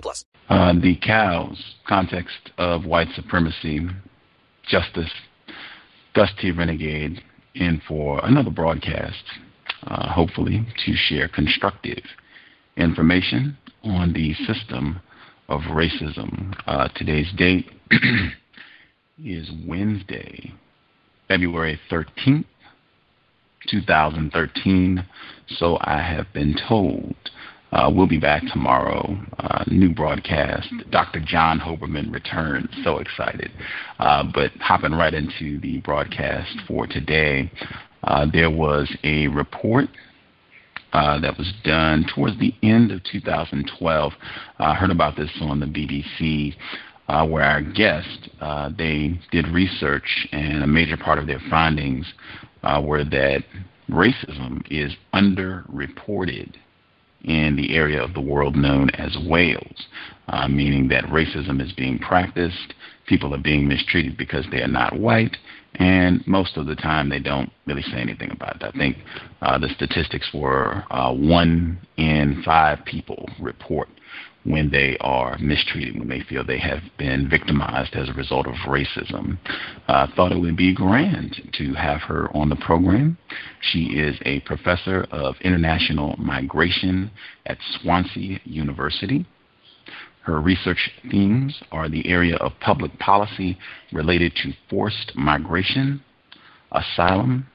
plus. Uh, the cows, context of white supremacy, justice, Gus T. Renegade, in for another broadcast, uh, hopefully to share constructive information on the system of racism. Uh, today's date is Wednesday, February 13th, 2013. So I have been told. Uh, we'll be back tomorrow. Uh, new broadcast. Dr. John Hoberman returns. So excited. Uh, but hopping right into the broadcast for today, uh, there was a report uh, that was done towards the end of 2012. I heard about this on the BBC uh, where our guest, they did research, and a major part of their findings were that racism is underreported in the area of the world known as Wales, uh, meaning that racism is being practiced, people are being mistreated because they are not white, and most of the time they don't really say anything about it. I think uh, the statistics were uh, one in five people report when they are mistreated, when they feel they have been victimized as a result of racism. I uh, thought it would be grand to have her on the program. She is a professor of international migration at Swansea University. Her research themes are the area of public policy related to forced migration, asylum,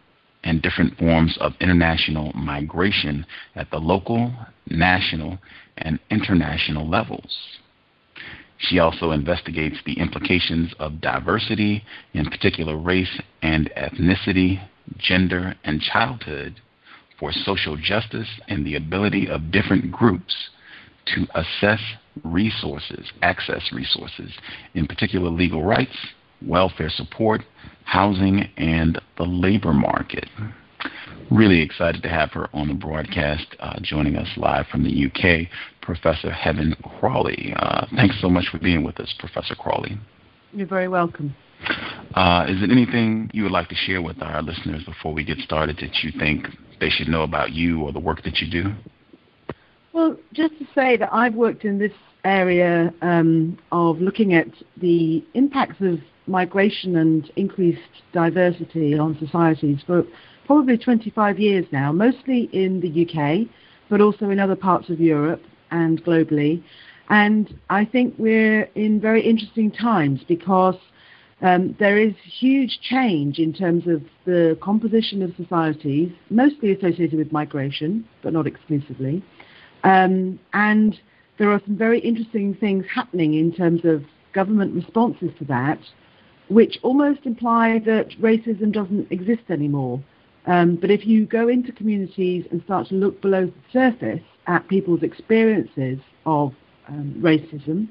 and different forms of international migration at the local, national, and international levels. She also investigates the implications of diversity, in particular race and ethnicity, gender, and childhood, for social justice and the ability of different groups to assess resources, access resources, in particular legal rights, welfare support, housing, and the labor market. Really excited to have her on the broadcast, uh, joining us live from the UK, Professor Heaven Crawley. Uh, thanks so much for being with us, Professor Crawley. You're very welcome. Uh, is there anything you would like to share with our listeners before we get started that you think they should know about you or the work that you do? Well, just to say that I've worked in this area um, of looking at the impacts of migration and increased diversity on societies for probably 25 years now, mostly in the UK, but also in other parts of Europe and globally. And I think we're in very interesting times because um, there is huge change in terms of the composition of societies, mostly associated with migration, but not exclusively. Um, and there are some very interesting things happening in terms of government responses to that, which almost imply that racism doesn't exist anymore. Um, but if you go into communities and start to look below the surface at people's experiences of um, racism,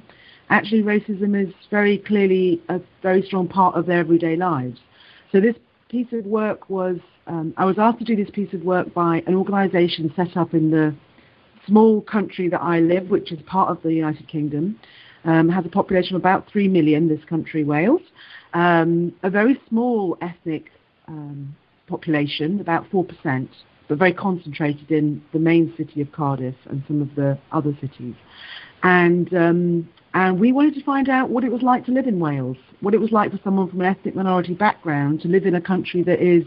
actually racism is very clearly a very strong part of their everyday lives. So this piece of work was, um, I was asked to do this piece of work by an organisation set up in the small country that I live, which is part of the United Kingdom. Um, has a population of about 3 million, this country, Wales. Um, a very small ethnic um, population, about 4%, but very concentrated in the main city of Cardiff and some of the other cities. And, um, and we wanted to find out what it was like to live in Wales, what it was like for someone from an ethnic minority background to live in a country that is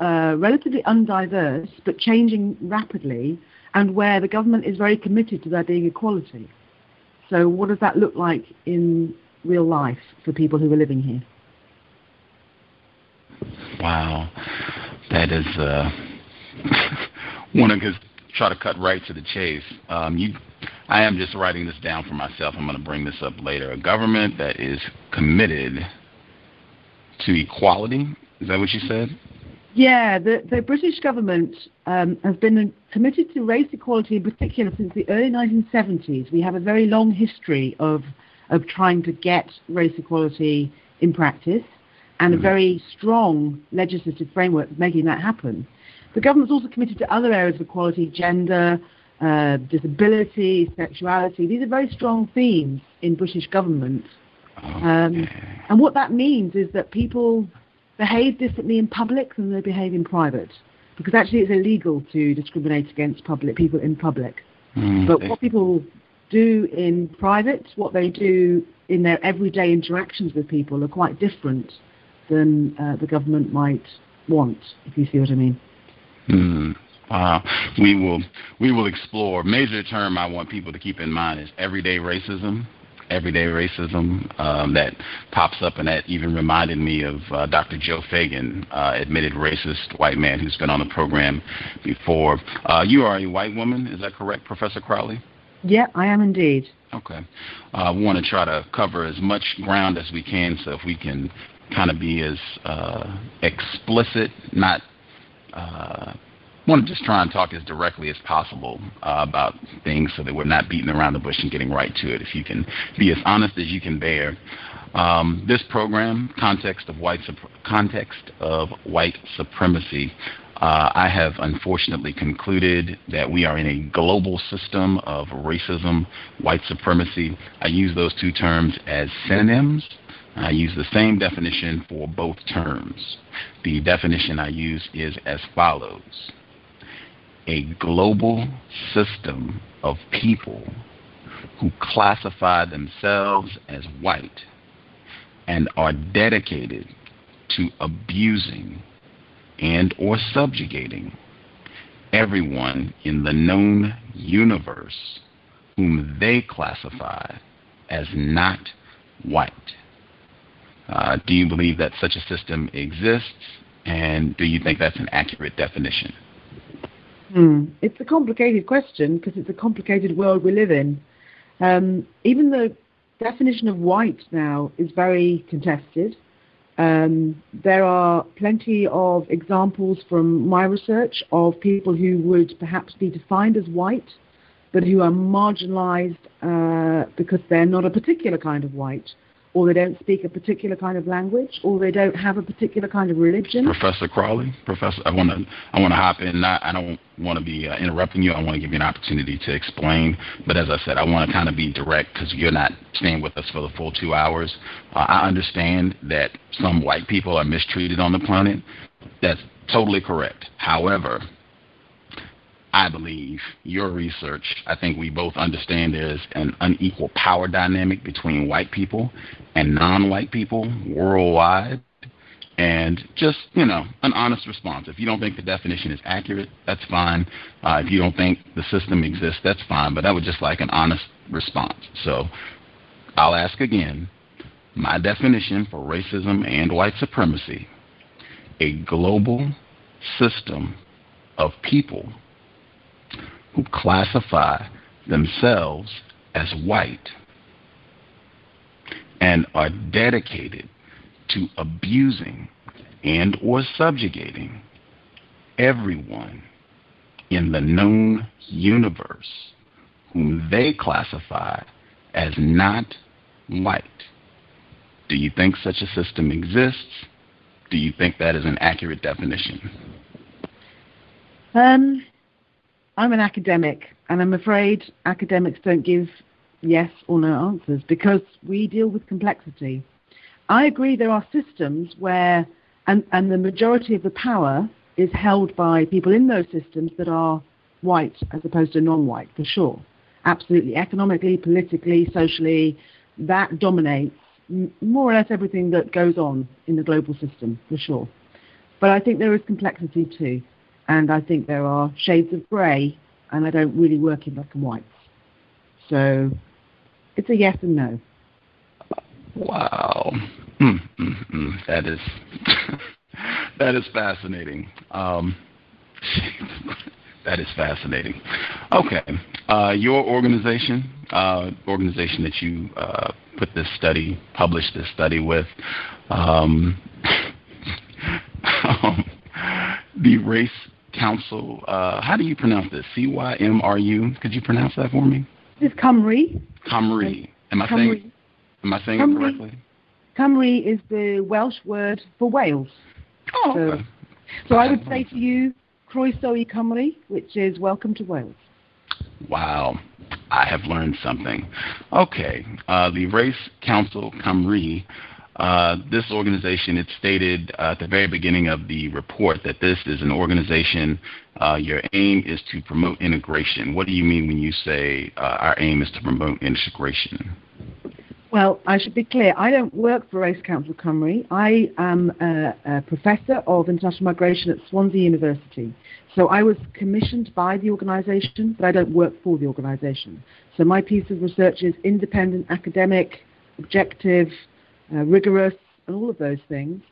uh, relatively undiverse but changing rapidly and where the government is very committed to there being equality. So what does that look like in real life for people who are living here? Wow, that is uh, one of his try to cut right to the chase. Um, you, I am just writing this down for myself. I'm going to bring this up later. A government that is committed to equality. Is that what you said? Yeah, the, the British government um, has been committed to race equality in particular since the early 1970s. We have a very long history of, of trying to get race equality in practice and mm-hmm. a very strong legislative framework making that happen. The government's also committed to other areas of equality, gender, uh, disability, sexuality. These are very strong themes in British government. Um, and what that means is that people behave differently in public than they behave in private. Because actually it's illegal to discriminate against public people in public. Mm, but what people do in private, what they do in their everyday interactions with people are quite different than uh, the government might want, if you see what I mean. Mm. We will we will explore. Major term I want people to keep in mind is everyday racism everyday racism um, that pops up, and that even reminded me of uh, Dr. Joe Feagin, uh, admitted racist white man who's been on the program before. Uh, you are a white woman, is that correct, Professor Crawley? Yeah, I am indeed. Okay. Uh, we want to try to cover as much ground as we can, so if we can kind of be as uh, explicit, not uh, want to just try and talk as directly as possible uh, about things so that we're not beating around the bush and getting right to it. If you can be as honest as you can bear. Um, this program, context of white context of white supremacy. Uh, I have unfortunately concluded that we are in a global system of racism, white supremacy. I use those two terms as synonyms. I use the same definition for both terms. The definition I use is as follows a global system of people who classify themselves as white and are dedicated to abusing and or subjugating everyone in the known universe whom they classify as not white. Uh, do you believe that such a system exists? And do you think that's an accurate definition? Hmm. It's a complicated question because it's a complicated world we live in. Um, even the definition of white now is very contested. Um, there are plenty of examples from my research of people who would perhaps be defined as white, but who are marginalized uh, because they're not a particular kind of white or they don't speak a particular kind of language, or they don't have a particular kind of religion. Professor Crawley, Professor, I want to I want to hop in. Not, I don't want to be uh, interrupting you. I want to give you an opportunity to explain. But as I said, I want to kind of be direct because you're not staying with us for the full two hours. Uh, I understand that some white people are mistreated on the planet. That's totally correct. However, I believe your research, I think we both understand there's an unequal power dynamic between white people and non white people worldwide. And just, you know, an honest response. If you don't think the definition is accurate, that's fine. Uh, if you don't think the system exists, that's fine. But I would just like an honest response. So I'll ask again my definition for racism and white supremacy a global system of people who classify themselves as white and are dedicated to abusing and or subjugating everyone in the known universe whom they classify as not white. Do you think such a system exists? Do you think that is an accurate definition? Um, I'm an academic, and I'm afraid academics don't give yes or no answers because we deal with complexity. I agree there are systems where, and, and the majority of the power is held by people in those systems that are white as opposed to non white, for sure. Absolutely. Economically, politically, socially, that dominates more or less everything that goes on in the global system, for sure. But I think there is complexity too and I think there are shades of grey, and I don't really work in black and whites. So it's a yes and no. Wow, mm, mm, mm. that is that is fascinating. Um, that is fascinating. Okay, uh, your organization, uh, organization that you uh, put this study, published this study with. Um, um, the Race Council. Uh, how do you pronounce this? C Y M R U. Could you pronounce that for me? This is Cymru. Cymru. Am I Cymru. saying? Am I saying it correctly? Cymru is the Welsh word for Wales. Oh, So- So I would say to you, Croeso i Cymru, which is welcome to Wales. Wow, I have learned something. Okay, uh, the Race Council Cymru, uh, this organization, it stated uh, at the very beginning of the report that this is an organization, uh, your aim is to promote integration. What do you mean when you say uh, our aim is to promote integration? Well, I should be clear. I don't work for Race Council Cymru. I am a, a professor of international migration at Swansea University. So I was commissioned by the organisation, but I don't work for the organisation. So my piece of research is independent, academic, objective, uh, rigorous, and all of those things.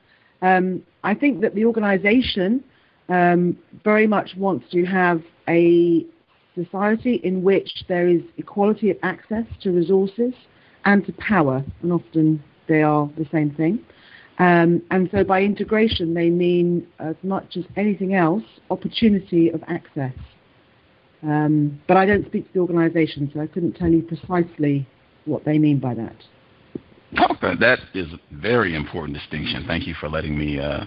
Um, I think that the organisation um, very much wants to have a society in which there is equality of access to resources and to power, and often they are the same thing. Um, and so by integration, they mean, as much as anything else, opportunity of access. Um, but I don't speak to the organisation, so I couldn't tell you precisely what they mean by that. Okay, that is a very important distinction. Thank you for letting me uh,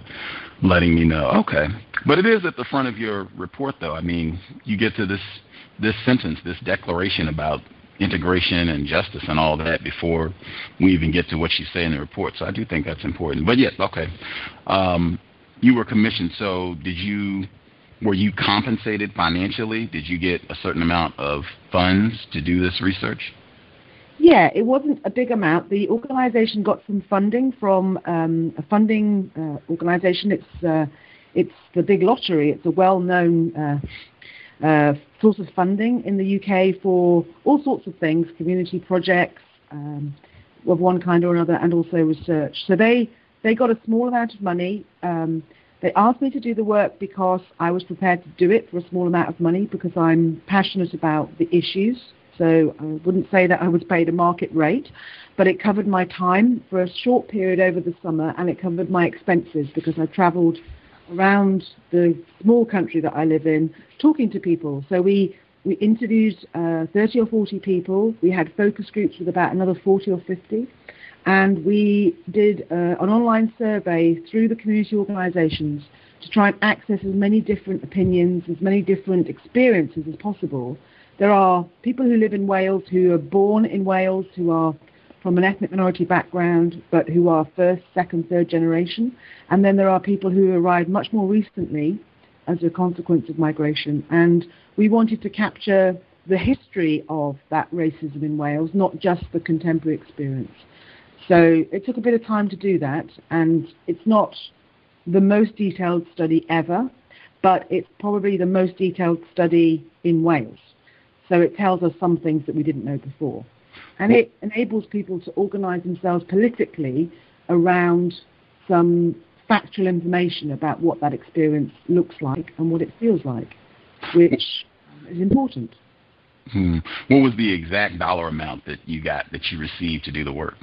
letting me know. Okay, but it is at the front of your report, though. I mean, you get to this this sentence, this declaration about integration and justice and all that before we even get to what you say in the report. So I do think that's important. But yes, okay. Um, you were commissioned. So did you were you compensated financially? Did you get a certain amount of funds to do this research? Yeah, it wasn't a big amount. The organisation got some funding from um, a funding uh, organisation. It's uh, it's the Big Lottery. It's a well-known uh, uh, source of funding in the UK for all sorts of things, community projects um, of one kind or another, and also research. So they they got a small amount of money. Um, they asked me to do the work because I was prepared to do it for a small amount of money because I'm passionate about the issues. So I wouldn't say that I was paid a market rate, but it covered my time for a short period over the summer and it covered my expenses because I travelled around the small country that I live in talking to people. So we, we interviewed uh, 30 or 40 people. We had focus groups with about another 40 or 50. And we did uh, an online survey through the community organisations to try and access as many different opinions, as many different experiences as possible. There are people who live in Wales who are born in Wales, who are from an ethnic minority background, but who are first, second, third generation. And then there are people who arrived much more recently as a consequence of migration. And we wanted to capture the history of that racism in Wales, not just the contemporary experience. So it took a bit of time to do that, and it's not the most detailed study ever, but it's probably the most detailed study in Wales. So it tells us some things that we didn't know before. And it enables people to organise themselves politically around some factual information about what that experience looks like and what it feels like, which is important. Hmm. What was the exact dollar amount that you got that you received to do the work?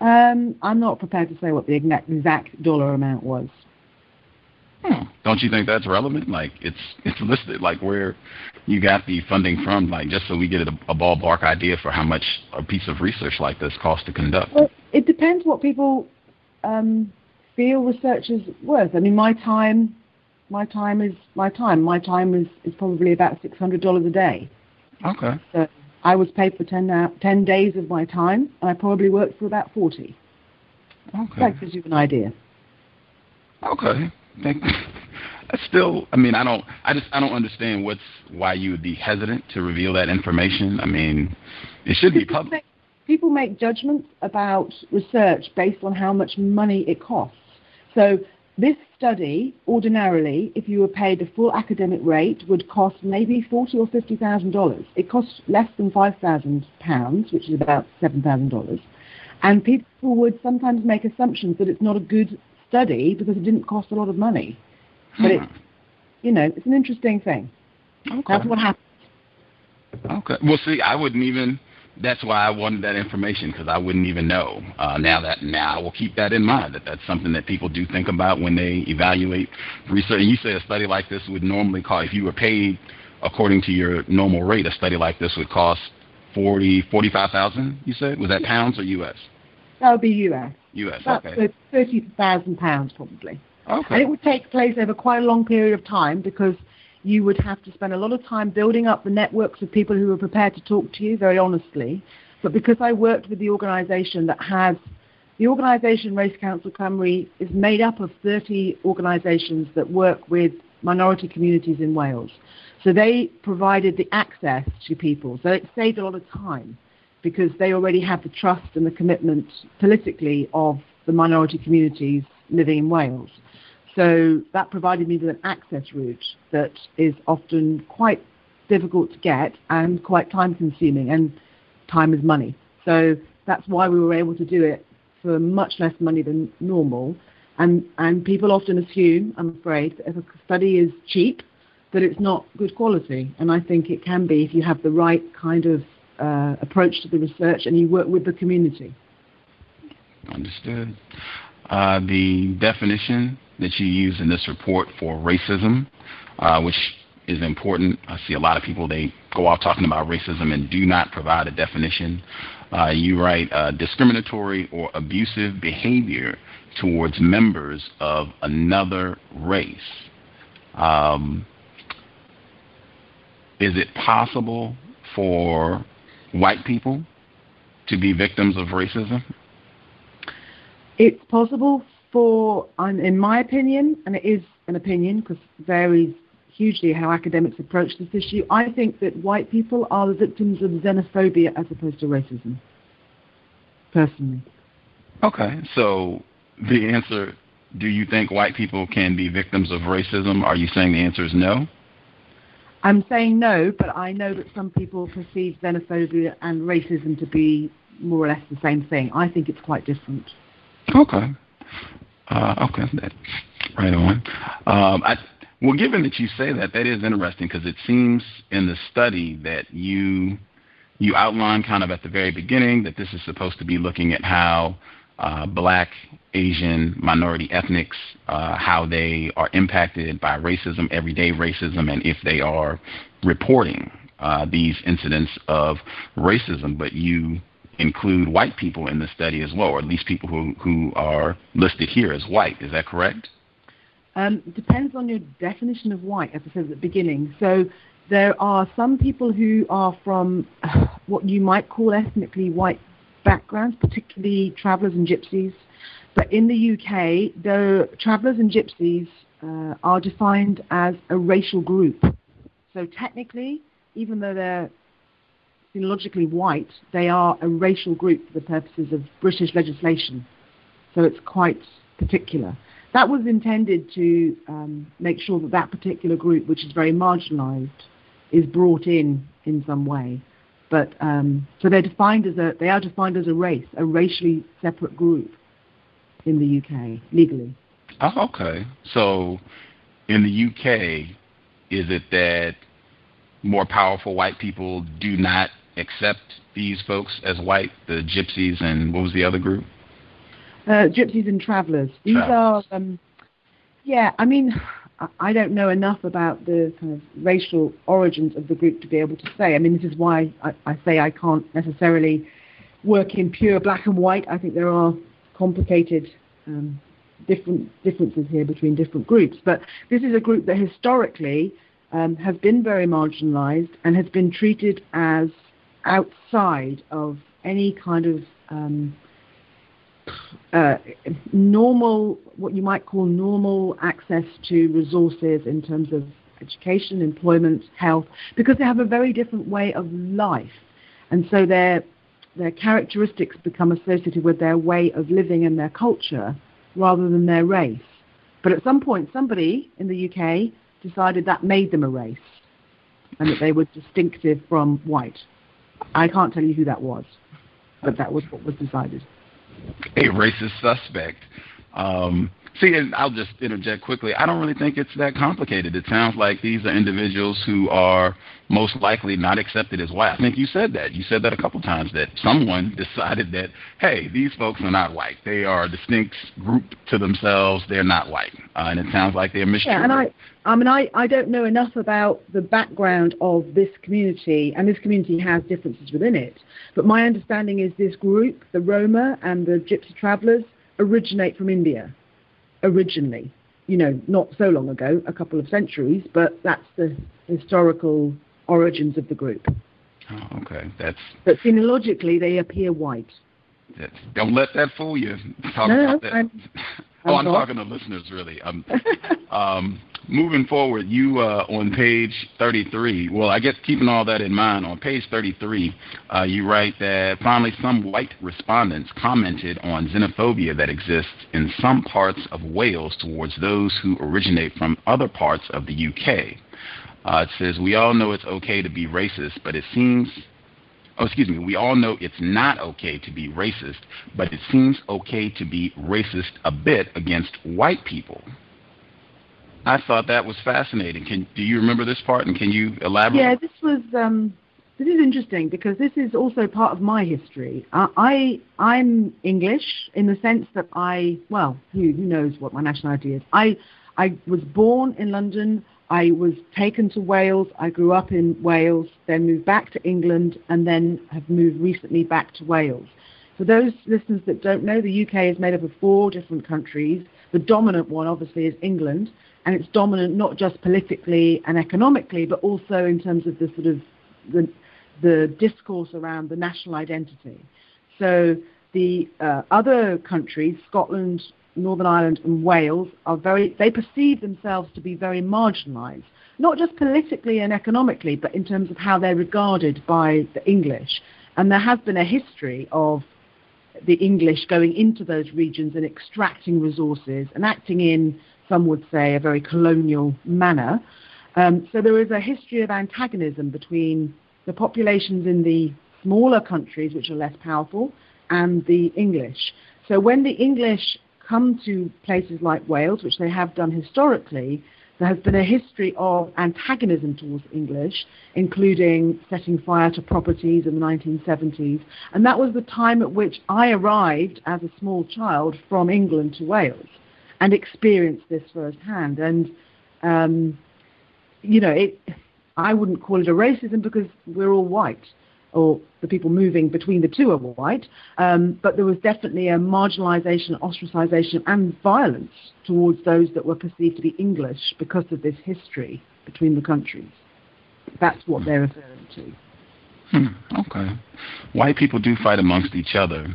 Um, I'm not prepared to say what the exact, exact dollar amount was. Hmm. Don't you think that's relevant? Like it's it's listed like where you got the funding from, like just so we get a, a ballpark idea for how much a piece of research like this costs to conduct. Well, it depends what people um, feel research is worth. I mean, my time, my time is my time. My time is, is probably about six hundred dollars a day. Okay. So I was paid for 10, hou- 10 days of my time, and I probably worked for about forty. Okay. That gives you an idea. Okay. Thank- That's still. I mean, I don't. I just. I don't understand what's why you would be hesitant to reveal that information. I mean, it should be public. make, people make judgments about research based on how much money it costs. So this study, ordinarily, if you were paid a full academic rate, would cost maybe forty or fifty thousand dollars. It costs less than five thousand pounds, which is about seven thousand dollars. And people would sometimes make assumptions that it's not a good study because it didn't cost a lot of money. But it, you know, it's an interesting thing. Okay. That's what happens. Okay. Well, see, I wouldn't even that's why I wanted that information because I wouldn't even know. Uh, now that now I will keep that in mind that that's something that people do think about when they evaluate research. And you say a study like this would normally cost if you were paid according to your normal rate. A study like this would cost forty forty five thousand. You said was that pounds or U.S. That would be U.S. U.S. About okay. thirty thousand pounds probably. Okay. And it would take place over quite a long period of time because you would have to spend a lot of time building up the networks of people who are prepared to talk to you very honestly. But because I worked with the organisation that has the organisation Race Council Cymru is made up of 30 organisations that work with minority communities in Wales. So they provided the access to people. So it saved a lot of time because they already have the trust and the commitment politically of the minority communities living in Wales. So that provided me with an access route that is often quite difficult to get and quite time consuming, and time is money. So that's why we were able to do it for much less money than normal. And, and people often assume, I'm afraid, that if a study is cheap, that it's not good quality. And I think it can be if you have the right kind of uh, approach to the research and you work with the community. Understood. Uh, the definition that you use in this report for racism, uh, which is important. I see a lot of people, they go off talking about racism and do not provide a definition. Uh, you write uh, discriminatory or abusive behavior towards members of another race. Um, is it possible for white people to be victims of racism? It's possible for, um, in my opinion, and it is an opinion because it varies hugely how academics approach this issue, I think that white people are the victims of xenophobia as opposed to racism, personally. Okay, so the answer do you think white people can be victims of racism? Are you saying the answer is no? I'm saying no, but I know that some people perceive xenophobia and racism to be more or less the same thing. I think it's quite different. Okay. Uh, okay, right on. Um, I, well, given that you say that, that is interesting because it seems in the study that you you outline kind of at the very beginning that this is supposed to be looking at how uh, black, Asian, minority ethnics, uh, how they are impacted by racism, everyday racism, and if they are reporting uh, these incidents of racism. But you include white people in the study as well, or at least people who, who are listed here as white. Is that correct? Um, depends on your definition of white, as I said at the beginning. So there are some people who are from what you might call ethnically white backgrounds, particularly travellers and gypsies. But in the UK, the travellers and gypsies uh, are defined as a racial group. So technically, even though they're phenologically white, they are a racial group for the purposes of British legislation. So it's quite particular. That was intended to um, make sure that that particular group, which is very marginalised, is brought in in some way. But um, so they're defined as a they are defined as a race, a racially separate group in the UK legally. Oh, okay. So in the UK, is it that more powerful white people do not accept these folks as white, the gypsies and what was the other group? Uh, gypsies and travellers. These Travelers. are, um, yeah, I mean, I- don't know enough about the kind of racial origins of the group to be able to say. I mean, this is why I, I say I can't necessarily work in pure black and white. I think there are complicated um, different differences here between different groups. But this is a group that historically um, has been very marginalised and has been treated as outside of any kind of um, uh, normal, what you might call normal access to resources in terms of education, employment, health, because they have a very different way of life. And so their, their characteristics become associated with their way of living and their culture rather than their race. But at some point, somebody in the UK decided that made them a race and that they were distinctive from white. I can't tell you who that was, but that was what was decided. A racist suspect. Um, See, and I'll just interject quickly. I don't really think it's that complicated. It sounds like these are individuals who are most likely not accepted as white. I think you said that. You said that a couple times that someone decided that, hey, these folks are not white. They are a distinct group to themselves. They're not white. Uh, and it sounds like they're mistreated. Yeah, and I, I mean, I, I don't know enough about the background of this community, and this community has differences within it. But my understanding is this group, the Roma and the Gypsy Travelers, originate from India originally. You know, not so long ago, a couple of centuries, but that's the historical origins of the group. Oh, okay, that's. But phenologically, they appear white. That's, don't let that fool you. Talk no, about that. I'm, oh, I'm talking to listeners, really. Um, um, moving forward, you uh, on page 33. Well, I guess keeping all that in mind, on page 33, uh, you write that finally some white respondents commented on xenophobia that exists in some parts of Wales towards those who originate from other parts of the UK. Uh, it says, We all know it's okay to be racist, but it seems, oh, excuse me, we all know it's not okay to be racist, but it seems okay to be racist a bit against white people. I thought that was fascinating. Can do you remember this part, and can you elaborate? Yeah, this was um, this is interesting because this is also part of my history. I I'm English in the sense that I well, who who knows what my nationality is. I I was born in London. I was taken to Wales. I grew up in Wales, then moved back to England, and then have moved recently back to Wales. For those listeners that don't know, the UK is made up of four different countries. The dominant one, obviously, is England, and it's dominant not just politically and economically, but also in terms of the sort of the, the discourse around the national identity. So the uh, other countries, Scotland, Northern Ireland, and Wales, are very they perceive themselves to be very marginalised, not just politically and economically, but in terms of how they're regarded by the English. And there has been a history of the English going into those regions and extracting resources and acting in some would say, a very colonial manner. Um, so there is a history of antagonism between the populations in the smaller countries, which are less powerful, and the English. So when the English come to places like Wales, which they have done historically, there has been a history of antagonism towards English, including setting fire to properties in the 1970s. And that was the time at which I arrived as a small child from England to Wales and experienced this firsthand. And um, you know, it, I wouldn't call it a racism because we're all white, or the people moving between the two are white. Um, but there was definitely a marginalisation, ostracisation, and violence towards those that were perceived to be English because of this history between the countries. That's what they're referring to. Hmm, okay. White people do fight amongst each other.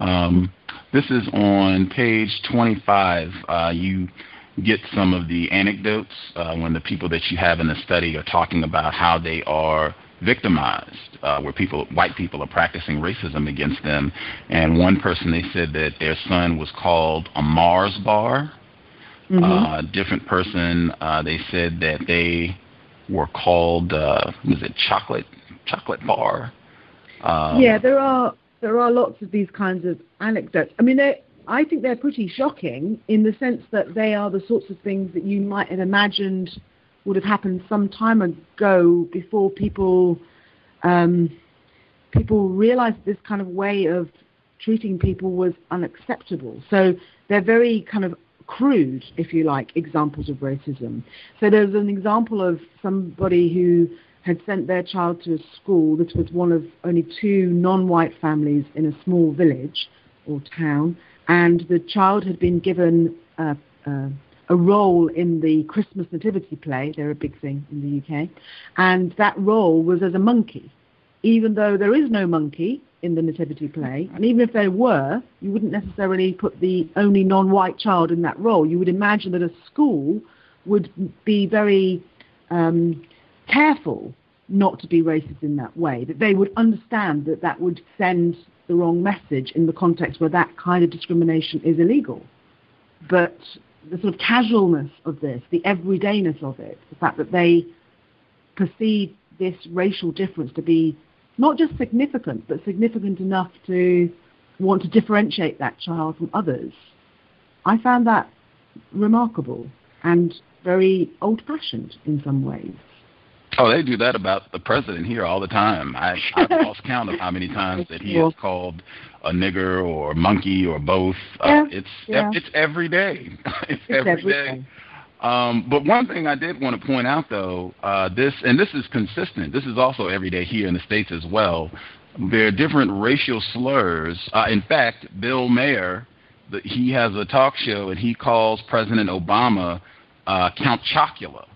Um, this is on page 25. Uh, you get some of the anecdotes uh, when the people that you have in the study are talking about how they are victimized, uh, where people, white people, are practicing racism against them. And one person they said that their son was called a Mars bar. Mm-hmm. Uh, different person uh, they said that they were called uh, was it chocolate chocolate bar. Um, yeah, there are there are lots of these kinds of anecdotes. I mean, I think they're pretty shocking in the sense that they are the sorts of things that you might have imagined would have happened some time ago before people um, people realized this kind of way of treating people was unacceptable. So they're very kind of crude, if you like, examples of racism. So there's an example of somebody who had sent their child to a school. This was one of only two non-white families in a small village or town, and the child had been given a role in the Christmas nativity play. They're a big thing in the UK, and that role was as a monkey. Even though there is no monkey in the nativity play, and even if there were, you wouldn't necessarily put the only non-white child in that role. You would imagine that a school would be very um, careful not to be racist in that way, that they would understand that that would send the wrong message in the context where that kind of discrimination is illegal. But the sort of casualness of this, the everydayness of it, the fact that they perceive this racial difference to be not just significant, but significant enough to want to differentiate that child from others, I found that remarkable and very old-fashioned in some ways. Oh, they do that about the president here all the time. I, I've lost count of how many times that he is called a nigger or monkey or both. Uh, yeah, uh, it's yeah. it's every day. it's, it's every day. Um, but one thing I did want to point out, though, uh, this and this is consistent. This is also every day here in the states as well. There are different racial slurs. Uh, in fact, Bill Maher, the, he has a talk show and he calls President Obama uh, Count Chocula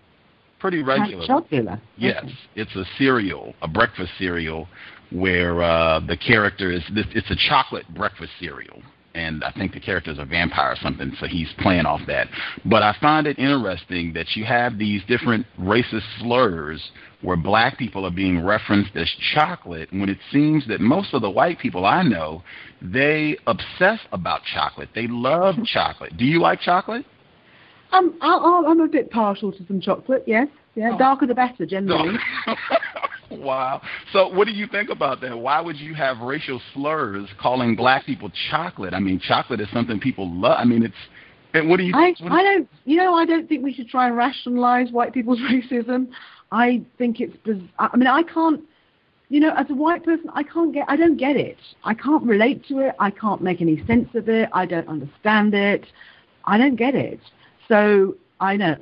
pretty regular. Chocula. Yes, it's a cereal, a breakfast cereal, where uh, the character is this. It's a chocolate breakfast cereal, and I think the character is a vampire or something, so he's playing off that. But I find it interesting that you have these different racist slurs where black people are being referenced as chocolate, when it seems that most of the white people I know, they obsess about chocolate. They love chocolate. Do you like chocolate? Um, I, I'm a bit partial to some chocolate. Yes, yeah, oh. darker the better generally. wow. So, what do you think about that? Why would you have racial slurs calling black people chocolate? I mean, chocolate is something people love. I mean, it's. And what do you? I, I don't. You know, I don't think we should try and rationalize white people's racism. I think it's. I mean, I can't. You know, as a white person, I can't get. I don't get it. I can't relate to it. I can't make any sense of it. I don't understand it. I don't get it. So I know.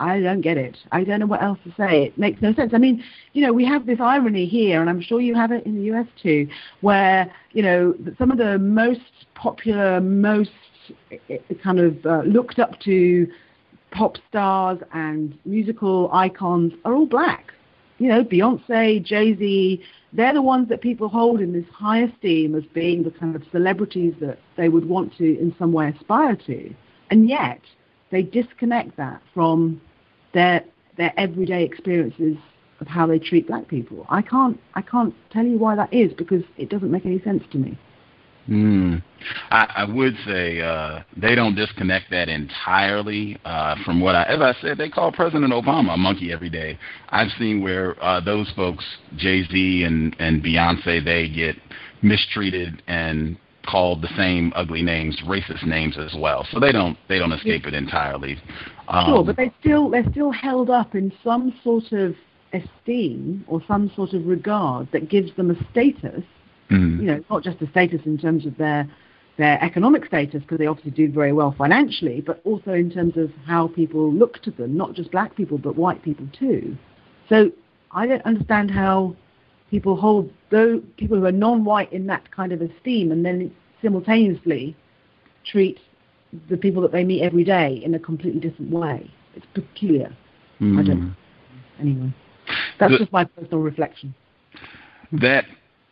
I don't get it. I don't know what else to say. It makes no sense. I mean, you know, we have this irony here, and I'm sure you have it in the US too, where, you know, some of the most popular, most eh, eh, kind of uh, looked up to pop stars and musical icons are all black. You know, Beyonce, Jay Z, they're the ones that people hold in this high esteem as being the kind of celebrities that they would want to, in some way, aspire to. And yet, they disconnect that from their their everyday experiences of how they treat black people. I can't I can't tell you why that is because it doesn't make any sense to me. Mm. I, I would say uh, they don't disconnect that entirely uh, from what I, as I said, they call President Obama a monkey every day. I've seen where uh, those folks, Jay Z and and Beyonce, they get mistreated and called the same ugly names, racist names as well. So they don't they don't escape it entirely. Um, sure, but they still they're still held up in some sort of esteem or some sort of regard that gives them a status. Mm-hmm. You know, not just a status in terms of their their economic status because they obviously do very well financially, but also in terms of how people look to them, not just black people but white people too. So I don't understand how people hold those people who are non-white in that kind of esteem, and then simultaneously treat the people that they meet every day in a completely different way. It's peculiar. Mm. I don't. Know. Anyway, that's the, just my personal reflection. That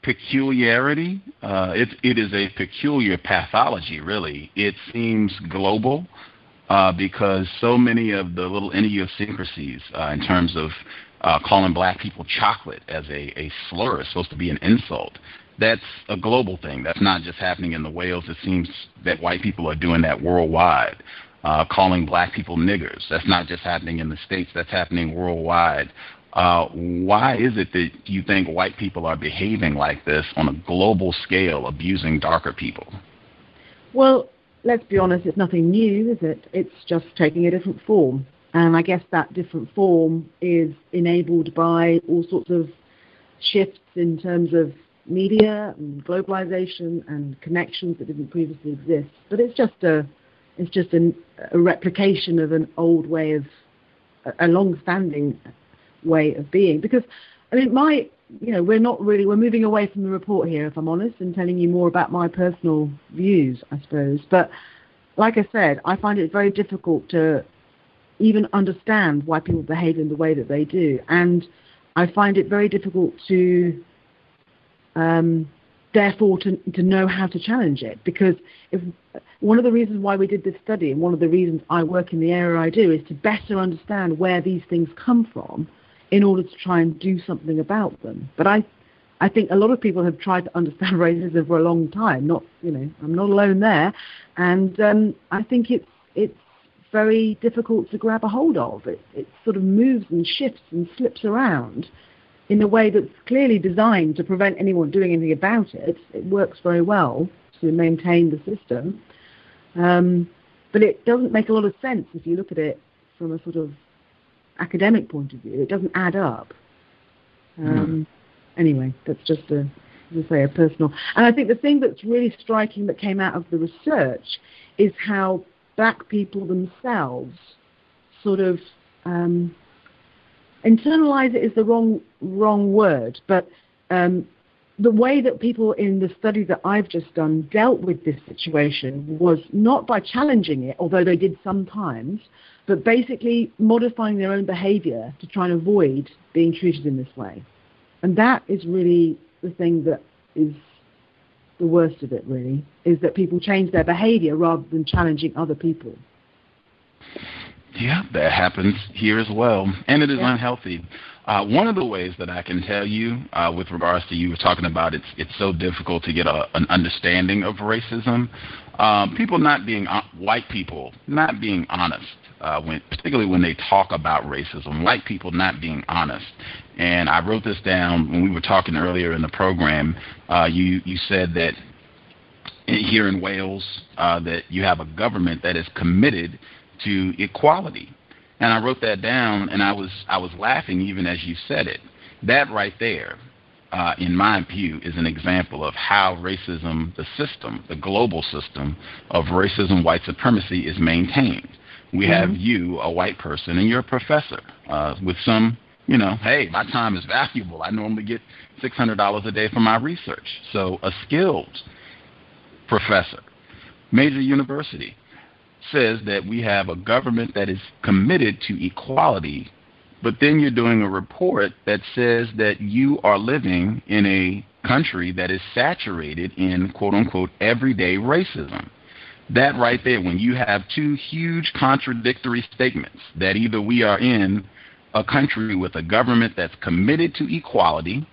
peculiarity, uh, it, it is a peculiar pathology, really. It seems global uh, because so many of the little idiosyncrasies uh, in terms of uh, calling black people chocolate as a, a slur is supposed to be an insult. That's a global thing. That's not just happening in the Wales. It seems that white people are doing that worldwide. Uh, calling black people niggers. That's not just happening in the States, that's happening worldwide. Uh, why is it that you think white people are behaving like this on a global scale, abusing darker people? Well, let's be honest, it's nothing new, is it? It's just taking a different form. And I guess that different form is enabled by all sorts of shifts in terms of media and globalization and connections that didn't previously exist. But it's just a it's just an, a replication of an old way of a long-standing way of being. Because I mean, my you know, we're not really we're moving away from the report here, if I'm honest, and telling you more about my personal views, I suppose. But like I said, I find it very difficult to even understand why people behave in the way that they do. And I find it very difficult to, um, therefore, to, to know how to challenge it. Because if, one of the reasons why we did this study, and one of the reasons I work in the area I do, is to better understand where these things come from in order to try and do something about them. But I, I think a lot of people have tried to understand racism for a long time. Not, you know, I'm not alone there, and um, I think it's it's very difficult to grab a hold of. It, it sort of moves and shifts and slips around in a way that's clearly designed to prevent anyone doing anything about it. It works very well to maintain the system. Um, But it doesn't make a lot of sense if you look at it from a sort of academic point of view. It doesn't add up. Um, mm. Anyway, that's just a, as I say, a personal. And I think the thing that's really striking that came out of the research is how black people themselves sort of um, internalize it is the wrong wrong word, but um, the way that people in the study that I've just done dealt with this situation was not by challenging it, although they did sometimes, but basically modifying their own behavior to try and avoid being treated in this way. And that is really the thing that is the worst of it, really, is that people change their behavior rather than challenging other people. Yeah, that happens here as well, and it is yeah. unhealthy. Uh, one of the ways that I can tell you, uh, with regards to you were talking about, it's it's so difficult to get a, an understanding of racism. Um, people not being uh, white people not being honest, uh, when particularly when they talk about racism. White people not being honest. And I wrote this down when we were talking earlier in the program. Uh, you you said that here in Wales uh, that you have a government that is committed to equality. And I wrote that down, and I was I was laughing even as you said it. That right there, uh, in my view, is an example of how racism, the system, the global system of racism, white supremacy, is maintained. We mm-hmm. have you, a white person, and you're a professor uh, with some, you know, hey, my time is valuable. I normally get six hundred dollars a day for my research. So a skilled professor, major university, says that we have a government that is committed to equality, but then you're doing a report that says that you are living in a country that is saturated in quote unquote everyday racism. That right there, when you have two huge contradictory statements that either we are in a country with a government that's committed to equality,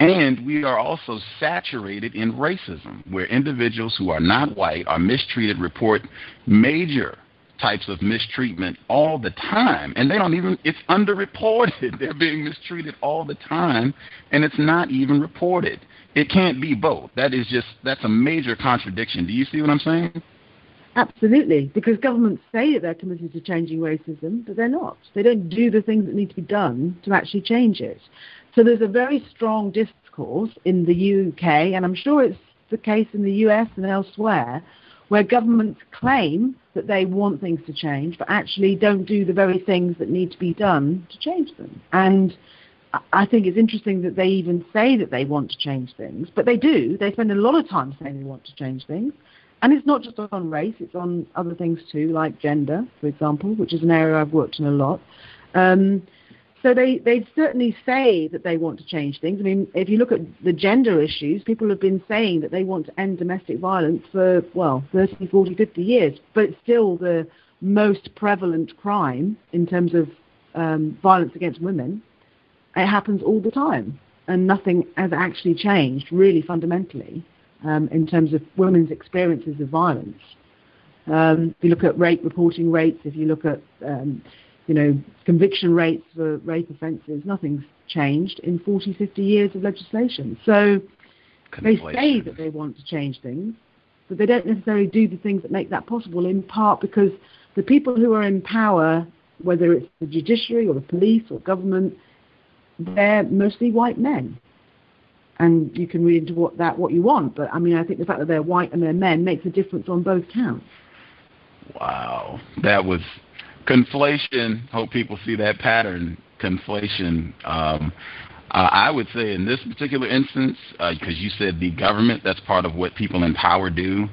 and we are also saturated in racism, where individuals who are not white are mistreated, report major types of mistreatment all the time. And they don't even, it's underreported. They're being mistreated all the time, and it's not even reported. It can't be both. That is just, that's a major contradiction. Do you see what I'm saying? Absolutely, because governments say that they're committed to changing racism, but they're not. They don't do the things that need to be done to actually change it. So there's a very strong discourse in the UK, and I'm sure it's the case in the US and elsewhere, where governments claim that they want things to change, but actually don't do the very things that need to be done to change them. And I think it's interesting that they even say that they want to change things, but they do. They spend a lot of time saying they want to change things. And it's not just on race, it's on other things too, like gender, for example, which is an area I've worked in a lot. Um, so they, they certainly say that they want to change things. I mean, if you look at the gender issues, people have been saying that they want to end domestic violence for, well, 30, 40, 50 years, but it's still the most prevalent crime in terms of um, violence against women. It happens all the time, and nothing has actually changed really fundamentally um, in terms of women's experiences of violence. Um, if you look at rape reporting rates, if you look at um, you know, conviction rates for rape offences, nothing's changed in 40, 50 years of legislation. So they say that they want to change things, but they don't necessarily do the things that make that possible, in part because the people who are in power, whether it's the judiciary or the police or government, they're mostly white men. And you can read into what that what you want, but I mean, I think the fact that they're white and they're men makes a difference on both counts. Wow, that was conflation. Hope people see that pattern. Conflation. Um, uh, I would say in this particular instance, because uh, you said the government, that's part of what people in power do.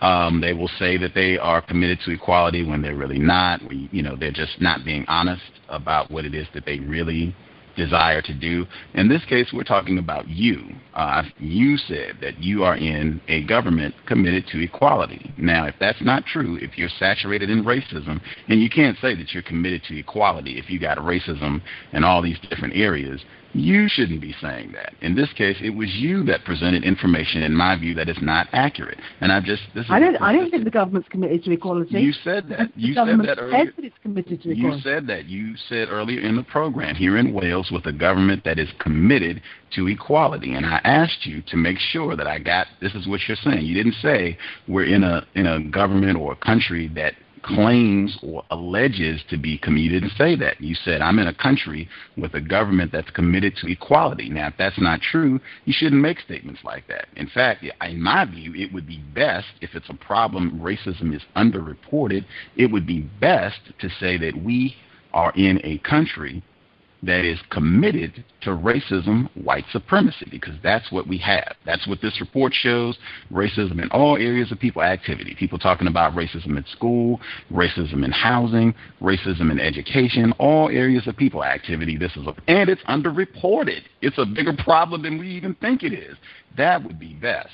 Um, they will say that they are committed to equality when they're really not. We, You know, they're just not being honest about what it is that they really desire to do. In this case, we're talking about you. Uh, you said that you are in a government committed to equality. Now, if that's not true, if you're saturated in racism, and you can't say that you're committed to equality if you got racism in all these different areas, You shouldn't be saying that. In this case, it was you that presented information, in my view, that is not accurate. And I've just this. Is I don't. I don't think the government's committed to equality. You said that. You said that earlier. That it's committed to you equality. said that. You said earlier in the program here in Wales with a government that is committed to equality. And I asked you to make sure that I got. This is what you're saying. You didn't say we're in a in a government or a country that claims or alleges to be committed and say that. You said, I'm in a country with a government that's committed to equality. Now, if that's not true, you shouldn't make statements like that. In fact, in my view, it would be best, if it's a problem, racism is underreported, it would be best to say that we are in a country that is committed to racism, white supremacy, because that's what we have. That's what this report shows racism in all areas of people activity. People talking about racism in school, racism in housing, racism in education, all areas of people activity. This is a, and it's underreported. It's a bigger problem than we even think it is. That would be best.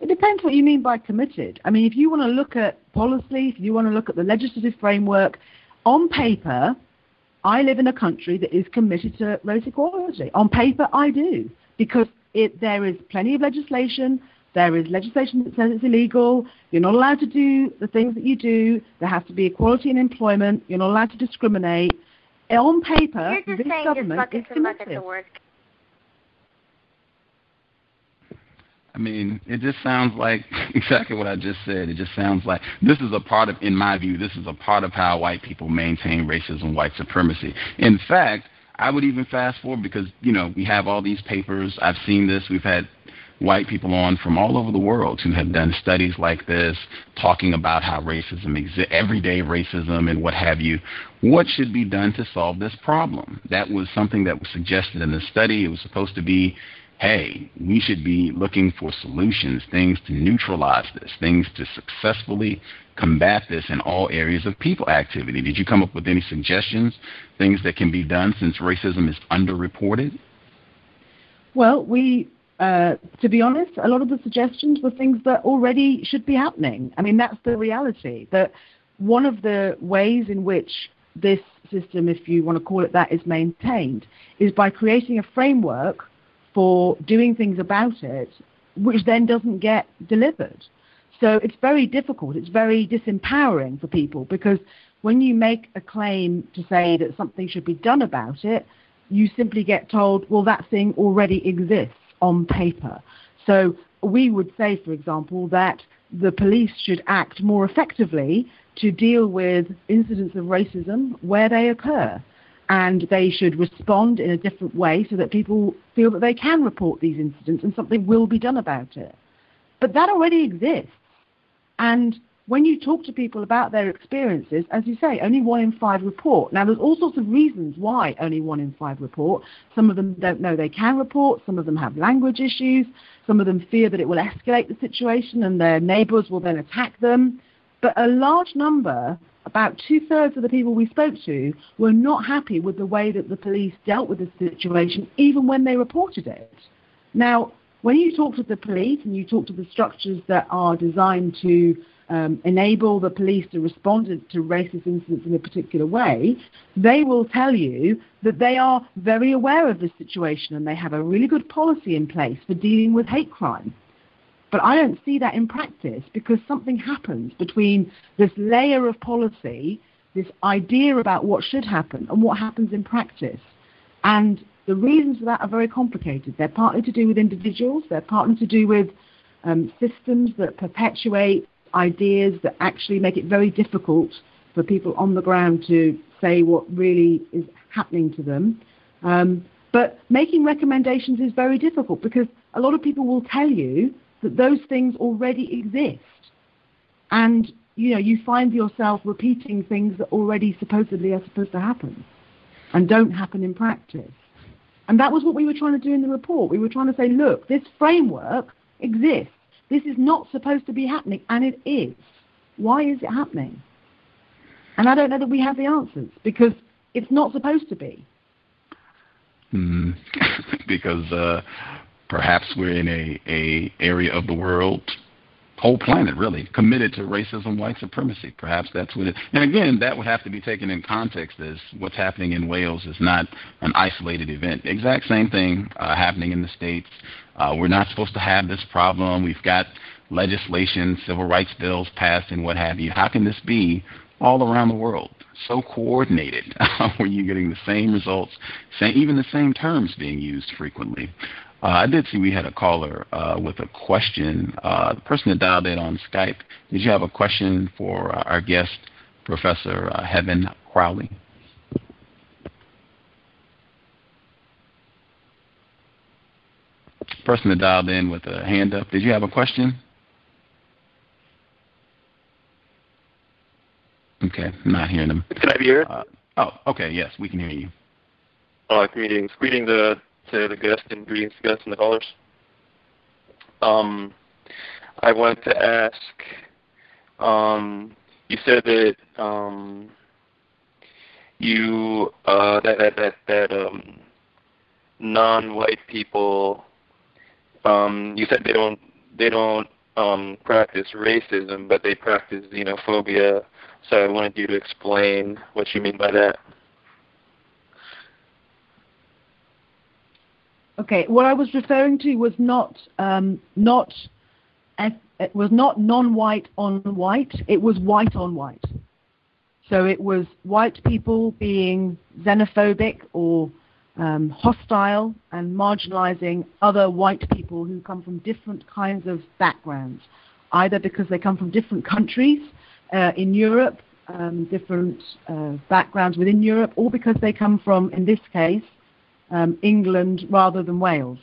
It depends what you mean by committed. I mean, if you want to look at policy, if you want to look at the legislative framework, on paper, I live in a country that is committed to race equality. On paper, I do, because it, there is plenty of legislation. There is legislation that says it's illegal. You're not allowed to do the things that you do. There has to be equality in employment. You're not allowed to discriminate. On paper, You're this just saying government just is buckets and buckets committed. of words. I mean, it just sounds like exactly what I just said. It just sounds like this is a part of, in my view, this is a part of how white people maintain racism, white supremacy. In fact, I would even fast forward because, you know, we have all these papers. I've seen this. We've had white people on from all over the world who have done studies like this, talking about how racism exists, everyday racism and what have you. What should be done to solve this problem? That was something that was suggested in the study. It was supposed to be hey, we should be looking for solutions, things to neutralize this, things to successfully combat this in all areas of people activity. Did you come up with any suggestions, things that can be done since racism is underreported? Well, we, uh, to be honest, a lot of the suggestions were things that already should be happening. I mean, that's the reality. That one of the ways in which this system, if you want to call it that, is maintained is by creating a framework for doing things about it, which then doesn't get delivered. So it's very difficult. It's very disempowering for people because when you make a claim to say that something should be done about it, you simply get told, well, that thing already exists on paper. So we would say, for example, that the police should act more effectively to deal with incidents of racism where they occur. And they should respond in a different way so that people feel that they can report these incidents and something will be done about it. But that already exists. And when you talk to people about their experiences, as you say, only one in five report. Now, there's all sorts of reasons why only one in five report. Some of them don't know they can report. Some of them have language issues. Some of them fear that it will escalate the situation and their neighbours will then attack them. But a large number, about two thirds of the people we spoke to, were not happy with the way that the police dealt with the situation, even when they reported it. Now, when you talk to the police and you talk to the structures that are designed to um, enable the police to respond to racist incidents in a particular way, they will tell you that they are very aware of this situation and they have a really good policy in place for dealing with hate crime. But I don't see that in practice because something happens between this layer of policy, this idea about what should happen, and what happens in practice. And the reasons for that are very complicated. They're partly to do with individuals, they're partly to do with um, systems that perpetuate ideas that actually make it very difficult for people on the ground to say what really is happening to them. Um, but making recommendations is very difficult because a lot of people will tell you that those things already exist. And you know, you find yourself repeating things that already supposedly are supposed to happen and don't happen in practice. And that was what we were trying to do in the report. We were trying to say, look, this framework exists. This is not supposed to be happening, and it is. Why is it happening? And I don't know that we have the answers because it's not supposed to be. Mm, because uh, perhaps we're in a, a area of the world whole planet really committed to racism, white supremacy. Perhaps that's what it. And again, that would have to be taken in context as what's happening in Wales is not an isolated event. Exact same thing uh, happening in the states. Uh, we're not supposed to have this problem. We've got legislation, civil rights bills passed, and what have you. How can this be all around the world? So coordinated, where you're getting the same results, same, even the same terms being used frequently. Uh, I did see we had a caller uh, with a question. Uh, the person that dialed in on Skype, did you have a question for uh, our guest, Professor uh, Heaven Crawley? Person that dialed in with a hand up, did you have a question? Okay, I'm not hearing them. Can I be heard? Uh, oh, okay, yes, we can hear you. Uh, greetings. Greetings to the guest and greetings to guests and the callers. Um, I wanted to ask, um, you said that um, you uh, that that that, that um, non-white people, um, you said they don't they don't um, practice racism, but they practice xenophobia. So I wanted you to explain what you mean by that. Okay, what I was referring to was not um, not it was not non-white on white. It was white on white. So it was white people being xenophobic or um, hostile and marginalizing other white people who come from different kinds of backgrounds, either because they come from different countries uh, in Europe, um, different uh, backgrounds within Europe, or because they come from, in this case, um, England rather than Wales.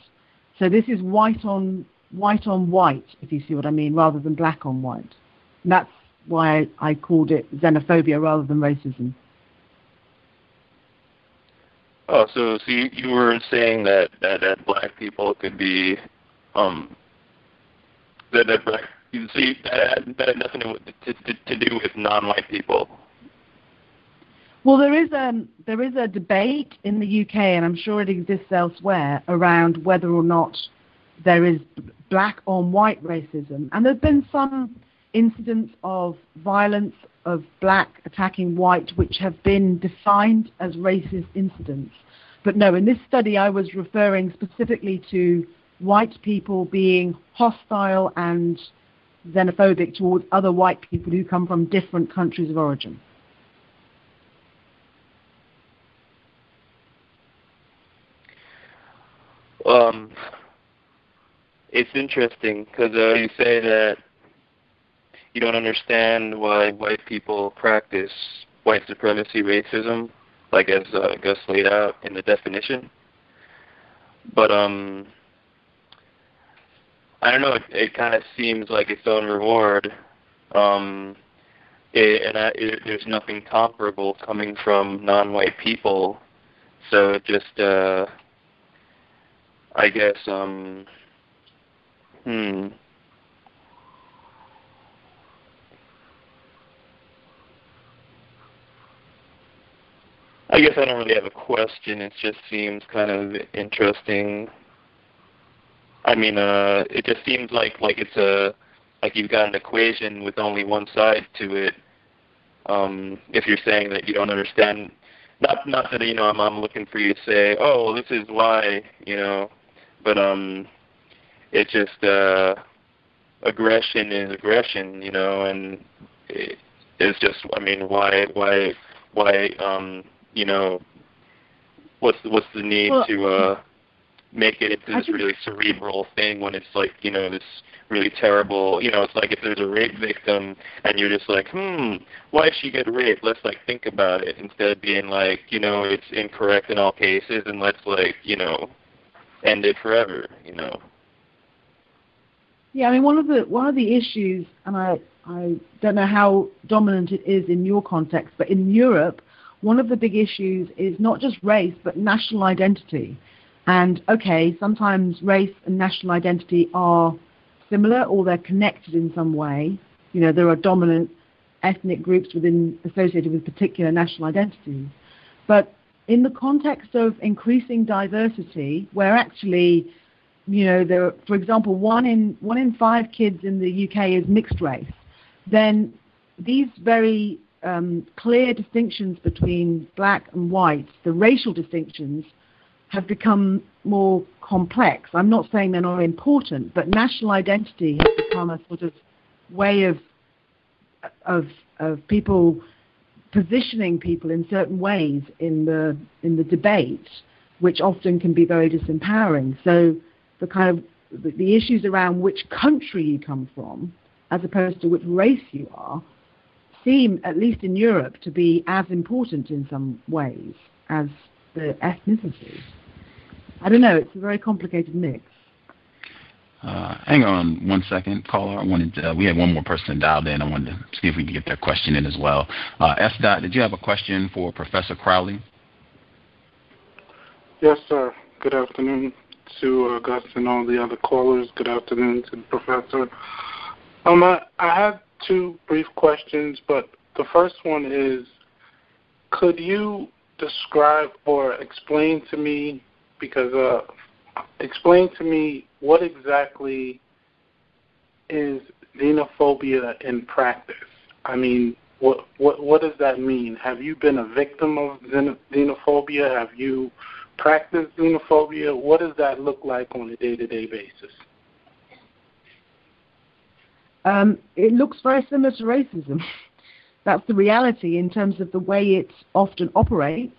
So this is white on white on white, if you see what I mean, rather than black on white. And that's why I called it xenophobia rather than racism. Oh, so so you, you were saying that, that that black people could be um that that black you that that had nothing to, to to do with non-white people. Well, there is um there is a debate in the UK, and I'm sure it exists elsewhere, around whether or not there is black on white racism, and there've been some incidents of violence of black attacking white which have been defined as racist incidents. But no, in this study I was referring specifically to white people being hostile and xenophobic towards other white people who come from different countries of origin. Um, it's interesting because uh, you say that you don't understand why white people practice white supremacy racism, like as uh, Gus laid out in the definition. But um, I don't know. It, it kind of seems like its own reward, um, it, and I, it, there's nothing comparable coming from non-white people. So it just, uh, I guess, um, hmm. I guess I don't really have a question. It just seems kind of interesting. I mean, uh, it just seems like like it's a like you've got an equation with only one side to it. Um, if you're saying that you don't understand, not not that you know I'm I'm looking for you to say, oh, this is why, you know, but um, it just uh, aggression is aggression, you know, and it, it's just I mean, why why why um you know, what's what's the need well, to uh, make it into this really cerebral thing when it's like you know this really terrible. You know, it's like if there's a rape victim and you're just like, hmm, why did she get raped? Let's like think about it instead of being like, you know, it's incorrect in all cases and let's like, you know, end it forever. You know. Yeah, I mean one of the one of the issues, and I I don't know how dominant it is in your context, but in Europe, one of the big issues is not just race, but national identity. And okay, sometimes race and national identity are similar or they're connected in some way. You know, there are dominant ethnic groups within associated with particular national identities. But in the context of increasing diversity, where actually you know, there, for example, one in one in five kids in the UK is mixed race, then these very um, clear distinctions between black and white, the racial distinctions, have become more complex. I'm not saying they're not important, but national identity has become a sort of way of of of people positioning people in certain ways in the in the debate, which often can be very disempowering. So the kind of the, the issues around which country you come from, as opposed to which race you are, seem, at least in Europe, to be as important in some ways as the ethnicity. I don't know. It's a very complicated mix. Uh, hang on one second, caller. I wanted to, uh, we had one more person dialed in. I wanted to see if we could get their question in as well. Uh, S. Dot, did you have a question for Professor Crawley? Yes, sir. Good afternoon to uh, Gus and all the other callers. Good afternoon to the professor. Um, I, I have two brief questions, but the first one is, could you describe or explain to me, because uh, explain to me what exactly is xenophobia in practice? I mean, what what what does that mean? Have you been a victim of xenophobia? Have you practiced xenophobia? What does that look like on a day-to-day basis? Um, it looks very similar to racism. That's the reality in terms of the way it often operates.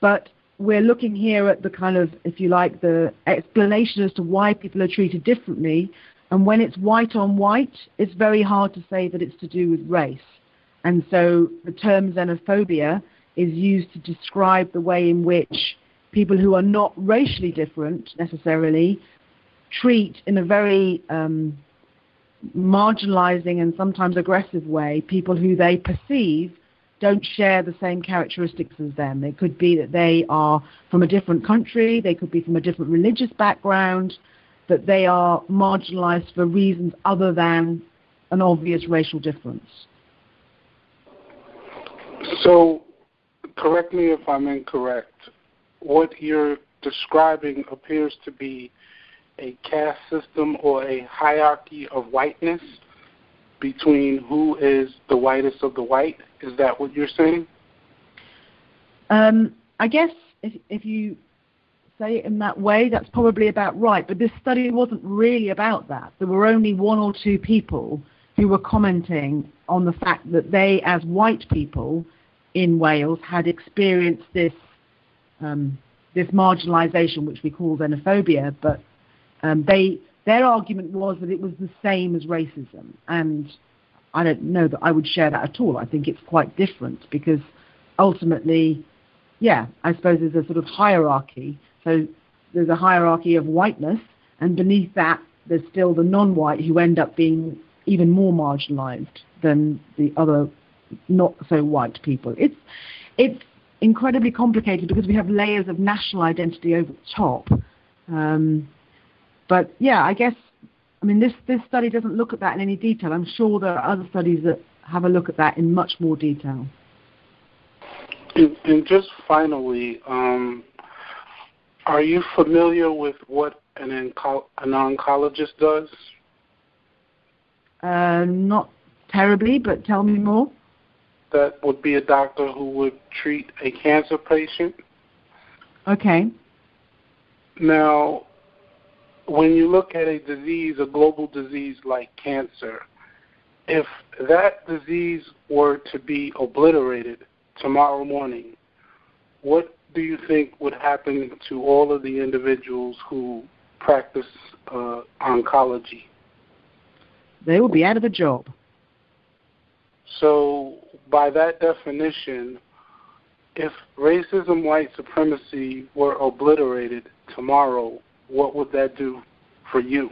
But we're looking here at the kind of, if you like, the explanation as to why people are treated differently. And when it's white on white, it's very hard to say that it's to do with race. And so the term xenophobia is used to describe the way in which people who are not racially different necessarily treat in a very um, marginalizing and sometimes aggressive way people who they perceive don't share the same characteristics as them. It could be that they are from a different country, they could be from a different religious background, that they are marginalized for reasons other than an obvious racial difference. So, correct me if I'm incorrect. What you're describing appears to be a caste system or a hierarchy of whiteness between who is the whitest of the white. Is that what you're saying? Um, I guess if, if you say it in that way, that's probably about right. But this study wasn't really about that. There were only one or two people who were commenting on the fact that they, as white people in Wales, had experienced this um, this marginalisation, which we call xenophobia, but um, they their argument was that it was the same as racism, and I don't know that I would share that at all. I think it's quite different because ultimately, yeah, I suppose there's a sort of hierarchy. So there's a hierarchy of whiteness, and beneath that, there's still the non-white who end up being even more marginalised than the other not so white people. It's it's incredibly complicated because we have layers of national identity over the top. Um, but yeah, I guess I mean this this study doesn't look at that in any detail. I'm sure there are other studies that have a look at that in much more detail. And, and just finally, um, are you familiar with what an, onco- an oncologist does? Uh, not terribly, but tell me more. That would be a doctor who would treat a cancer patient. Okay. Now, when you look at a disease, a global disease like cancer, if that disease were to be obliterated tomorrow morning, what do you think would happen to all of the individuals who practice uh, oncology? They will be out of a job. So, by that definition, if racism, white supremacy were obliterated tomorrow, what would that do for you?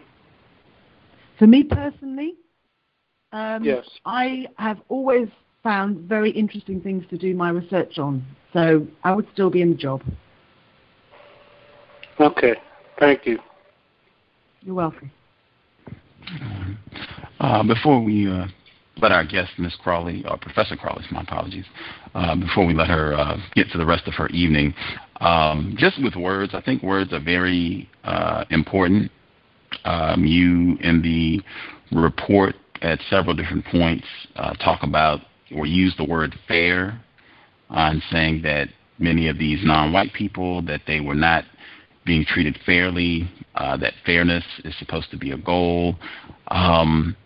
For me personally, um, yes. I have always found very interesting things to do my research on, so I would still be in the job. Okay, thank you. You're welcome. Uh, before we uh, let our guest, Ms. Crawley, or Professor Crawley, my apologies, uh, before we let her uh, get to the rest of her evening, um, just with words, I think words are very uh, important Um, you in the report at several different points uh, talk about or use the word fair on saying that many of these non-white people that they were not being treated fairly, uh, that fairness is supposed to be a goal. Um,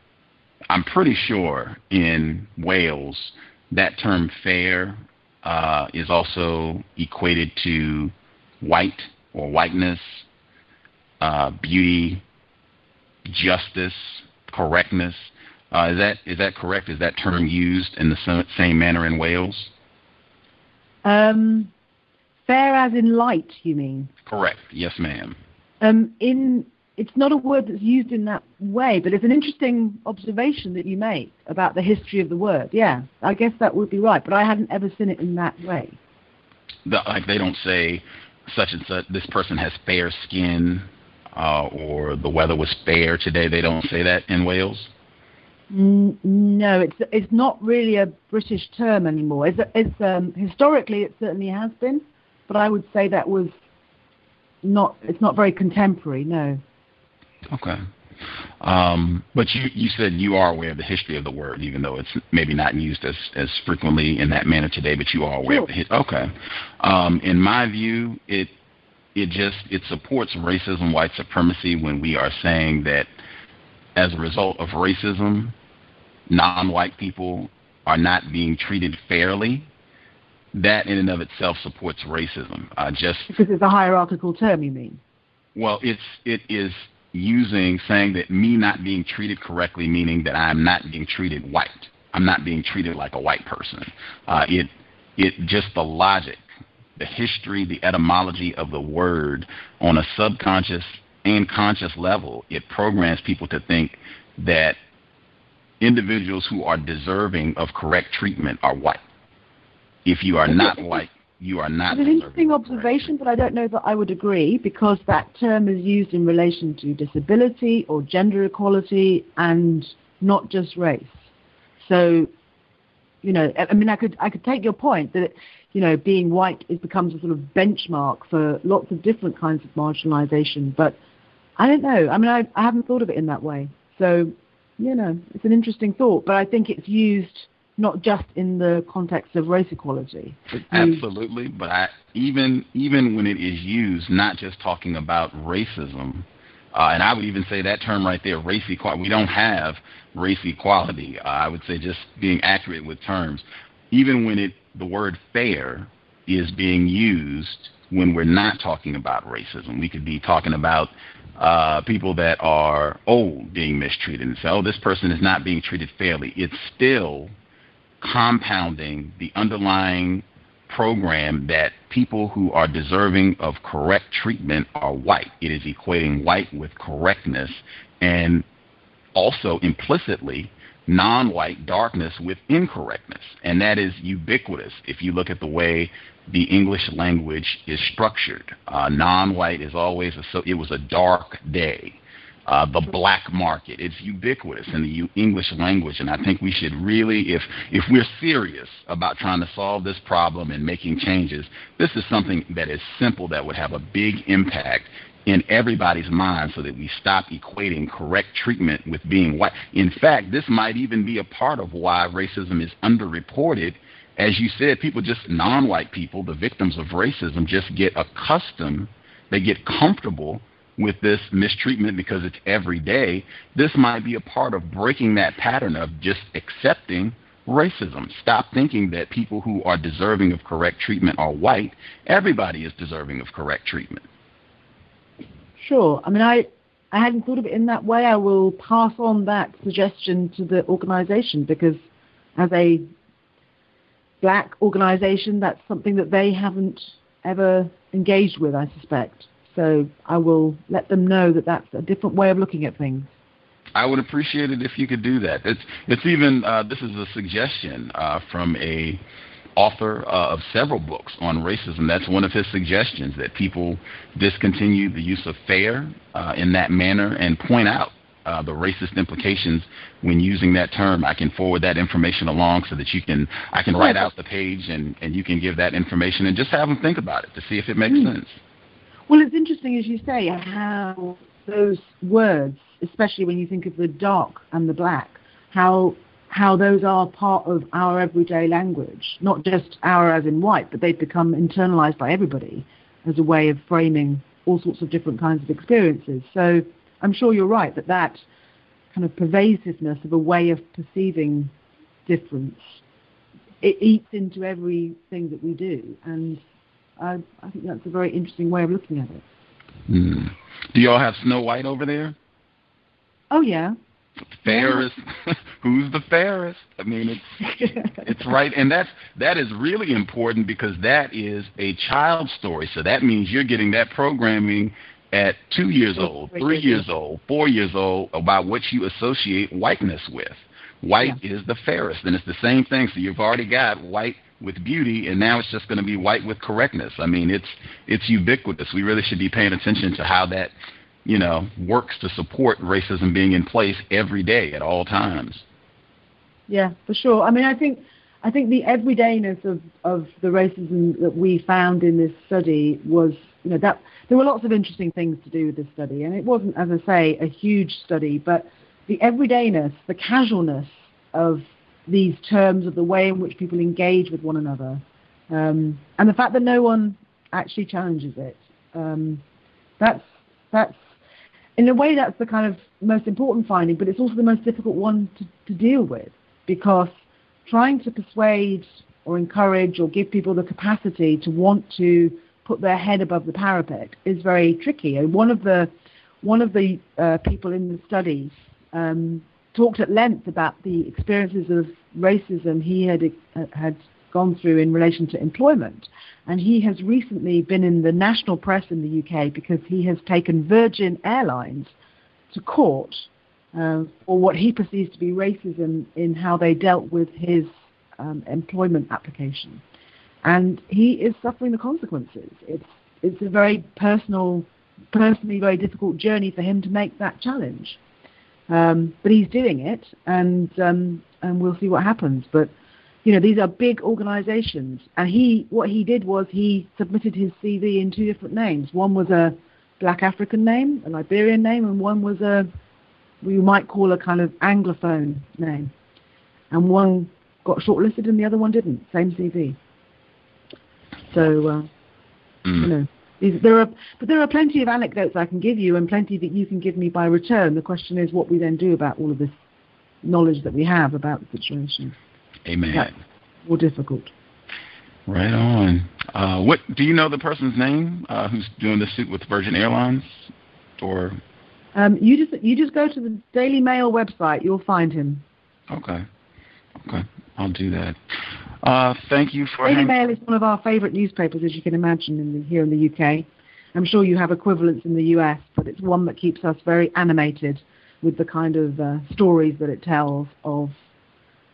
I'm pretty sure in Wales that term fair uh, is also equated to white or whiteness, uh, beauty, justice, correctness. Uh, is that is that correct? Is that term used in the same manner in Wales? Um, fair as in light, you mean? Correct. Yes, ma'am. Um, in it's not a word that's used in that way, but it's an interesting observation that you make about the history of the word. Yeah, I guess that would be right, but I hadn't ever seen it in that way. The, like they don't say such and such. This person has fair skin, uh, or the weather was fair today. They don't say that in Wales. No, it's it's not really a British term anymore. It's, it's um, historically it certainly has been, but I would say that was not. It's not very contemporary. No. Okay. Um, but you, you said you are aware of the history of the word, even though it's maybe not used as, as frequently in that manner today, but you are aware sure. of the history. Okay. Um, in my view, it it just it supports racism, white supremacy when we are saying that as a result of racism, non-white people are not being treated fairly. That in and of itself supports racism. Uh, just because it's a hierarchical term, you mean? Well, it's it is using saying that me not being treated correctly, meaning that I'm not being treated white. I'm not being treated like a white person. Uh, it it just the logic, the history, the etymology of the word on a subconscious and conscious level, it programs people to think that individuals who are deserving of correct treatment are white. If you are not white, you are not. It's an interesting observation, but I don't know that I would agree because that term is used in relation to disability or gender equality and not just race. So, you know, I mean, I could I could take your point that you know being white it becomes a sort of benchmark for lots of different kinds of marginalization, but I don't know. I mean, I I haven't thought of it in that way. So, you know, it's an interesting thought, but I think it's used not just in the context of race equality. Absolutely, but I, even even when it is used, not just talking about racism, uh, and I would even say that term right there, race equality. We don't have race equality. Uh, I would say just being accurate with terms. Even when it the word fair is being used when we're not talking about racism, we could be talking about uh, people that are old being mistreated and say, oh, this person is not being treated fairly. It's still compounding the underlying program that people who are deserving of correct treatment are white. It is equating white with correctness and also implicitly non white darkness with incorrectness. And that is ubiquitous if you look at the way the English language is structured. Uh, non white is always a, so it was a dark day uh, the black market. It's ubiquitous in the English language, and I think we should really, if if we're serious about trying to solve this problem and making changes, this is something that is simple that would have a big impact in everybody's mind so that we stop equating correct treatment with being white. In fact, this might even be a part of why racism is underreported. As you said, people just non white people, the victims of racism, just get accustomed, they get comfortable with this mistreatment because it's every day, this might be a part of breaking that pattern of just accepting racism. Stop thinking that people who are deserving of correct treatment are white. Everybody is deserving of correct treatment. Sure. I mean, I, I hadn't thought of it in that way. I will pass on that suggestion to the organization because as a black organization, that's something that they haven't ever engaged with, I suspect. So I will let them know that that's a different way of looking at things. I would appreciate it if you could do that. It's it's even uh, this is a suggestion uh, from a author uh, of several books on racism. That's one of his suggestions that people discontinue the use of fair uh, in that manner and point out uh, the racist implications when using that term. I can forward that information along so that you can I can write out the page and and you can give that information and just have them think about it to see if it makes mm. sense. Well, it's interesting, as you say, how those words, especially when you think of the dark and the black, how how those are part of our everyday language, not just our as in white, but they've become internalized by everybody as a way of framing all sorts of different kinds of experiences. So I'm sure you're right that that kind of pervasiveness of a way of perceiving difference it eats into everything that we do, and I, I think that's a very interesting way of looking at it. Mm. Do you all have Snow White over there? Oh yeah. Fairest. Who's the fairest? I mean, it's it's right, and that's that is really important because that is a child story. So that means you're getting that programming at two years old, three years old, four years old about what you associate whiteness with. White yeah. is the fairest, and it's the same thing. So you've already got white with beauty, and now it's just going to be white with correctness. I mean, it's it's ubiquitous. We really should be paying attention to how that, you know, works to support racism being in place every day at all times. Yeah, for sure. I mean, I think I think the everydayness of of the racism that we found in this study was, you know, that there were lots of interesting things to do with this study, and it wasn't, as I say, a huge study, but the everydayness, the casualness of these terms of the way in which people engage with one another, um, and the fact that no one actually challenges it. Um, that's that's in a way that's the kind of most important finding, but it's also the most difficult one to, to deal with because trying to persuade or encourage or give people the capacity to want to put their head above the parapet is very tricky. And one of the one of the uh, people in the study um, talked at length about the experiences of racism he had uh, had gone through in relation to employment, and he has recently been in the national press in the UK because he has taken Virgin Airlines to court uh, for what he perceives to be racism in how they dealt with his um, employment application, and he is suffering the consequences. It's it's a very personal, personally very difficult journey for him to make that challenge. Um, but he's doing it, and um, and we'll see what happens. But you know, these are big organisations, and he what he did was he submitted his CV in two different names. One was a Black African name, a Liberian name, and one was a we might call a kind of Anglophone name. And one got shortlisted, and the other one didn't. Same CV. So uh, mm. you know. There are, but there are plenty of anecdotes I can give you, and plenty that you can give me by return. The question is what we then do about all of this knowledge that we have about the situation. Amen. That's more difficult. Right on. Uh, what do you know the person's name uh, who's doing the suit with Virgin Airlines, or? Um, you just you just go to the Daily Mail website. You'll find him. Okay. Okay. I'll do that. Uh, thank you for. Daily Mail is one of our favourite newspapers, as you can imagine, in the, here in the UK. I'm sure you have equivalents in the US, but it's one that keeps us very animated with the kind of uh, stories that it tells of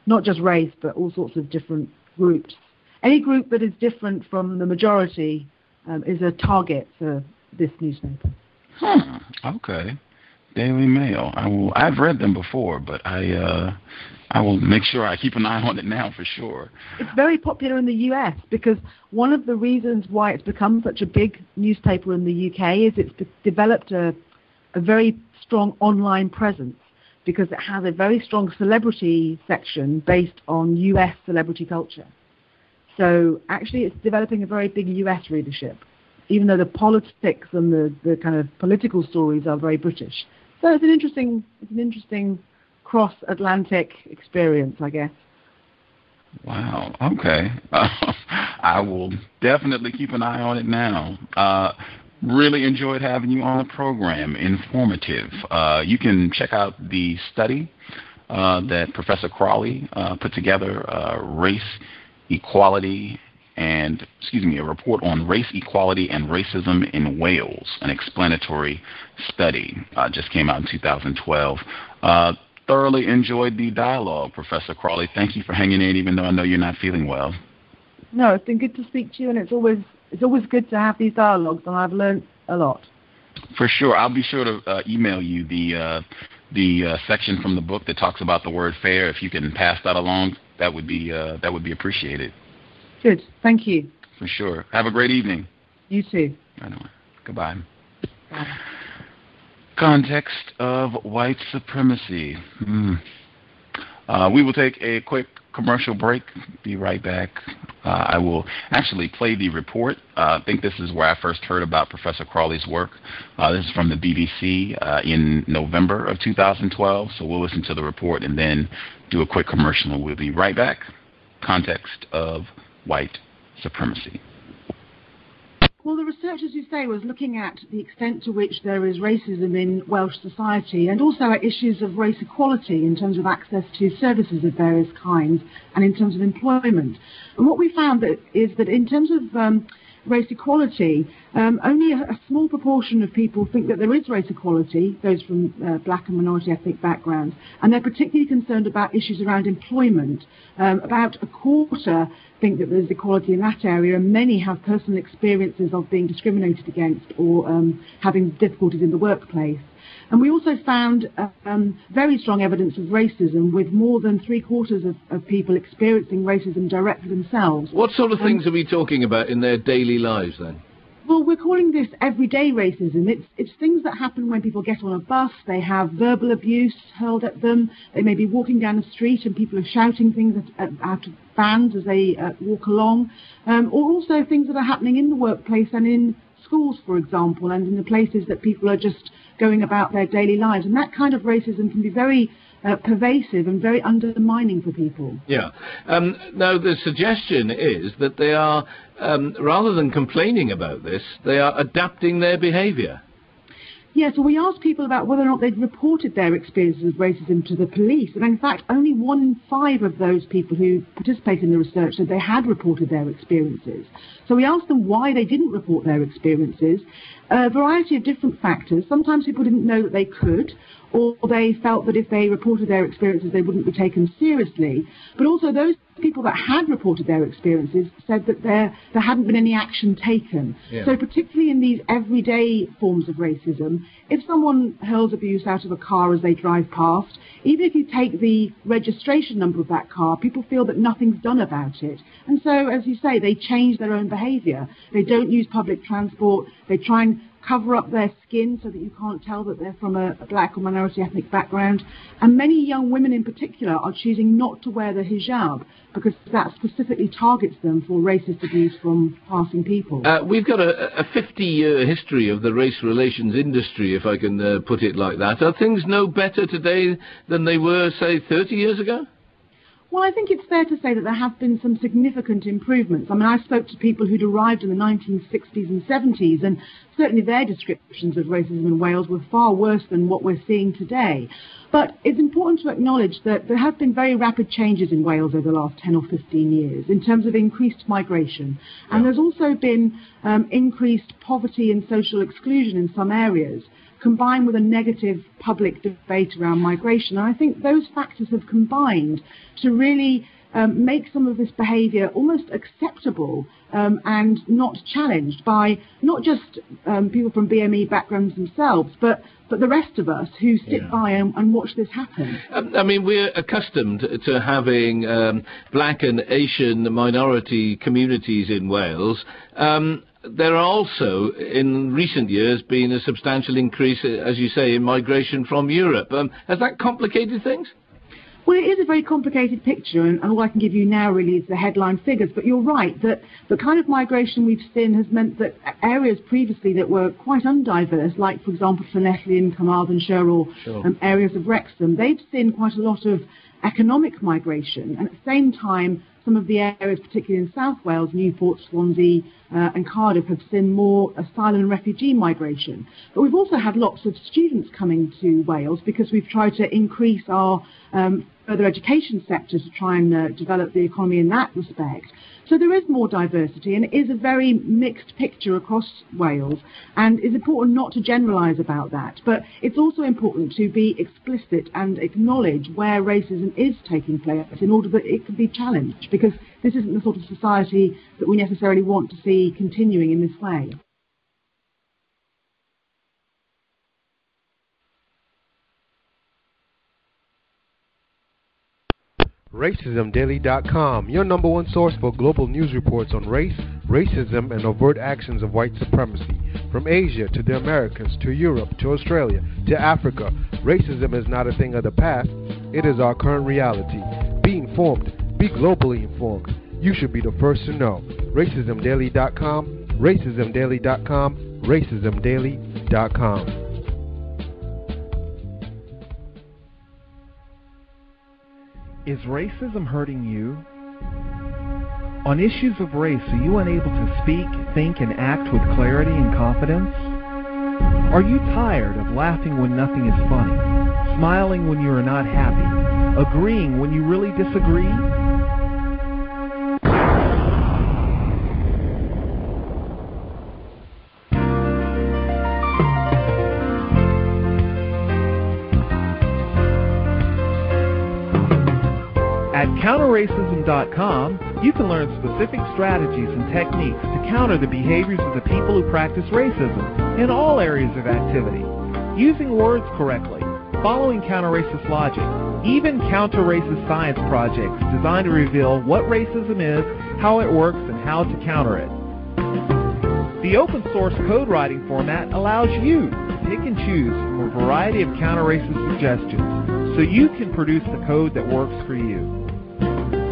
not just race, but all sorts of different groups. Any group that is different from the majority um, is a target for this newspaper. Hmm. Okay. Daily Mail. I will. I've read them before, but I uh, I will make sure I keep an eye on it now for sure. It's very popular in the US because one of the reasons why it's become such a big newspaper in the UK is it's developed a a very strong online presence because it has a very strong celebrity section based on US celebrity culture. So actually, it's developing a very big US readership, even though the politics and the, the kind of political stories are very British. So it's an interesting, it's an interesting cross-Atlantic experience, I guess. Wow. Okay. Uh, I will definitely keep an eye on it now. Uh, really enjoyed having you on the program. Informative. Uh, you can check out the study uh, that Professor Crawley uh, put together, uh, race equality and excuse me, a report on race equality and racism in Wales, an explanatory study, uh, just came out in 2012. Uh, thoroughly enjoyed the dialogue, Professor Crawley. Thank you for hanging in, even though I know you're not feeling well. No, it's been good to speak to you, and it's always it's always good to have these dialogues, and I've learned a lot. For sure, I'll be sure to uh, email you the uh, the uh, section from the book that talks about the word fair. If you can pass that along, that would be uh, that would be appreciated. Good. Thank you. For sure. Have a great evening. You too. Goodbye. Bye. Context of white supremacy. Hmm. Uh, we will take a quick commercial break. Be right back. Uh, I will actually play the report. Uh, I think this is where I first heard about Professor Crawley's work. Uh, this is from the BBC uh, in November of 2012. So we'll listen to the report and then do a quick commercial, and we'll be right back. Context of white supremacy. Well, the research, as you say, was looking at the extent to which there is racism in Welsh society and also at issues of race equality in terms of access to services of various kinds and in terms of employment. And what we found that is that in terms of um, race equality, um, only a, a, small proportion of people think that there is race equality, those from uh, black and minority ethnic backgrounds, and they're particularly concerned about issues around employment. Um, about a quarter think that there's equality in that area, and many have personal experiences of being discriminated against or um, having difficulties in the workplace. And we also found um, very strong evidence of racism with more than three quarters of, of people experiencing racism directly themselves. What sort of things um, are we talking about in their daily lives then? Well, we're calling this everyday racism. It's, it's things that happen when people get on a bus, they have verbal abuse hurled at them, they may be walking down the street and people are shouting things at, at, out of vans as they uh, walk along, um, or also things that are happening in the workplace and in schools, for example, and in the places that people are just going about their daily lives. And that kind of racism can be very uh, pervasive and very undermining for people. Yeah. Um, now, the suggestion is that they are, um, rather than complaining about this, they are adapting their behaviour. Yeah, so we asked people about whether or not they'd reported their experiences of racism to the police. And in fact, only one in five of those people who participated in the research said they had reported their experiences. So we asked them why they didn't report their experiences. A variety of different factors. Sometimes people didn't know that they could, or they felt that if they reported their experiences, they wouldn't be taken seriously. But also those people that had reported their experiences said that there, there hadn't been any action taken. Yeah. So particularly in these everyday forms of racism, if someone hurls abuse out of a car as they drive past, even if you take the registration number of that car, people feel that nothing's done about it. And so, as you say, they change their own behaviour. They don't use public transport. They try and cover up their skin so that you can't tell that they're from a, black or minority ethnic background. And many young women in particular are choosing not to wear the hijab because that specifically targets them for racist abuse from passing people. Uh, we've got a, a 50-year history of the race relations industry, if I can uh, put it like that. Are things no better today than they were, say, 30 years ago? Well, I think it's fair to say that there have been some significant improvements. I mean, I spoke to people who'd arrived in the 1960s and 70s, and certainly their descriptions of racism in Wales were far worse than what we're seeing today. But it's important to acknowledge that there have been very rapid changes in Wales over the last 10 or 15 years in terms of increased migration. And there's also been um, increased poverty and social exclusion in some areas combined with a negative public debate around migration. And I think those factors have combined to really um, make some of this behaviour almost acceptable um, and not challenged by not just um, people from BME backgrounds themselves, but but the rest of us who sit yeah. by and, and, watch this happen. Um, I mean, we're accustomed to having um, black and Asian minority communities in Wales. There are also, in recent years, been a substantial increase, as you say, in migration from Europe. Um, has that complicated things? Well, it is a very complicated picture, and, and, all I can give you now really is the headline figures. But you're right that the kind of migration we've seen has meant that areas previously that were quite undiverse, like, for example, Llanelli Carmarthenshire or sure. um, areas of Wrexham, they've seen quite a lot of economic migration, and at the same time, some of the areas, particularly in South Wales, Newport, Swansea, uh, and Cardiff, have seen more asylum and refugee migration. But we've also had lots of students coming to Wales because we've tried to increase our um, further education sector to try and uh, develop the economy in that respect. So there is more diversity and it is a very mixed picture across Wales and it's important not to generalise about that. But it's also important to be explicit and acknowledge where racism is taking place in order that it can be challenged because this isn't the sort of society that we necessarily want to see continuing in this way. RacismDaily.com, your number one source for global news reports on race, racism, and overt actions of white supremacy From Asia to the Americas to Europe to Australia to Africa, racism is not a thing of the past, it is our current reality. Be informed, be globally informed. You should be the first to know. RacismDaily.com, RacismDaily.com, RacismDaily.com. Is racism hurting you? On issues of race, are you unable to speak, think, and act with clarity and confidence? Are you tired of laughing when nothing is funny, smiling when you are not happy, agreeing when you really disagree? counterracism.com, you can learn specific strategies and techniques to counter the behaviors of the people who practice racism in all areas of activity, using words correctly, following counter-racist logic, even counter-racist science projects designed to reveal what racism is, how it works, and how to counter it. The open source code writing format allows you to pick and choose from a variety of counter-racist suggestions so you can produce the code that works for you.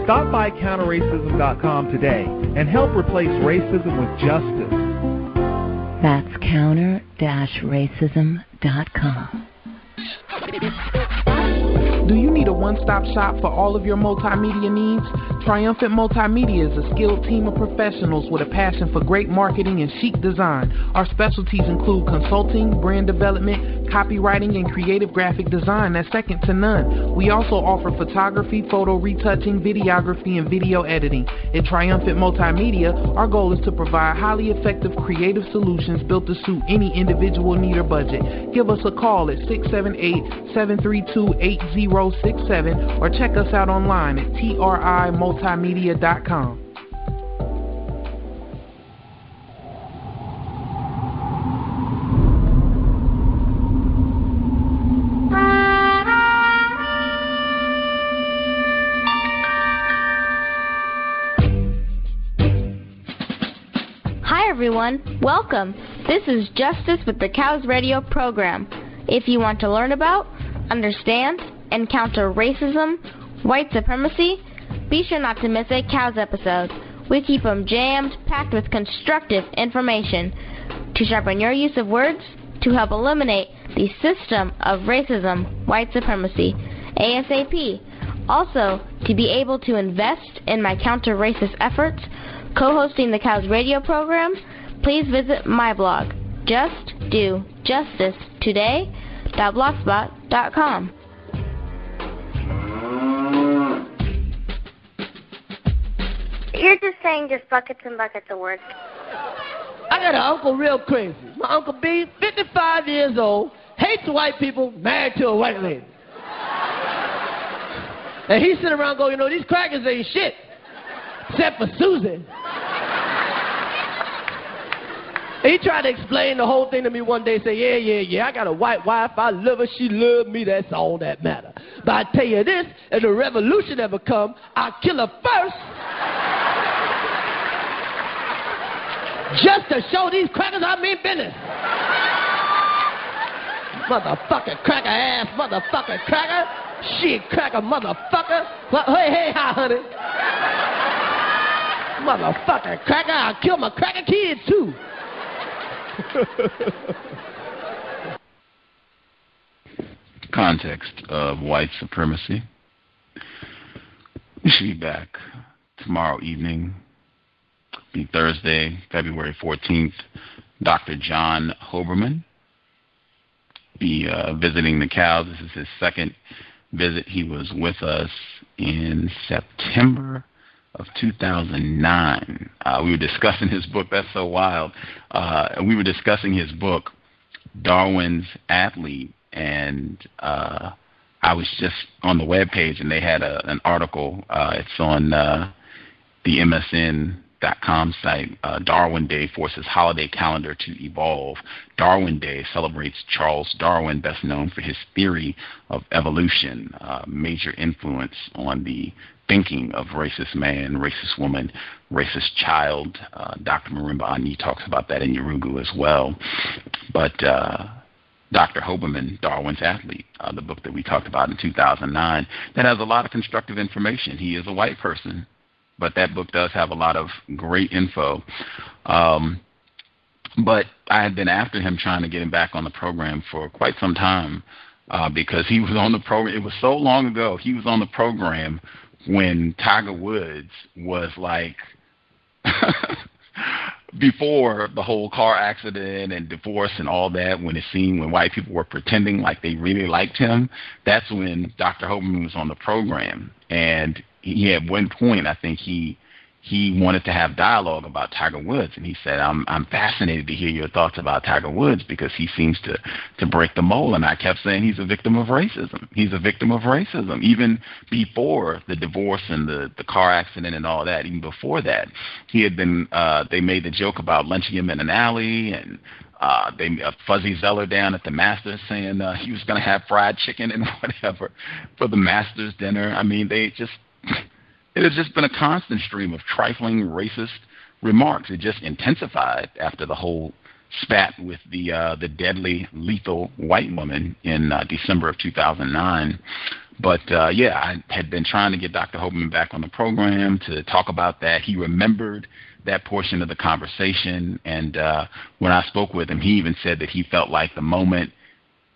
Stop by counterracism.com today and help replace racism with justice. That's counter-racism.com. Do you need a one-stop shop for all of your multimedia needs? Triumphant Multimedia is a skilled team of professionals with a passion for great marketing and chic design. Our specialties include consulting, brand development, copywriting, and creative graphic design that's second to none. We also offer photography, photo retouching, videography, and video editing. At Triumphant Multimedia, our goal is to provide highly effective creative solutions built to suit any individual need or budget. Give us a call at 678-732-8067 or check us out online at trimultimedia.com. Hi everyone, welcome. This is Justice with the Cows Radio program. If you want to learn about, understand, and counter racism, white supremacy, be sure not to miss a Cows episode. We keep them jammed, packed with constructive information to sharpen your use of words to help eliminate the system of racism, white supremacy, ASAP. Also, to be able to invest in my counter racist efforts, co hosting the Cows Radio program, please visit my blog, justdojustice.today.blogspot.com. You're just saying just buckets and buckets of words. I got an uncle real crazy. My Uncle B, 55 years old, hates white people, married to a white lady. And he sit around going, you know, these crackers ain't shit, except for Susan. He tried to explain the whole thing to me one day, say, yeah, yeah, yeah, I got a white wife, I love her, she love me, that's all that matter. But I tell you this, if the revolution ever come, I'll kill her first. Just to show these crackers I mean business. Motherfucking cracker ass, motherfucking cracker. Shit, cracker, motherfucker. What, hey, hey, hi, honey. Motherfucking cracker, I'll kill my cracker kids too. Context of white supremacy. We should be back tomorrow evening, Thursday, February 14th. Dr. John Hoberman be uh, visiting the cows. This is his second visit. He was with us in September of 2009. Uh, we were discussing his book. That's so wild. Uh, we were discussing his book, Darwin's Athlete, and uh, I was just on the web page, and they had a, an article. Uh, it's on uh, the MSN Facebook.com site, uh, Darwin Day forces holiday calendar to evolve. Darwin Day celebrates Charles Darwin, best known for his theory of evolution, uh, major influence on the thinking of racist man, racist woman, racist child. Uh, Dr. Marimba Ani talks about that in Yurugu as well. But uh, Dr. Hoberman, Darwin's Athlete, uh, the book that we talked about in 2009, that has a lot of constructive information. He is a white person, but that book does have a lot of great info. Um, but I had been after him trying to get him back on the program for quite some time uh, because he was on the program. It was so long ago. He was on the program when Tiger Woods was like before the whole car accident and divorce and all that, when it seemed when white people were pretending like they really liked him, that's when Dr. Hoberman was on the program. And he at one point I think he he wanted to have dialogue about Tiger Woods, and he said, "I'm I'm fascinated to hear your thoughts about Tiger Woods because he seems to to break the mold." And I kept saying he's a victim of racism. He's a victim of racism, even before the divorce and the the car accident and all that. Even before that, he had been. Uh, they made the joke about lynching him in an alley, and uh, they uh, Fuzzy Zoeller down at the Masters saying uh, he was going to have fried chicken and whatever for the Masters dinner. I mean, they just it has just been a constant stream of trifling racist remarks. It just intensified after the whole spat with the uh, the deadly, lethal white woman in uh, December of 2009. But uh, yeah, I had been trying to get Dr. Hoberman back on the program to talk about that. He remembered that portion of the conversation, and uh, when I spoke with him, he even said that he felt like the moment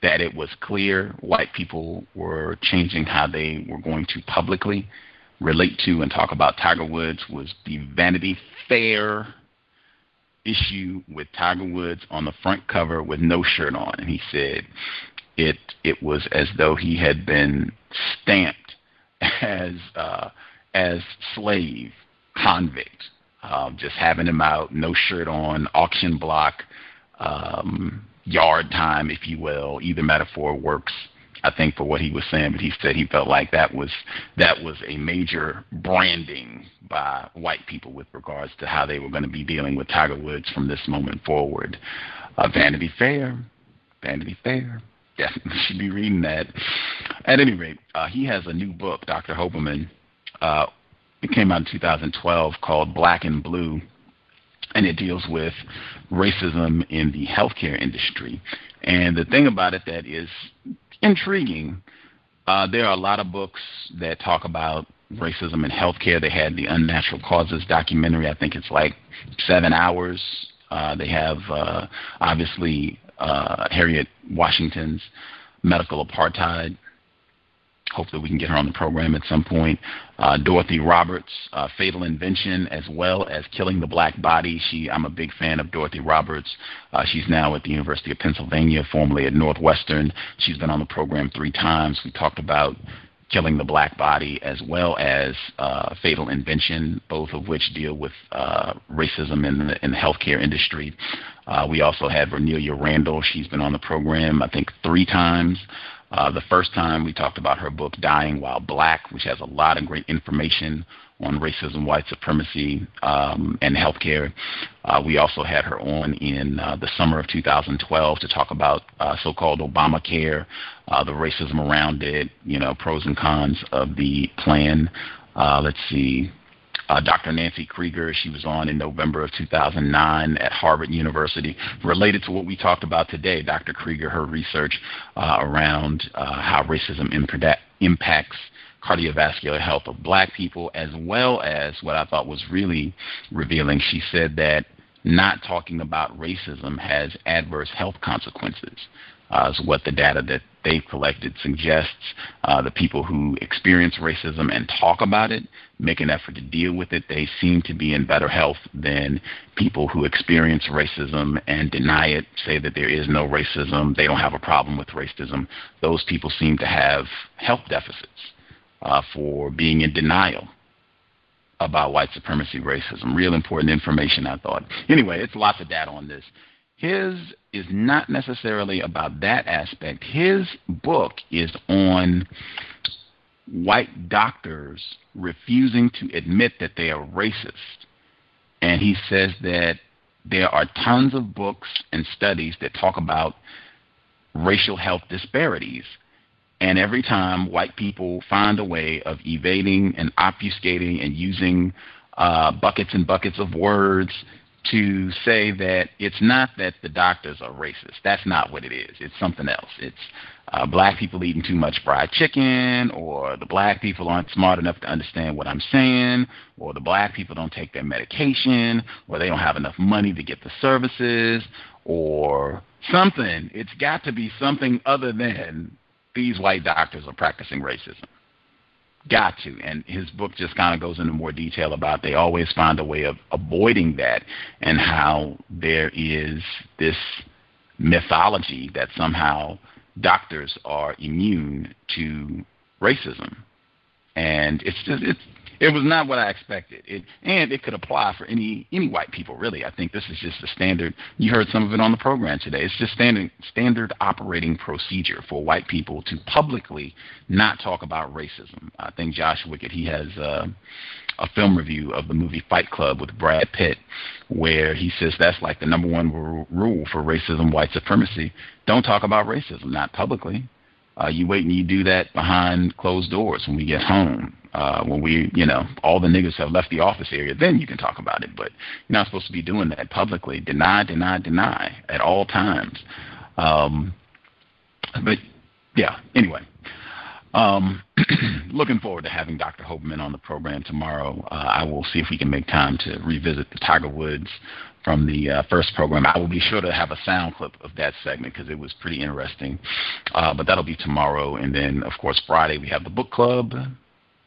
that it was clear white people were changing how they were going to publicly relate to and talk about Tiger Woods was the Vanity Fair issue with Tiger Woods on the front cover with no shirt on, and he said it it was as though he had been stamped as uh, as slave convict, um, just having him out, no shirt on, auction block, um, yard time, if you will. Either metaphor works I think for what he was saying, but he said he felt like that was that was a major branding by white people with regards to how they were going to be dealing with Tiger Woods from this moment forward. Uh, Vanity Fair, Vanity Fair, definitely should be reading that. At any rate, uh, he has a new book, Dr. Hoberman. Uh, it came out in 2012 called Black and Blue and it deals with racism in the healthcare industry. And the thing about it that is intriguing. Uh, there are a lot of books that talk about racism in healthcare. They had the Unnatural Causes documentary. I think it's like seven hours. Uh, they have uh, obviously uh, Harriet Washington's Medical Apartheid hopefully we can get her on the program at some point. Uh, Dorothy Roberts, uh, Fatal Invention, as well as Killing the Black Body. She, I'm a big fan of Dorothy Roberts. Uh, she's now at the University of Pennsylvania, formerly at Northwestern. She's been on the program three times. We talked about Killing the Black Body as well as uh, Fatal Invention, both of which deal with uh, racism in the, in the healthcare industry. Uh, we also had Vernelia Randall. She's been on the program, I think, three times. Uh, the first time we talked about her book, Dying While Black, which has a lot of great information on racism, white supremacy, um, and healthcare. Uh, we also had her on in uh, the summer of 2012 to talk about uh, so-called Obamacare, uh, the racism around it, you know, pros and cons of the plan. Uh, let's see uh, Dr. Nancy Krieger. She was on in November of 2009 at Harvard University. Related to what we talked about today, Dr. Krieger, her research uh, around uh, how racism impacts cardiovascular health of black people, as well as what I thought was really revealing. She said that not talking about racism has adverse health consequences uh, is what the data that they've collected suggests. Uh, the people who experience racism and talk about it, make an effort to deal with it, they seem to be in better health than people who experience racism and deny it, say that there is no racism, they don't have a problem with racism. Those people seem to have health deficits uh, for being in denial about white supremacy racism. Real important information, I thought. Anyway, it's lots of data on this. His is not necessarily about that aspect. His book is on white doctors refusing to admit that they are racist and he says that there are tons of books and studies that talk about racial health disparities. And every time white people find a way of evading and obfuscating and using uh, buckets and buckets of words to say that it's not that the doctors are racist. That's not what it is. It's something else. It's uh, black people eating too much fried chicken, or the black people aren't smart enough to understand what I'm saying, or the black people don't take their medication, or they don't have enough money to get the services, or something. It's got to be something other than these white doctors are practicing racism. Got to. And his book just kind of goes into more detail about they always find a way of avoiding that and how there is this mythology that somehow doctors are immune to racism. And it's just it's it was not what I expected. It and it could apply for any any white people really. I think this is just a standard. You heard some of it on the program today. It's just standard standard operating procedure for white people to publicly not talk about racism. I think Josh Wickett he has uh, a film review of the movie Fight Club with Brad Pitt, where he says that's like the number one rule for racism, white supremacy. Don't talk about racism, not publicly. Uh, you wait and you do that behind closed doors when we get home. Uh, when we, you know, all the niggas have left the office area, then you can talk about it. But you're not supposed to be doing that publicly. Deny, deny, deny at all times. Um, but yeah, anyway. Um, looking forward to having Dr. Hoberman on the program tomorrow. Uh, I will see if we can make time to revisit the Tiger Woods from the uh, first program. I will be sure to have a sound clip of that segment because it was pretty interesting. Uh, but that'll be tomorrow. And then, of course, Friday we have the book club,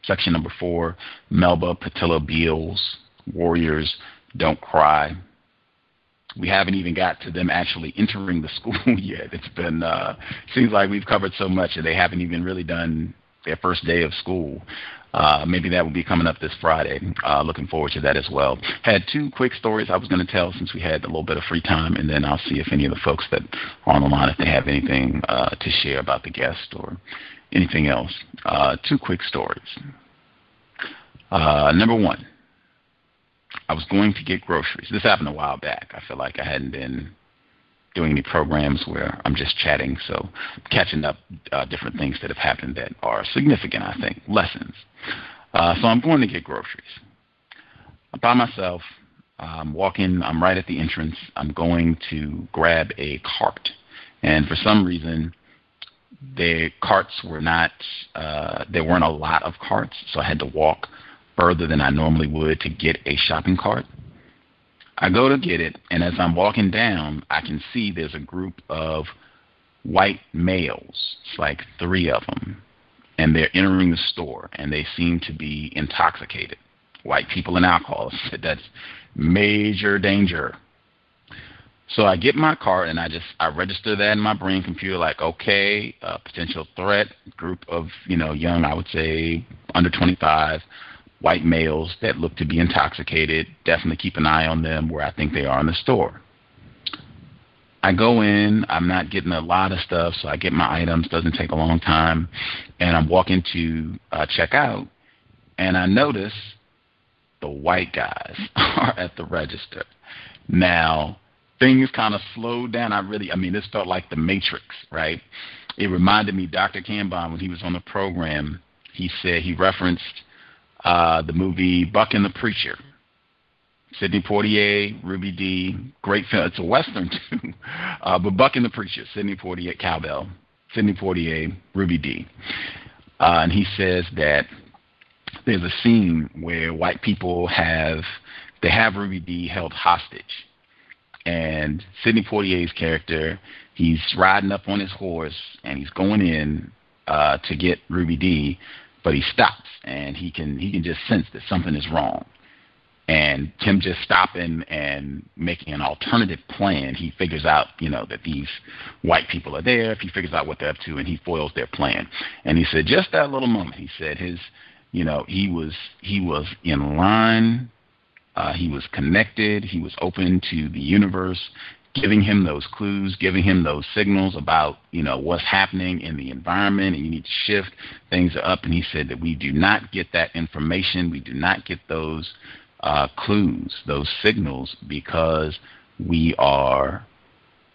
section number four, Melba Pattillo Beals, Warriors Don't Cry. We haven't even got to them actually entering the school yet. It's been uh, seems like we've covered so much that they haven't even really done their first day of school. Uh, maybe that will be coming up this Friday. Uh, looking forward to that as well. Had two quick stories I was going to tell since we had a little bit of free time, and then I'll see if any of the folks that are on the line, if they have anything uh, to share about the guest or anything else. Uh, two quick stories. Uh, number one, I was going to get groceries. This happened a while back. I feel like I hadn't been doing any programs where I'm just chatting, so catching up uh, different things that have happened that are significant, I think, lessons. Uh, so I'm going to get groceries. I'm by myself. I'm walking. I'm right at the entrance. I'm going to grab a cart, and for some reason, the carts were not. Uh, there weren't a lot of carts, so I had to walk further than I normally would to get a shopping cart. I go to get it, and as I'm walking down, I can see there's a group of white males. It's like three of them. And they're entering the store, and they seem to be intoxicated. White people and alcohol. That's major danger. So I get my card and I just I register that in my brain computer like okay, a potential threat, group of you know young I would say under 25, white males that look to be intoxicated. Definitely keep an eye on them where I think they are in the store. I go in, I'm not getting a lot of stuff, so I get my items, doesn't take a long time, and I'm walking to uh, check out, and I notice the white guys are at the register. Now, things kind of slowed down. I really, I mean, this felt like the Matrix, right? It reminded me, Dr. Kambon, when he was on the program, he said he referenced uh, the movie Buck and the Preacher. Sidney Poitier, Ruby Dee, great film. It's a western too, uh, but Buck and the Preacher, Sidney Poitier, cowbell, Sidney Poitier, Ruby Dee, uh, and he says that there's a scene where white people have they have Ruby Dee held hostage, and Sidney Poitier's character he's riding up on his horse and he's going in uh, to get Ruby Dee, but he stops and he can he can just sense that something is wrong. And him just stopping and making an alternative plan, he figures out, you know, that these white people are there. If he figures out what they're up to, and he foils their plan. And he said, just that little moment, he said his, you know, he was he was in line, uh, he was connected, he was open to the universe, giving him those clues, giving him those signals about, you know, what's happening in the environment and you need to shift things up. And he said that we do not get that information. We do not get those uh, clues, those signals, because we are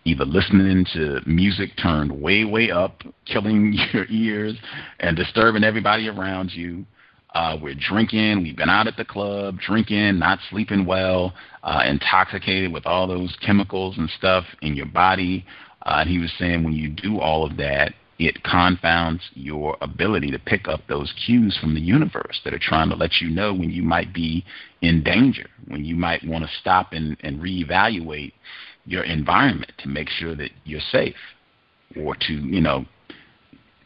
either listening to music turned way, way up, killing your ears and disturbing everybody around you. Uh, we're drinking. We've been out at the club, drinking, not sleeping well, uh, intoxicated with all those chemicals and stuff in your body. Uh, and he was saying when you do all of that, it confounds your ability to pick up those cues from the universe that are trying to let you know when you might be in danger, when you might want to stop and, and reevaluate your environment to make sure that you're safe or to, you know,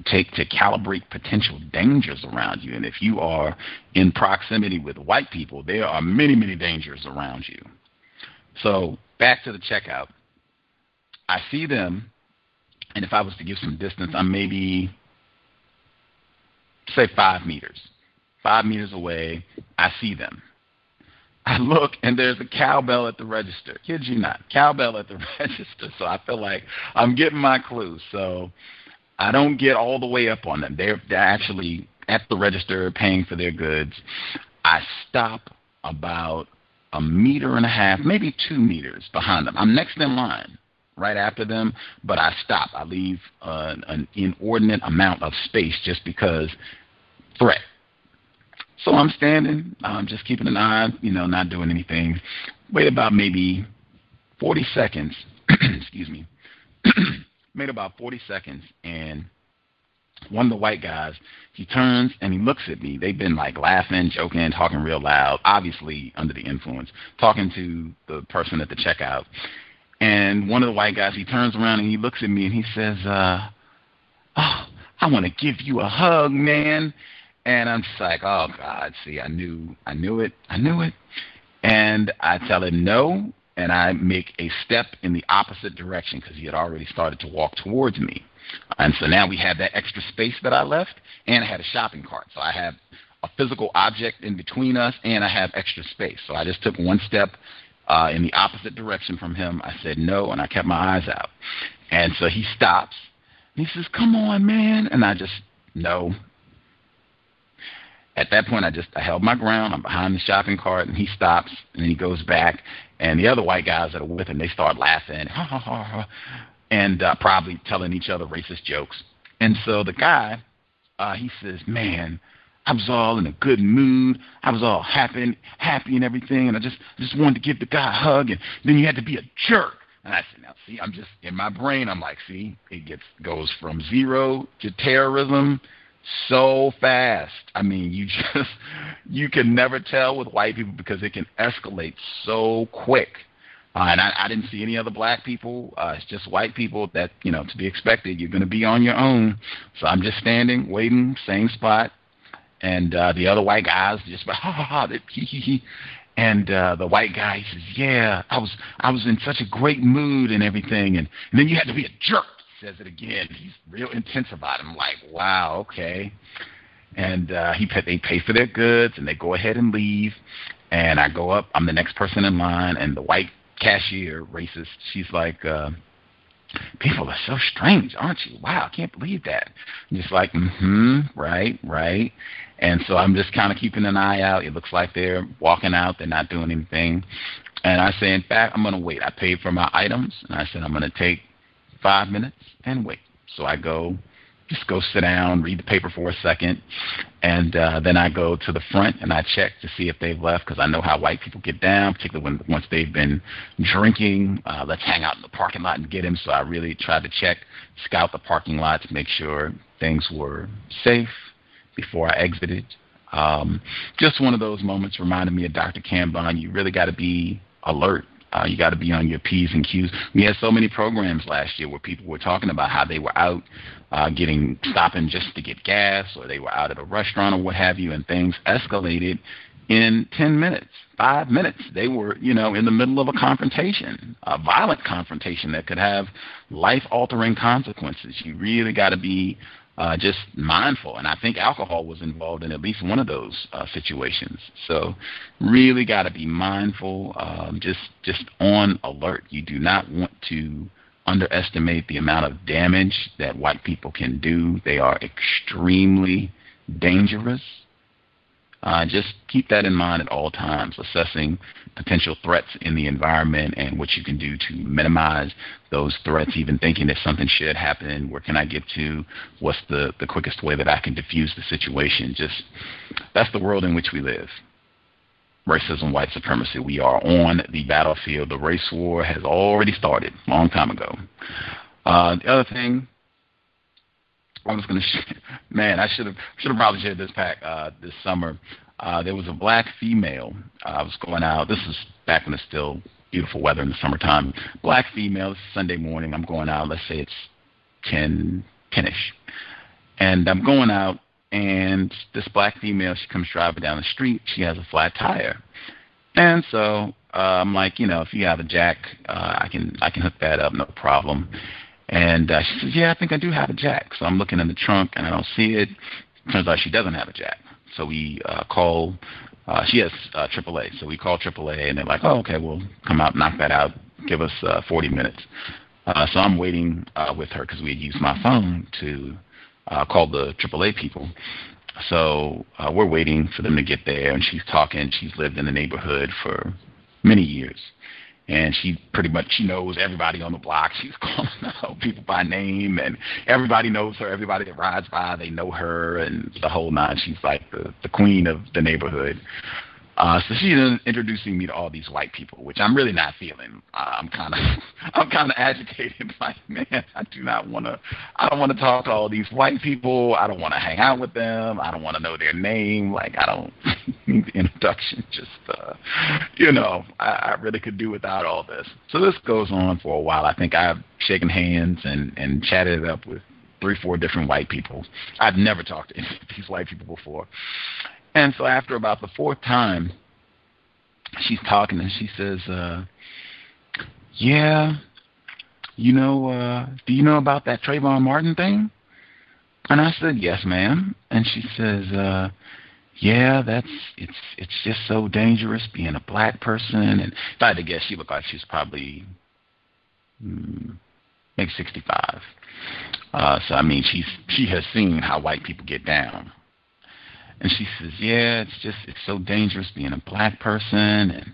take to calibrate potential dangers around you. And if you are in proximity with white people, there are many, many dangers around you. So back to the checkout. I see them, and if I was to give some distance, I'm maybe, say, five meters. Five meters away, I see them. I look and there's a cowbell at the register. Kid you not, cowbell at the register. So I feel like I'm getting my clues. So I don't get all the way up on them. They're they're actually at the register paying for their goods. I stop about a meter and a half, maybe two meters behind them. I'm next in line, right after them, but I stop. I leave uh, an inordinate amount of space just because threat. So I'm standing, I'm just keeping an eye, you know, not doing anything. Wait about maybe 40 seconds. excuse me. Made about 40 seconds, and one of the white guys, he turns and he looks at me. They've been like laughing, joking, talking real loud, obviously under the influence, talking to the person at the checkout. And one of the white guys, he turns around and he looks at me and he says, uh, "Oh, I want to give you a hug, man." And I'm just like, oh God, see, I knew, I knew it, I knew it. And I tell him no, and I make a step in the opposite direction because he had already started to walk towards me. And so now we have that extra space that I left, and I had a shopping cart. So I have a physical object in between us, and I have extra space. So I just took one step uh, in the opposite direction from him. I said no, and I kept my eyes out. And so he stops, and he says, "Come on, man!" And I just no, at that point, I just I held my ground. I'm behind the shopping cart, and he stops, and he goes back, and the other white guys that are with him, they start laughing, ha ha ha, ha and uh, probably telling each other racist jokes. And so the guy, uh, he says, "Man, I was all in a good mood. I was all happy, and happy and everything, and I just just wanted to give the guy a hug, and then you had to be a jerk." And I said, "Now, see, I'm just in my brain. I'm like, see, it gets goes from zero to terrorism." So fast. I mean, you just you can never tell with white people because it can escalate so quick. Uh, and I, I didn't see any other black people. Uh, it's just white people that you know to be expected. You're going to be on your own. So I'm just standing, waiting, same spot, and uh, the other white guys just ha ha ha, he he he. And uh, the white guy says, "Yeah, I was I was in such a great mood and everything, and, and then you had to be a jerk says it again. He's real intense about it. I'm like, wow, okay. And uh, he they pay for their goods and they go ahead and leave. And I go up. I'm the next person in line, and the white cashier, racist, she's like, uh, people are so strange, aren't you? Wow, I can't believe that. I'm just like, mm-hmm, right, right. And so I'm just kind of keeping an eye out. It looks like they're walking out. They're not doing anything. And I say, in fact, I'm going to wait. I paid for my items, and I said I'm going to take five minutes and wait. So I go, just go sit down, read the paper for a second, and uh, then I go to the front and I check to see if they've left because I know how white people get down, particularly when once they've been drinking. Uh, let's hang out in the parking lot and get him. So I really tried to check, scout the parking lot to make sure things were safe before I exited. Um, just one of those moments reminded me of Dr. Kambon. You really got to be alert uh, you got to be on your P's and Q's. We had so many programs last year where people were talking about how they were out uh, getting stopping just to get gas, or they were out at a restaurant or what have you, and things escalated in 10 minutes, five minutes. They were, you know, in the middle of a confrontation, a violent confrontation that could have life-altering consequences. You really got to be uh, just mindful. And I think alcohol was involved in at least one of those uh, situations. So really got to be mindful, um, just just on alert. You do not want to underestimate the amount of damage that white people can do. They are extremely dangerous. Uh, just keep that in mind at all times, assessing potential threats in the environment and what you can do to minimize those threats, even thinking if something should happen, where can I get to? What's the, the quickest way that I can diffuse the situation? Just that's the world in which we live. Racism, white supremacy. We are on the battlefield. The race war has already started a long time ago. Uh, the other thing I was gonna, sh- man, I should have should have probably shared this pack uh, this summer. Uh, there was a black female. Uh, I was going out. This is back when it's still beautiful weather in the summertime. Black female. Sunday morning. I'm going out. Let's say it's ten ten-ish, and I'm going out. And this black female, she comes driving down the street. She has a flat tire, and so uh, I'm like, you know, if you have a jack, uh, I can I can hook that up, no problem. And uh, she says, yeah, I think I do have a jack. So I'm looking in the trunk and I don't see it. Turns out she doesn't have a jack. So we uh, call. Uh, she has uh, AAA. So we call AAA and they're like, oh, okay, we'll come out, knock that out, give us uh, 40 minutes. Uh, so I'm waiting uh, with her because we had used my phone to uh, call the AAA people. So uh, we're waiting for them to get there, and she's talking. She's lived in the neighborhood for many years and she pretty much she knows everybody on the block. She's calling out people by name, and everybody knows her. Everybody that rides by, they know her, and the whole nine. She's like the the queen of the neighborhood. Uh, so she's introducing me to all these white people, which I'm really not feeling. Uh, I'm kind of, I'm kind of agitated. Like, man, I do not want to. I don't want to talk to all these white people. I don't want to hang out with them. I don't want to know their name. Like, I don't the introduction. Just, uh, you know, I, I really could do without all this. So this goes on for a while. I think I've shaken hands and and chatted it up with three, four different white people. I've never talked to any of these white people before. And so after about the fourth time, she's talking and she says, uh, "Yeah, you know, uh, do you know about that Trayvon Martin thing?" And I said, "Yes, ma'am." And she says, uh, "Yeah, that's it's it's just so dangerous being a black person." And if I had to guess, she looked like she's probably mm, maybe sixty-five. Uh, so I mean, she's she has seen how white people get down. And she says, "Yeah, it's just it's so dangerous being a black person, and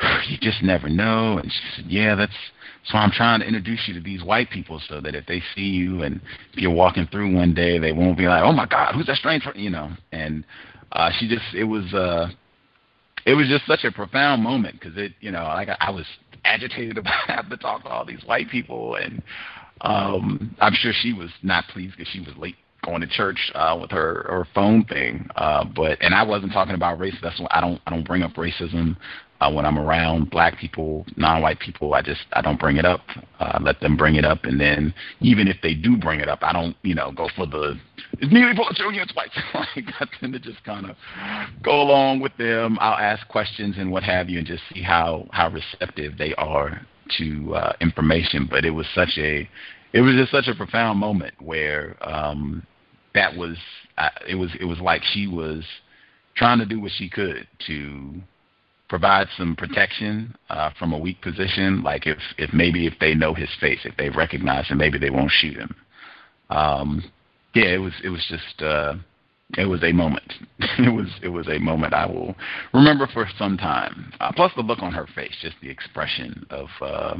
you just never know." And she said, "Yeah, that's so I'm trying to introduce you to these white people so that if they see you and you're walking through one day, they won't be like, "Oh my God, who's that strange?" You know." And uh, she just it was uh, it was just such a profound moment because it you know like I, I was agitated about having to talk to all these white people and um I'm sure she was not pleased because she was late going to church uh, with her her phone thing. Uh, but and I wasn't talking about race. That's why I don't I don't bring up racism uh, when I'm around black people, non-white people. I just I don't bring it up. Uh, let them bring it up, and then even if they do bring it up, I don't you know go for the it's nearly political against whites. like I tend to just kind of go along with them. I'll ask questions and what have you, and just see how how receptive they are to uh, information. But it was such a it was just such a profound moment where um, that was uh, it was it was like she was trying to do what she could to provide some protection uh, from a weak position. Like if if maybe if they know his face, if they recognize him, maybe they won't shoot him. Um, yeah, it was it was just uh, it was a moment. it was it was a moment I will remember for some time. Uh, plus the look on her face, just the expression of uh,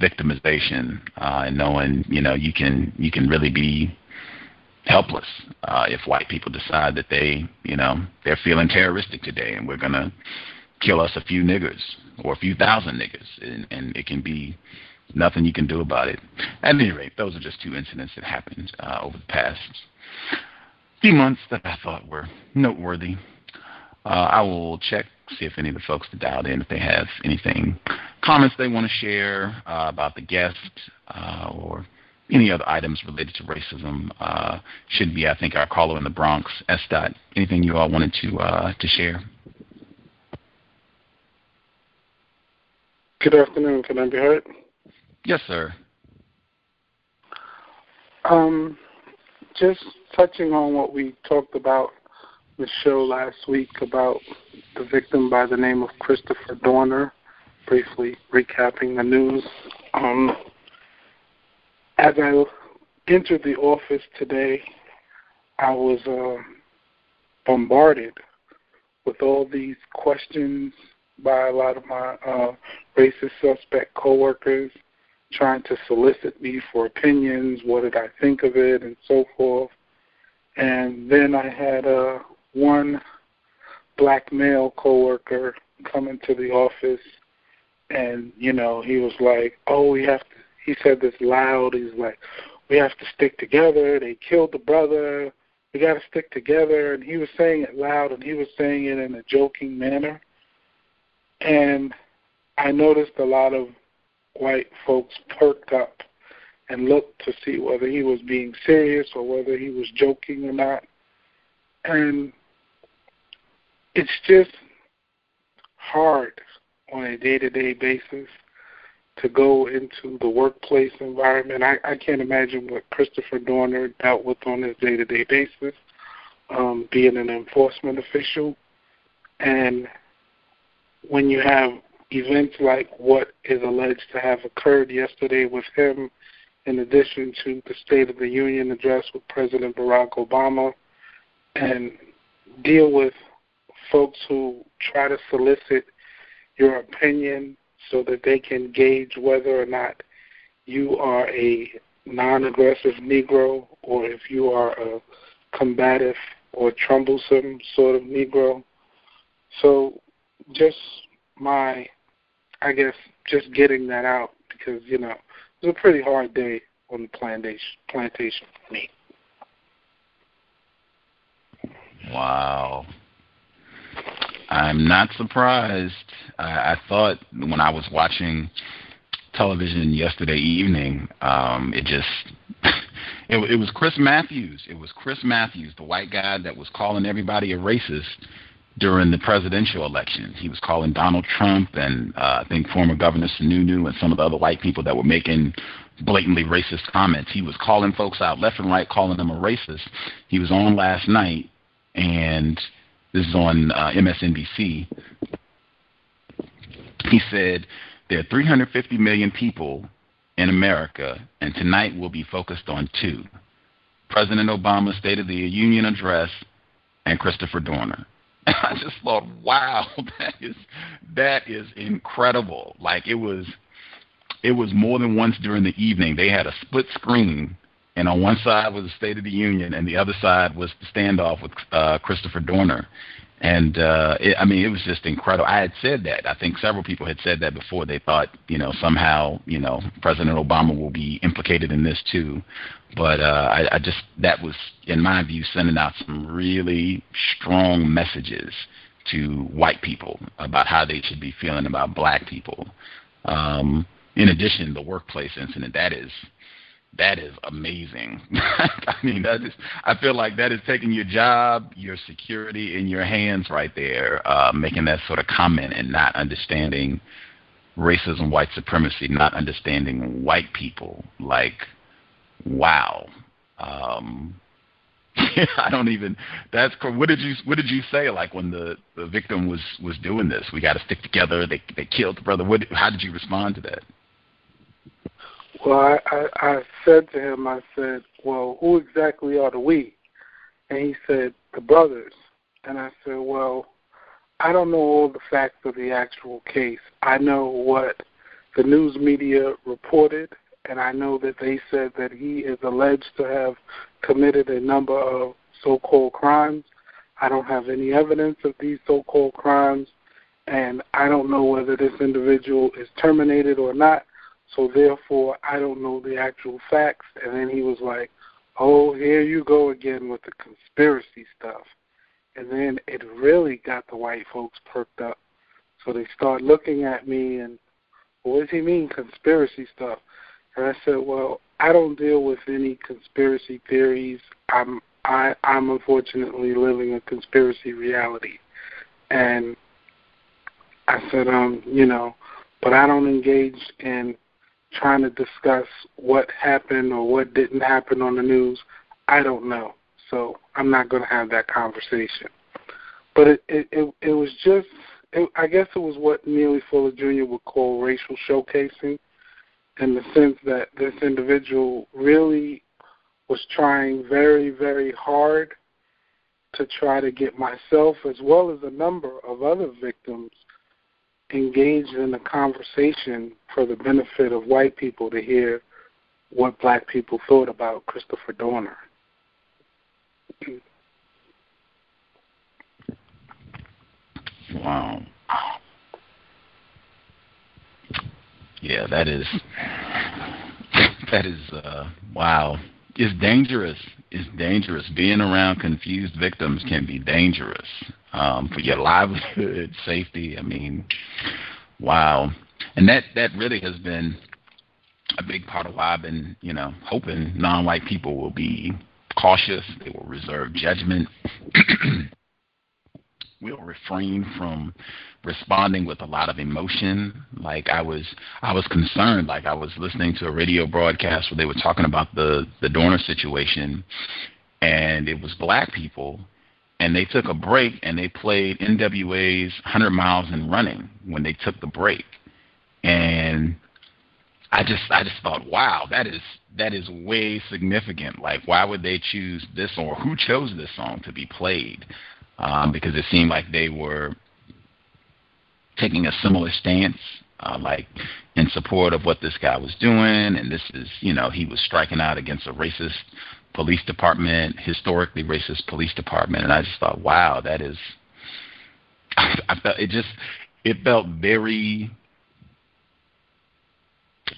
victimization uh, and knowing you know you can you can really be helpless uh, if white people decide that they, you know, they're feeling terroristic today and we're to kill us a few niggers or a few thousand niggers, and, and it can be nothing you can do about it. At any rate, those are just two incidents that happened uh, over the past few months that I thought were noteworthy. Uh, I will check, see if any of the folks that dialed in, if they have anything, comments they want to share uh, about the guest uh, or any other items related to racism uh, should be, I think, our caller in the Bronx, S. Dot. Anything you all wanted to uh, to share? Good afternoon. Can I be heard? Yes, sir. Um, just touching on what we talked about the show last week about the victim by the name of Christopher Dorner, briefly recapping the news. Um, as I entered the office today, I was uh, bombarded with all these questions by a lot of my uh, racist suspect coworkers trying to solicit me for opinions, what did I think of it, and so forth. And then I had uh, one black male coworker come into the office, and you know he was like, "Oh, we have to." He said this loud. He's like, "We have to stick together. They killed the brother. We got to stick together." And he was saying it loud, and he was saying it in a joking manner. And I noticed a lot of white folks perked up and looked to see whether he was being serious or whether he was joking or not. And it's just hard on a day to day basis to go into the workplace environment. I, I can't imagine what Christopher Dorner dealt with on his day to day basis, um, being an enforcement official. And when you have events like what is alleged to have occurred yesterday with him, in addition to the State of the Union address with President Barack Obama, and deal with folks who try to solicit your opinion so that they can gauge whether or not you are a non aggressive Negro or if you are a combative or troublesome sort of Negro. So just my I guess just getting that out because you know it was a pretty hard day on the plantation plantation for me. Wow. I'm not surprised. I, I thought when I was watching television yesterday evening, um, it just it, it was Chris Matthews. It was Chris Matthews, the white guy that was calling everybody a racist during the presidential election. He was calling Donald Trump and uh, I think former Governor Sununu and some of the other white people that were making blatantly racist comments. He was calling folks out left and right, calling them a racist. He was on last night, and this is on uh, MSNBC. He said there are 350 million people in America, and tonight we'll be focused on two President Obama's State of the Union address and Christopher Dorner. I just thought, wow, that is that is incredible. Like it was it was more than once during the evening. They had a split screen and on one side was the State of the Union and the other side was the standoff with uh Christopher Dorner. And uh it, I mean it was just incredible. I had said that. I think several people had said that before. They thought, you know, somehow, you know, President Obama will be implicated in this too. But uh I, I just that was in my view sending out some really strong messages to white people about how they should be feeling about black people. Um in addition, the workplace incident that is that is amazing. I mean, that is. I feel like that is taking your job, your security in your hands right there, uh, making that sort of comment and not understanding racism, white supremacy, not understanding white people. Like, wow. Um, I don't even. That's what did you what did you say? Like when the the victim was was doing this, we got to stick together. They they killed the brother. What? How did you respond to that? Well, I, I, I said to him, I said, well, who exactly are the we? And he said, the brothers. And I said, well, I don't know all the facts of the actual case. I know what the news media reported, and I know that they said that he is alleged to have committed a number of so-called crimes. I don't have any evidence of these so-called crimes, and I don't know whether this individual is terminated or not. So therefore, I don't know the actual facts. And then he was like, "Oh, here you go again with the conspiracy stuff." And then it really got the white folks perked up. So they start looking at me and, what does he mean conspiracy stuff? And I said, well, I don't deal with any conspiracy theories. I'm I I'm unfortunately living a conspiracy reality. And I said, um, you know, but I don't engage in trying to discuss what happened or what didn't happen on the news. I don't know. So I'm not going to have that conversation. But it it it, it was just I guess it was what Neely Fuller Jr. would call racial showcasing, in the sense that this individual really was trying very very hard to try to get myself as well as a number of other victims engaged in a conversation for the benefit of white people to hear what black people thought about Christopher Dorner. Wow. Yeah, that is that is uh wow. It's dangerous. It's dangerous. Being around confused victims can be dangerous um, for your livelihood, safety. I mean, wow. And that that really has been a big part of why I've been, you know, hoping non-white people will be cautious. They will reserve judgment. we'll refrain from responding with a lot of emotion. Like I was, I was concerned. Like I was listening to a radio broadcast where they were talking about the the Dorner situation, and it was black people, and they took a break and they played NWA's "100 Miles and Running" when they took the break, and I just I just thought, wow, that is that is way significant. Like, why would they choose this song? Or who chose this song to be played? Um, because it seemed like they were taking a similar stance, uh, like in support of what this guy was doing, and this is, you know, he was striking out against a racist police department, historically racist police department, and I just thought, wow, that is. I, I felt it just it felt very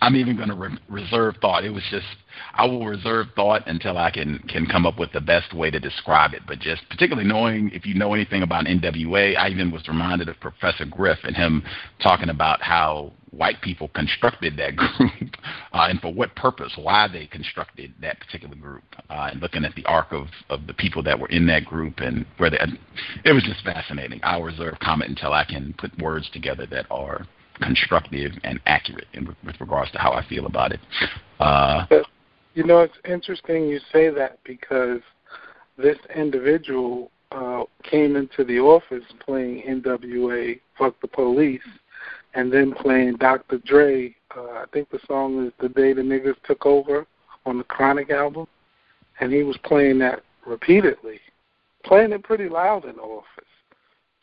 I'm even going to re- reserve thought. It was just I will reserve thought until I can can come up with the best way to describe it. But just particularly knowing if you know anything about NWA, I even was reminded of Professor Griff and him talking about how white people constructed that group uh, and for what purpose, why they constructed that particular group, uh, and looking at the arc of, of the people that were in that group and where they. It was just fascinating. I'll reserve comment until I can put words together that are constructive and accurate in, with regards to how I feel about it. Uh, you know, it's interesting you say that because this individual uh, came into the office playing NWA "Fuck the Police" and then playing Dr. Dre. Uh, I think the song is "The Day the Niggas Took Over" on the Chronic album, and he was playing that repeatedly, playing it pretty loud in the office.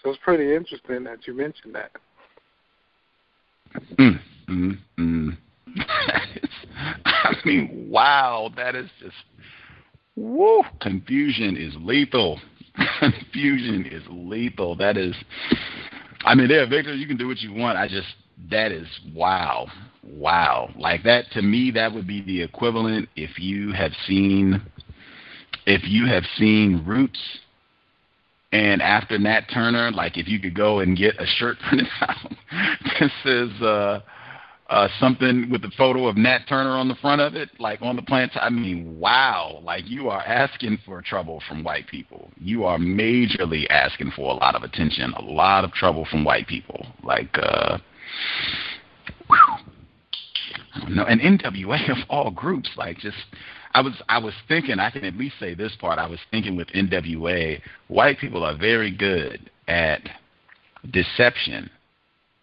So it's pretty interesting that you mentioned that. Mm, mm, mm. I mean, wow, that is just woo. Confusion is lethal. Confusion is lethal. That is. I mean, there, Victor. You can do what you want. I just that is wow, wow. Like that to me, that would be the equivalent if you have seen, if you have seen Roots and after Nat Turner, like if you could go and get a shirt printed out, this is uh, uh, something with the photo of Nat Turner on the front of it, like on the plant. I mean, wow! Like you are asking for trouble from white people. You are majorly asking for a lot of attention, a lot of trouble from white people. Like, uh, no, and NWA of all groups, like just I was I was thinking I can at least say this part. I was thinking with NWA, white people are very good at deception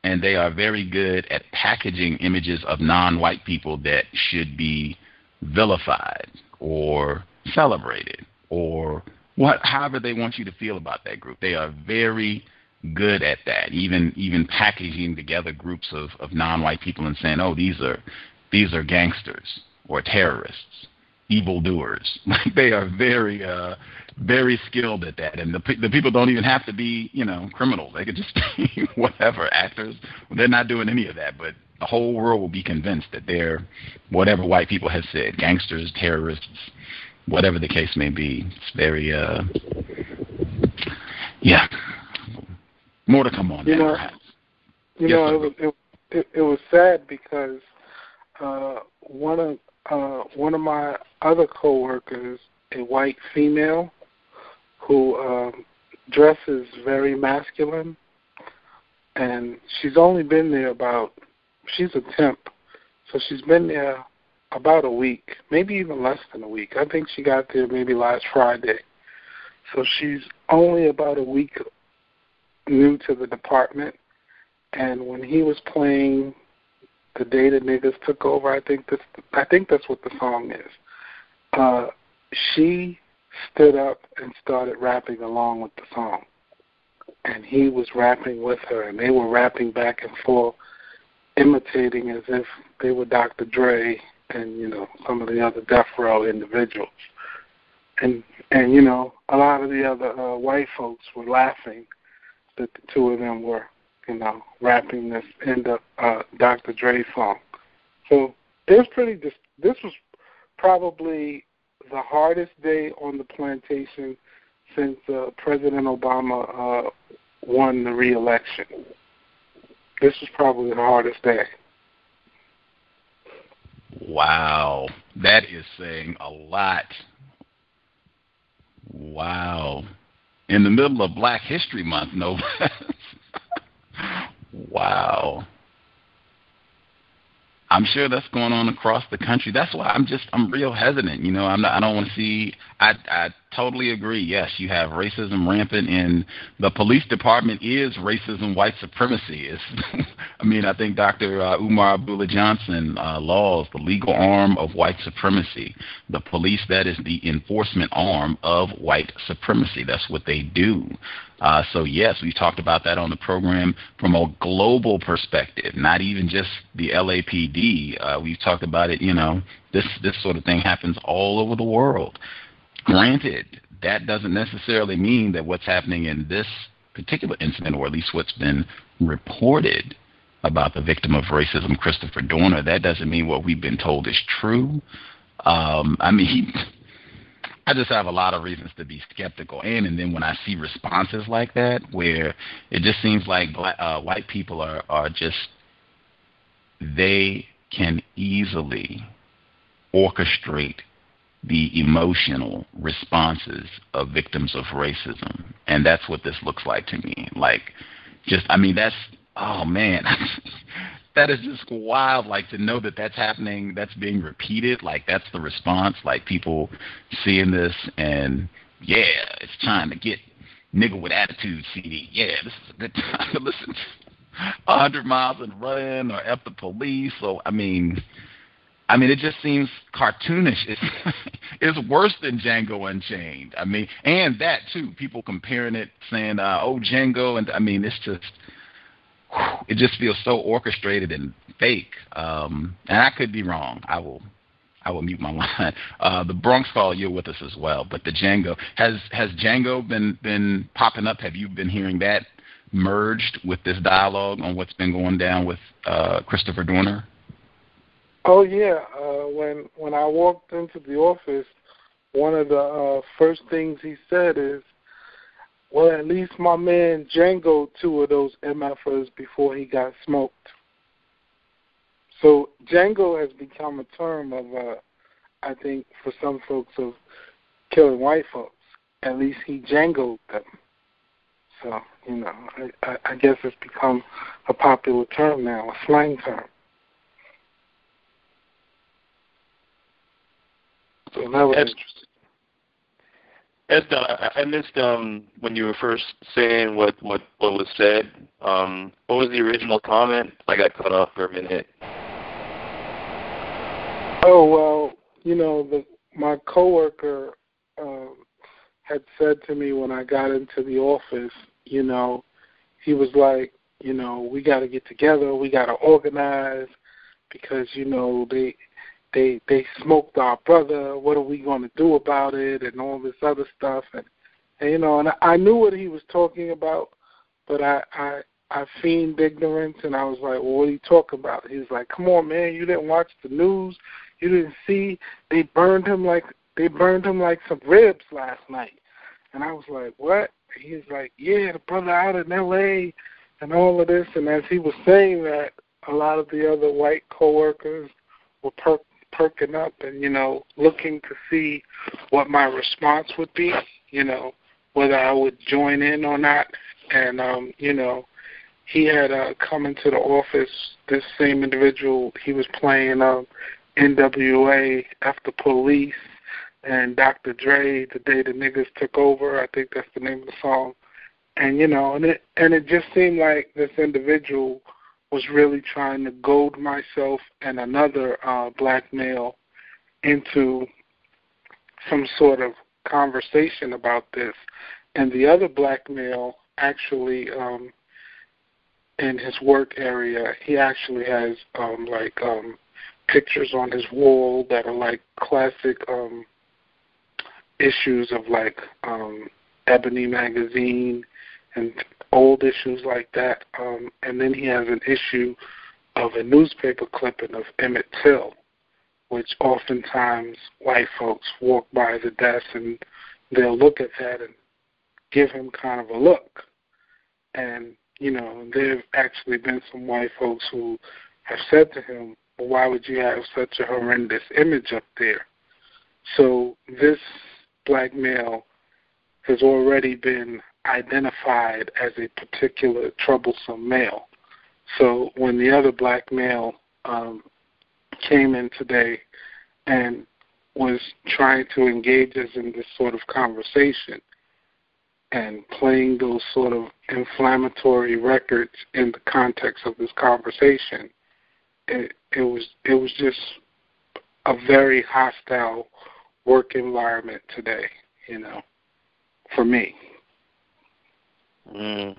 and they are very good at packaging images of non-white people that should be vilified or celebrated or what however they want you to feel about that group. They are very good at that. Even even packaging together groups of, of non-white people and saying, "Oh, these are these are gangsters or terrorists." Evildoers. Like they are very, uh, very skilled at that, and the the people don't even have to be, you know, criminals. They could just be whatever actors. They're not doing any of that, but the whole world will be convinced that they're whatever white people have said, gangsters, terrorists, whatever the case may be. It's very, uh, yeah. More to come on you that, know, perhaps. You yes, know, it was, it, it, it was sad because uh, one of uh, one of my other coworkers, a white female, who um, dresses very masculine, and she's only been there about. She's a temp, so she's been there about a week, maybe even less than a week. I think she got there maybe last Friday. So she's only about a week new to the department. And when he was playing the day the niggas took over. I think this. I think that's what the song is. Uh, she stood up and started rapping along with the song. And he was rapping with her, and they were rapping back and forth, imitating as if they were Dr. Dre and you know some of the other death row individuals. And and you know a lot of the other uh, white folks were laughing that the two of them were you know rapping this end of uh, Dr. Dre song. So was pretty. Dis- this was probably the hardest day on the plantation since uh, President Obama uh, won the re-election. This was probably the hardest day. Wow, that is saying a lot. Wow. In the middle of Black History Month, no. wow. I'm sure that's going on across the country. That's why I'm just I'm real hesitant. You know, I'm not. I don't want to see. I I totally agree. Yes, you have racism rampant, and the police department is racism, white supremacy. Is I mean, I think Dr. Uh, Umar Abdullah Johnson uh, laws the legal arm of white supremacy. The police that is the enforcement arm of white supremacy. That's what they do. Uh, so yes, we've talked about that on the program from a global perspective, not even just the LAPD. Uh, we've talked about it. You know, this this sort of thing happens all over the world. Granted, that doesn't necessarily mean that what's happening in this particular incident, or at least what's been reported about the victim of racism, Christopher Dorner, that doesn't mean what we've been told is true. Um, I mean, I just have a lot of reasons to be skeptical. And and then when I see responses like that, where it just seems like black, uh, white people are are just they can easily orchestrate the emotional responses of victims of racism, and that's what this looks like to me. Like, just I mean, that's oh man, that is just wild. Like to know that that's happening, that's being repeated. Like that's the response. Like people seeing this and yeah, it's time to get nigga with attitude CD. Yeah, this is a good time to listen to a hundred miles and run or F the police. So I mean, I mean, it just seems cartoonish. It's it's worse than Django Unchained. I mean, and that too. People comparing it, saying, uh, "Oh, Django," and I mean, it's just it just feels so orchestrated and fake. Um, and I could be wrong. I will I will mute my line. Uh, the Bronx call, you're with us as well. But the Django has has Django been been popping up? Have you been hearing that merged with this dialogue on what's been going down with uh, Christopher Dorner? Oh yeah. Uh, when when I walked into the office, one of the uh, first things he said is, well, at least my man Django two of those MFers before he got smoked. So Django has become a term of, uh, I think, for some folks of killing white folks. At least he Djangoed them. So you know, I, I, I guess it's become a popular term now, a slang term. So that was interesting. Ed, I missed um, when you were first saying what, what, what was said. Um, what was the original comment? I got cut off for a minute. Oh well, you know, the, my coworker uh, had said to me when I got into the office, you know, he was like, you know, we got to get together, we got to organize because you know they they they smoked our brother. What are we going to do about it? And all this other stuff. And, and you know, and I, knew what he was talking about, but I I I feigned ignorance, and I was like, well, what are you talking about? He was like, come on, man, you didn't watch the news. You didn't see they burned him like they burned him like some ribs last night. And I was like, what? He was like, yeah, the brother out in L.A. and all of this. And as he was saying that, a lot of the other white coworkers were per- perking up and you know looking to see what my response would be you know whether i would join in or not. And um you know he had uh come into the office this same individual he was playing um nwa after police and dr dre the day the niggas took over i think that's the name of the song. And you know and it and it just seemed like this individual was really trying to goad myself and another uh, black male into some sort of conversation about this, and the other black male actually um, in his work area, he actually has um, like um, pictures on his wall that are like classic um, issues of like um, Ebony magazine and old issues like that. Um, and then he has an issue of a newspaper clipping of Emmett Till, which oftentimes white folks walk by the desk and they'll look at that and give him kind of a look. And, you know, there have actually been some white folks who have said to him, well, why would you have such a horrendous image up there? So this black male has already been identified as a particular troublesome male. So when the other black male um, came in today and was trying to engage us in this sort of conversation and playing those sort of inflammatory records in the context of this conversation, it, it was it was just a very hostile work environment today, you know, for me. Mm.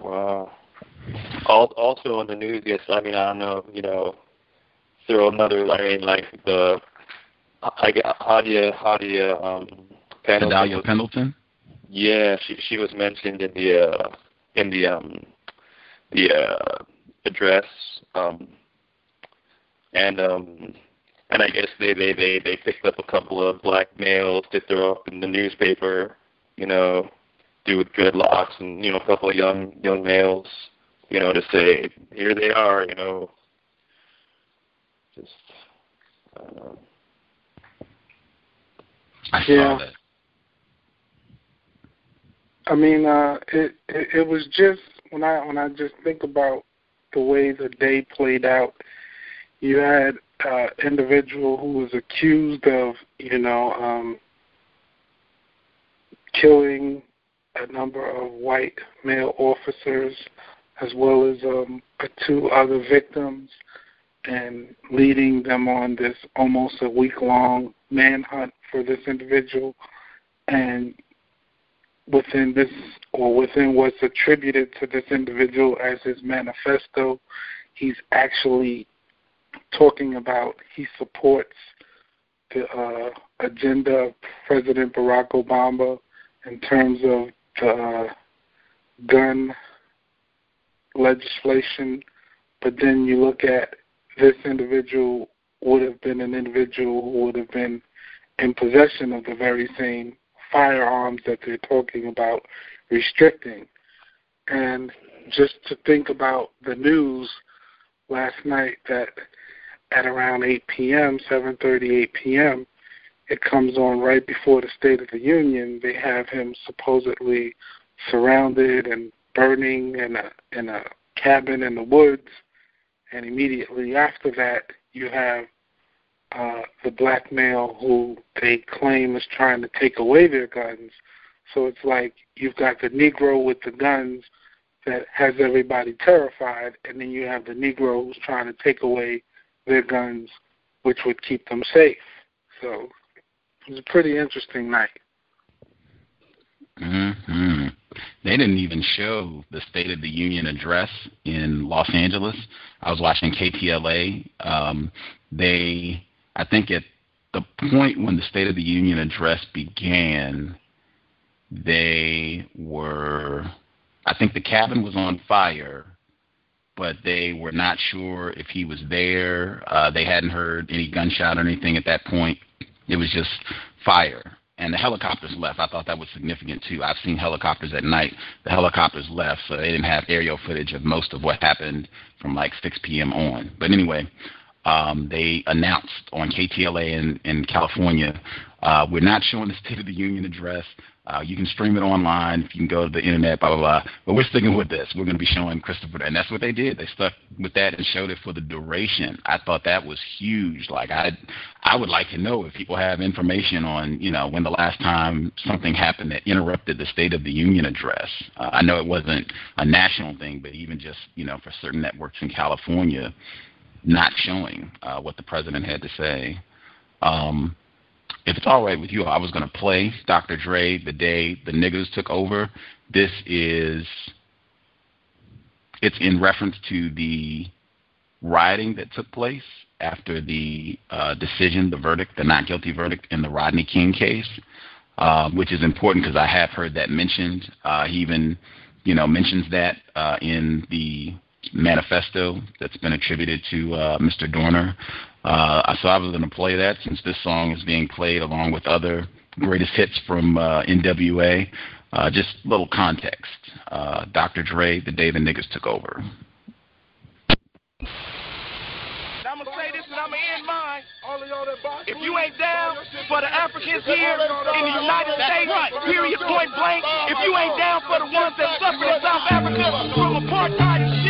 Wow. Also on the news, yes. I mean, I don't know. You know, throw another. I mean, like the. I get how do you how do you um. Adalia Pendleton. Yeah, she she was mentioned in the uh, in the um the uh, address um and um and I guess they they they they picked up a couple of black males to throw up in the newspaper, you know, do with dreadlocks and you know a couple of young young males, you know, to say here they are, you know, just I don't know. I saw Yeah. that. I mean, uh, it, it it was just when I when I just think about the way the day played out. You had uh, individual who was accused of, you know, um, killing a number of white male officers, as well as um, two other victims, and leading them on this almost a week long manhunt for this individual. And within this, or within what's attributed to this individual as his manifesto, he's actually talking about he supports the uh, agenda of President Barack Obama in terms of the uh, gun legislation, but then you look at this individual would have been an individual who would have been in possession of the very same firearms that they're talking about restricting. And just to think about the news last night that at around 8 p.m., 7:30, 8 p.m., it comes on right before the State of the Union. They have him supposedly surrounded and burning in a in a cabin in the woods, and immediately after that, you have uh, the black male who they claim is trying to take away their guns. So it's like you've got the Negro with the guns that has everybody terrified, and then you have the Negro who's trying to take away their guns, which would keep them safe. So it was a pretty interesting night. hmm They didn't even show the State of the Union address in Los Angeles. I was watching KTLA. Um, they, I think, at the point when the State of the Union address began, they were, I think, the cabin was on fire, but they were not sure if he was there. Uh, they hadn't heard any gunshot or anything at that point. It was just fire and the helicopters left. I thought that was significant too. I've seen helicopters at night. The helicopters left, so they didn't have aerial footage of most of what happened from like 6 p.m. on. But anyway, um, they announced on KTLA in, in California, uh, we're not showing the State of the Union address. Uh, you can stream it online. If you can go to the internet, blah blah blah. But we're sticking with this. We're going to be showing Christopher, and that's what they did. They stuck with that and showed it for the duration. I thought that was huge. Like I, I would like to know if people have information on you know when the last time something happened that interrupted the State of the Union address. Uh, I know it wasn't a national thing, but even just you know for certain networks in California, not showing uh, what the president had to say. Um, if it's all right with you, I was going to play Dr. Dre the day the niggas took over. This is it's in reference to the rioting that took place after the uh, decision, the verdict, the not guilty verdict in the Rodney King case, uh, which is important because I have heard that mentioned. Uh, he even, you know, mentions that uh, in the manifesto that's been attributed to uh, Mr. Dorner. Uh, so I was going to play that since this song is being played along with other greatest hits from uh, NWA. Uh, just little context. Uh, Dr. Dre, the day the niggas took over. I'm gonna say this and I'm gonna end mine. If you ain't down for the Africans here in the United States, period, point blank. If you ain't down for the ones that suffered in South Africa from apartheid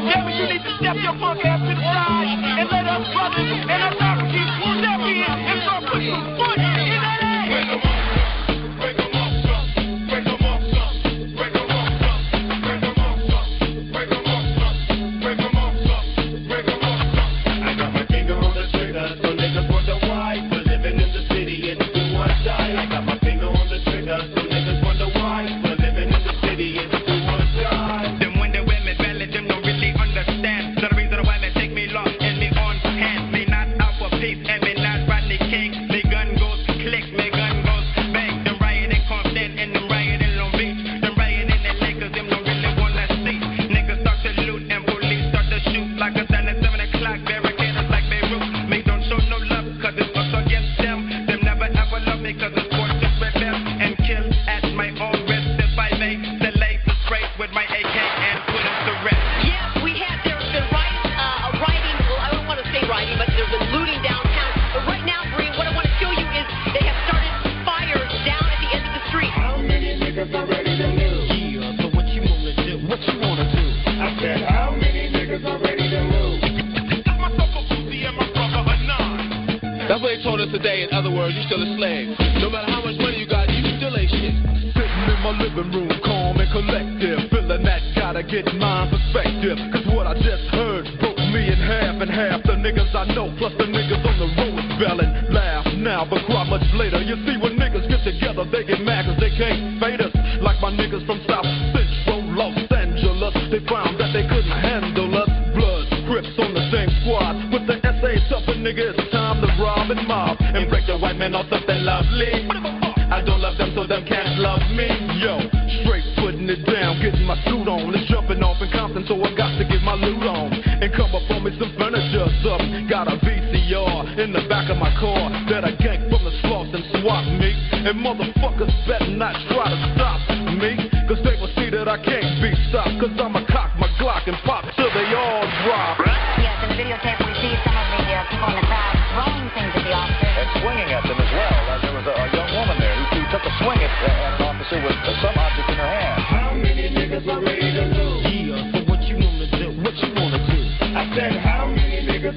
you need to step your punk ass to the side. And let us brothers and our faculty step in and start putting some foot in the ass.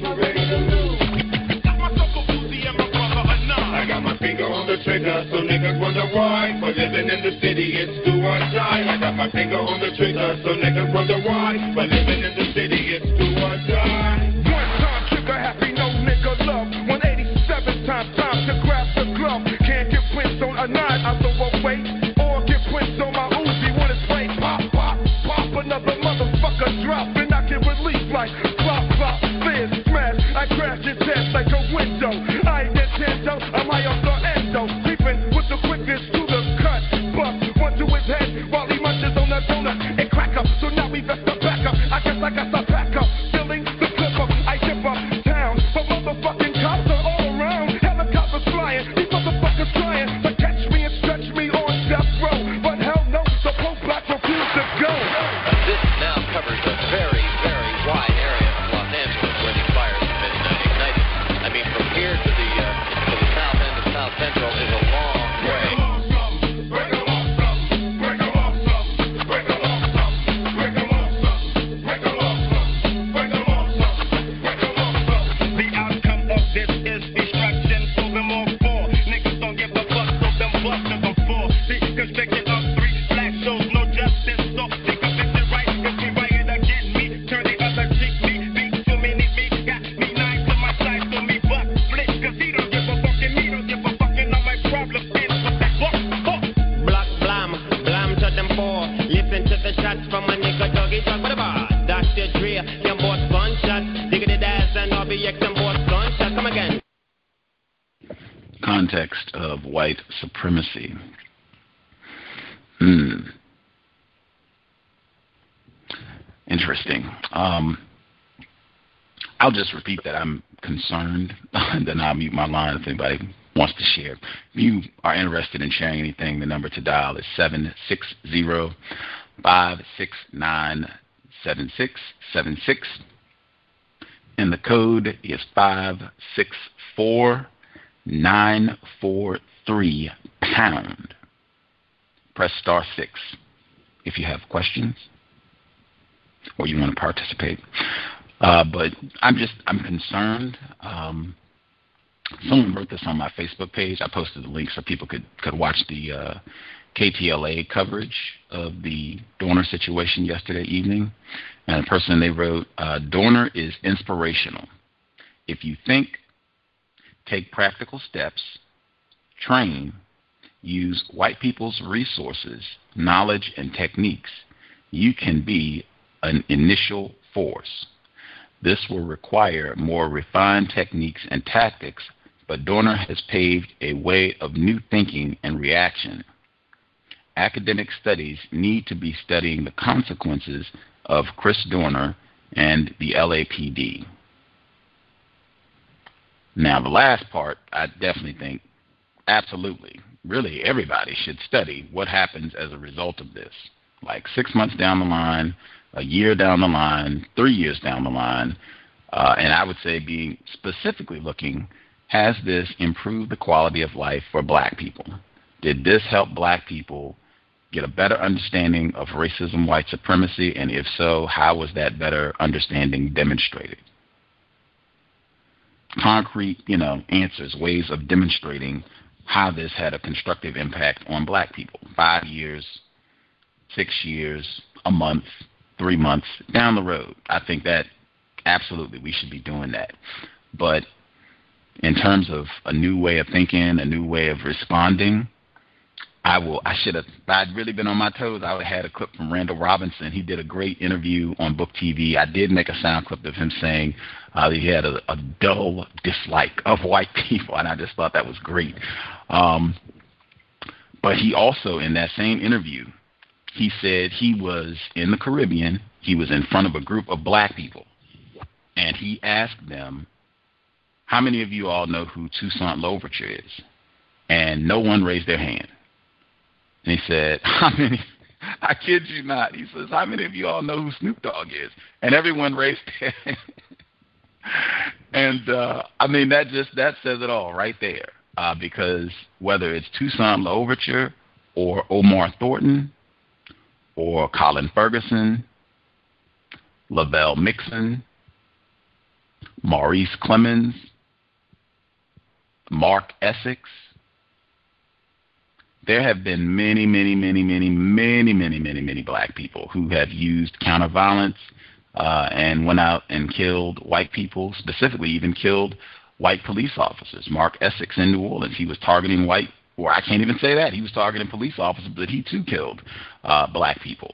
I got my finger on the trigger, so niggas wonder why. For living in the city, it's too or die. I got my finger on the trigger, so niggas wonder why. Concerned, then I'll mute my line if anybody wants to share. If you are interested in sharing anything, the number to dial is 760 569 7676. And the code is 564943 pound. Press star 6 if you have questions or you want to participate. Uh, but I'm just, I'm concerned. Um, someone wrote this on my Facebook page. I posted the link so people could, could watch the uh, KTLA coverage of the Dorner situation yesterday evening. And the person they wrote, uh, Dorner is inspirational. If you think, take practical steps, train, use white people's resources, knowledge, and techniques, you can be an initial force. This will require more refined techniques and tactics, but Dorner has paved a way of new thinking and reaction. Academic studies need to be studying the consequences of Chris Dorner and the LAPD. Now, the last part, I definitely think, absolutely, really everybody should study what happens as a result of this. Like six months down the line, a year down the line, three years down the line, uh, and I would say being specifically looking, has this improved the quality of life for black people? Did this help black people get a better understanding of racism, white supremacy, and if so, how was that better understanding demonstrated? Concrete, you know, answers, ways of demonstrating how this had a constructive impact on black people. Five years, six years, a month, three months down the road. I think that absolutely we should be doing that. But in terms of a new way of thinking, a new way of responding, I will. I should have. I'd really been on my toes, I had a clip from Randall Robinson. He did a great interview on Book TV. I did make a sound clip of him saying uh, he had a, a dull dislike of white people, and I just thought that was great. Um, but he also, in that same interview, he said he was in the Caribbean. He was in front of a group of black people, and he asked them, "How many of you all know who Toussaint Louverture is?" And no one raised their hand. And he said, How many I kid you not. He says, How many of you all know who Snoop Dogg is? And everyone raised their hand. and uh I mean that just that says it all right there. Uh because whether it's Toussaint Louverture or Omar Thornton or Colin Ferguson, Lovelle Mixon, Maurice Clemmons, Mark Essex, there have been many, many, many, many, many, many, many, many black people who have used counter violence uh, and went out and killed white people, specifically even killed white police officers. Mark Essex in New Orleans, he was targeting white, or I can't even say that. He was targeting police officers, but he too killed uh, black people.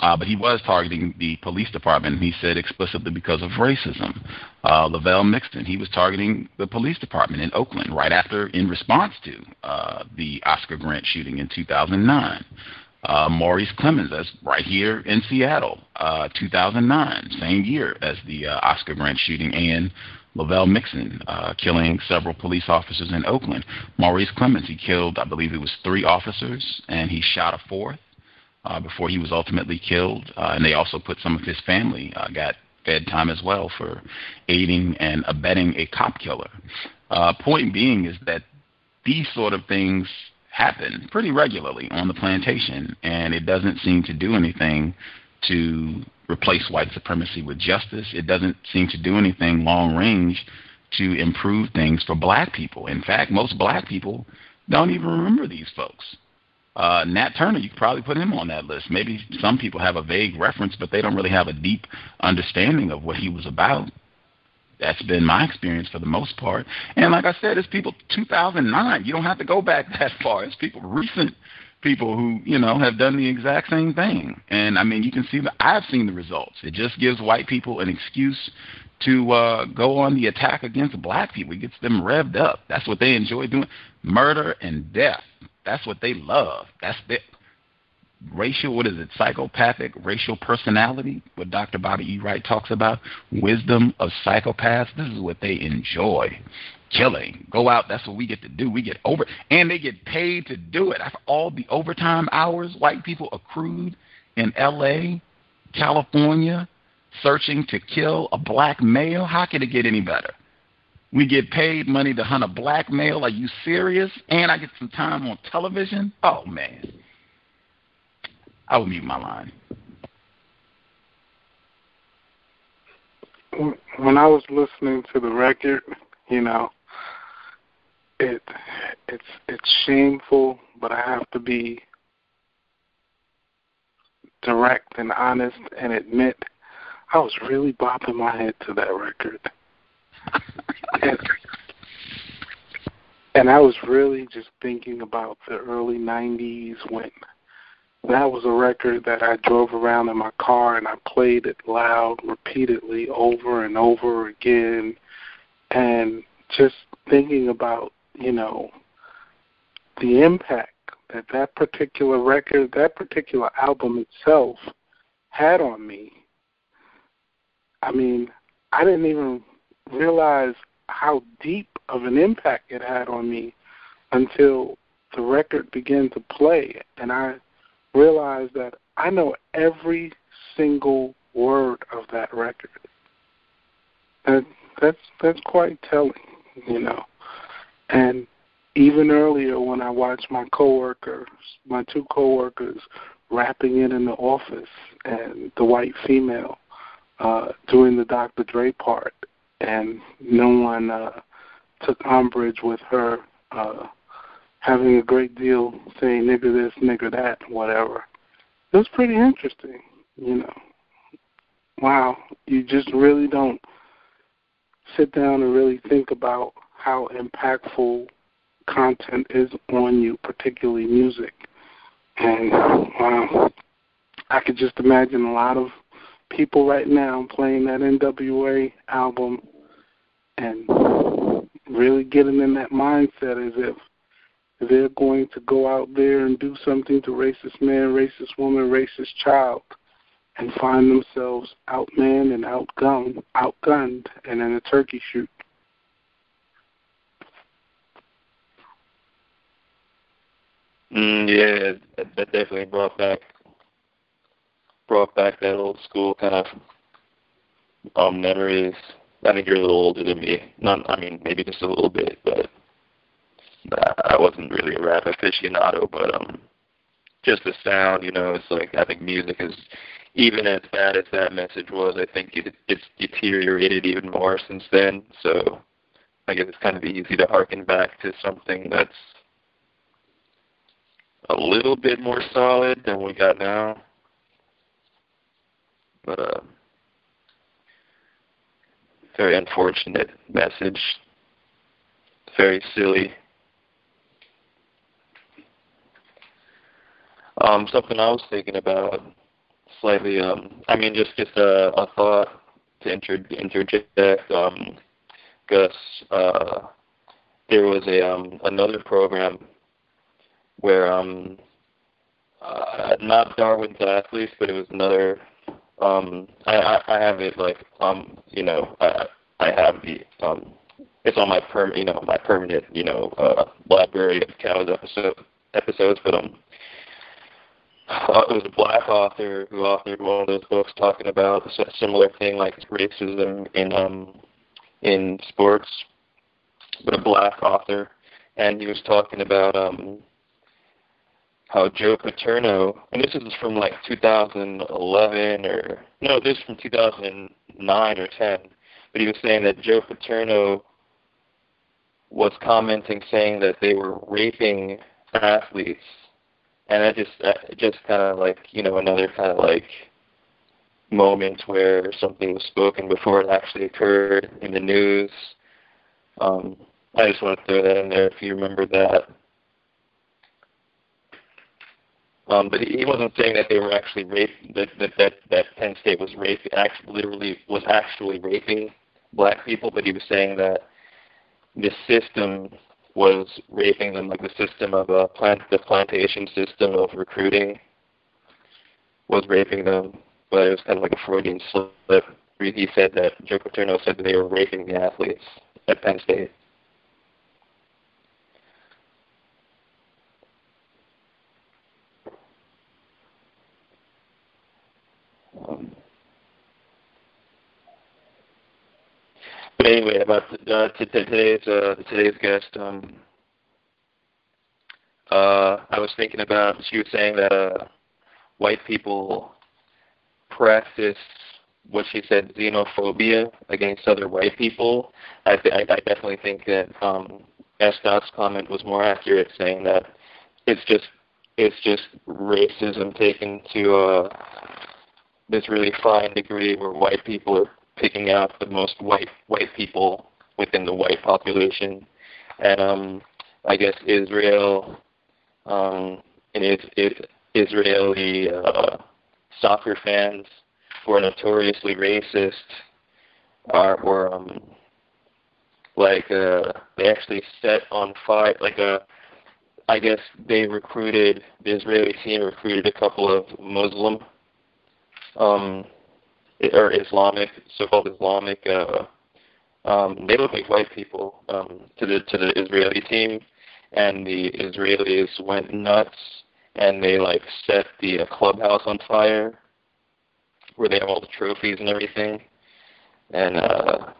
Uh, but he was targeting the police department. He said explicitly because of racism. Uh, Lovelle Mixon, he was targeting the police department in Oakland right after, in response to uh, the Oscar Grant shooting in 2009. Uh, Maurice Clemmons, that's right here in Seattle, uh, 2009, same year as the uh, Oscar Grant shooting, and Lovelle Mixon uh, killing several police officers in Oakland. Maurice Clemmons, he killed, I believe it was three officers, and he shot a fourth uh, before he was ultimately killed. Uh, and they also put some of his family uh, got fed time as well for aiding and abetting a cop killer. Uh, point being is that these sort of things happen pretty regularly on the plantation, and it doesn't seem to do anything to replace white supremacy with justice. It doesn't seem to do anything long range to improve things for black people. In fact, most black people don't even remember these folks. Uh, Nat Turner, you could probably put him on that list. Maybe some people have a vague reference, but they don't really have a deep understanding of what he was about. That's been my experience for the most part. And like I said, it's people 2009. You don't have to go back that far. It's people recent people who you know have done the exact same thing. And I mean, you can see that I've seen the results. It just gives white people an excuse to uh, go on the attack against black people. It gets them revved up. That's what they enjoy doing. Murder and death. That's what they love. That's the racial. What is it? Psychopathic racial personality. What Dr. Bobby E. Wright talks about. Wisdom of psychopaths. This is what they enjoy killing. Go out. That's what we get to do. We get over, and they get paid to do it. After all the overtime hours white people accrued in L.A., California, searching to kill a black male. How could it get any better? We get paid money to hunt a black male. Are you serious? And I get some time on television. Oh man, I will mute my line. When I was listening to the record, you know, it it's it's shameful, but I have to be direct and honest and admit I was really bopping my head to that record. and, and I was really just thinking about the early 90s when that was a record that I drove around in my car and I played it loud repeatedly over and over again and just thinking about you know, the impact that that particular record, that particular album itself had on me. I mean, I didn't even realize how deep of an impact it had on me until the record began to play and I realized that I know every single word of that record. That's that's quite telling, you know. And even earlier when I watched my coworkers, my two coworkers rapping it in the office and the white female uh doing the Dr. Dre part and no one uh took umbrage with her uh having a great deal saying nigger this, nigger that, whatever. It was pretty interesting, you know. Wow, you just really don't sit down and really think about how impactful content is on you, particularly music. And wow, I could just imagine a lot of people right now playing that NWA album and really getting in that mindset as if they're going to go out there and do something to racist man, racist woman, racist child, and find themselves outmanned and outgunned, outgunned, and in a turkey shoot. Mm, yeah, that, that definitely brought back brought back that old school kind of um memories. I think you're a little older than me. Not, I mean, maybe just a little bit, but I wasn't really a rap aficionado. But um, just the sound, you know, it's like I think music is even as bad as that message was. I think it, it's deteriorated even more since then. So I guess it's kind of easy to harken back to something that's a little bit more solid than we got now. But uh very unfortunate message. Very silly. Um, something I was thinking about slightly um I mean just just a, a thought to inter- interject um Gus uh there was a um another program where um uh, not Darwin's athletes, but it was another. Um, I, I I have it like um you know I I have the um it's on my perm you know my permanent you know uh library of cows episode episodes, but um uh, it was a black author who authored one of those books talking about a similar thing like racism in um in sports, but a black author, and he was talking about um how Joe Paterno, and this is from like 2011 or no, this is from 2009 or 10, but he was saying that Joe Paterno was commenting saying that they were raping athletes, and that just that just kind of like you know another kind of like moment where something was spoken before it actually occurred in the news. Um, I just want to throw that in there if you remember that. Um, but he wasn't saying that they were actually rape that that that, that Penn State was raping actually literally was actually raping black people, but he was saying that the system was raping them, like the system of uh, plant the plantation system of recruiting was raping them, but it was kind of like a Freudian slip. He said that Joe Paterno said that they were raping the athletes at Penn State. But anyway, about uh, t- t- today's uh, today's guest, um, uh, I was thinking about. She was saying that uh, white people practice what she said xenophobia against other white people. I, th- I, I definitely think that um, S. Comment was more accurate, saying that it's just it's just racism taken to uh, this really fine degree where white people are picking out the most white white people within the white population, and um, I guess Israel um, and it, it Israeli uh, soccer fans who are notoriously racist are were um, like uh, they actually set on fire like a I guess they recruited the Israeli team recruited a couple of Muslim um, or Islamic, so-called Islamic. Uh, um, they look like white people um, to the to the Israeli team, and the Israelis went nuts and they like set the uh, clubhouse on fire, where they have all the trophies and everything, and uh,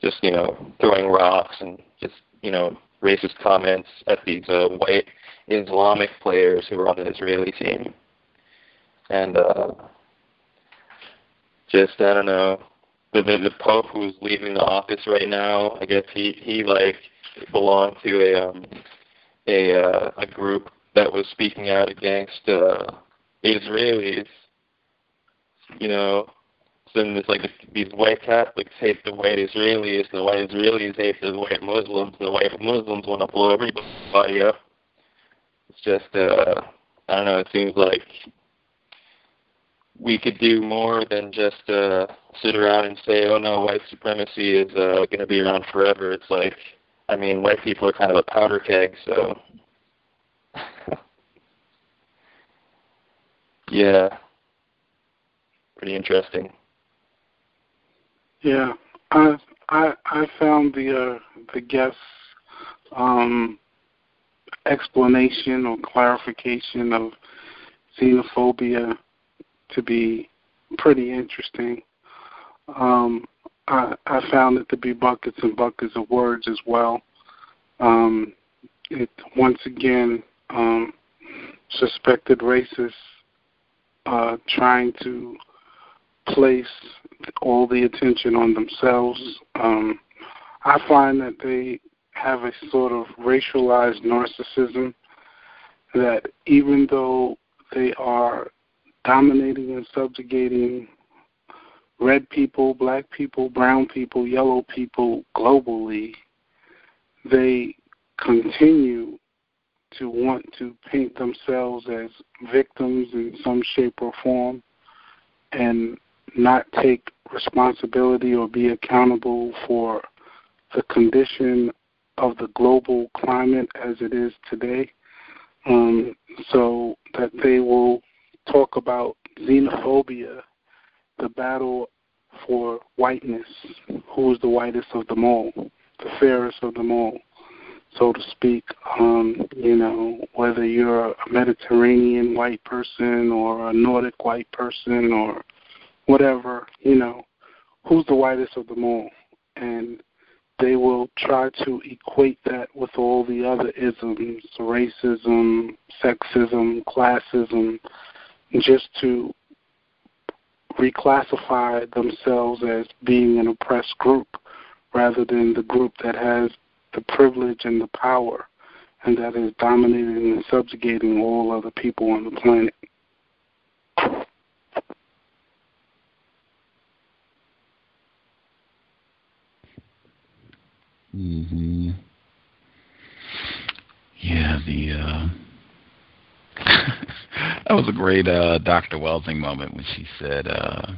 just you know throwing rocks and just you know racist comments at these uh, white Islamic players who were on the Israeli team, and. uh just I don't know the the, the Pope who's leaving the office right now. I guess he he like belonged to a um a uh, a group that was speaking out against uh Israelis. You know, then it's like these white Catholics hate the white Israelis, and the white Israelis hate the white Muslims, and the white Muslims want to blow everybody up. It's just uh I don't know. It seems like we could do more than just uh, sit around and say, "Oh no, white supremacy is uh, going to be around forever." It's like, I mean, white people are kind of a powder keg, so yeah, pretty interesting. Yeah, I I I found the uh, the guest's um, explanation or clarification of xenophobia to be pretty interesting. Um, I, I found it to be buckets and buckets of words as well. Um, it once again um, suspected racists uh, trying to place all the attention on themselves. Um, I find that they have a sort of racialized narcissism that even though they are dominating and subjugating red people, black people, brown people, yellow people globally, they continue to want to paint themselves as victims in some shape or form and not take responsibility or be accountable for the condition of the global climate as it is today. Um, so that they will talk about xenophobia, the battle for whiteness, who is the whitest of them all, the fairest of them all, so to speak. Um, you know, whether you're a Mediterranean white person or a Nordic white person or whatever, you know, who's the whitest of them all? And they will try to equate that with all the other isms, racism, sexism, classism, just to reclassify themselves as being an oppressed group rather than the group that has the privilege and the power and that is dominating and subjugating all other people on the planet. hmm Yeah, the uh That was a great uh, Dr. Welsing moment when she said, uh,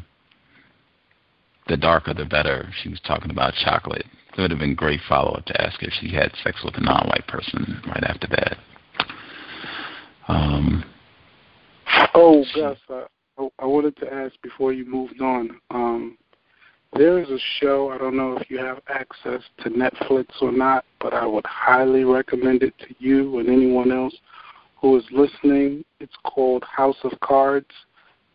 "The darker, the better." She was talking about chocolate. It would have been a great follow-up to ask if she had sex with a non-white person right after that. Um, Oh, Gus, I, I wanted to ask before you moved on. Um, there is a show, I don't know if you have access to Netflix or not, but I would highly recommend it to you and anyone else who is listening. It's called House of Cards,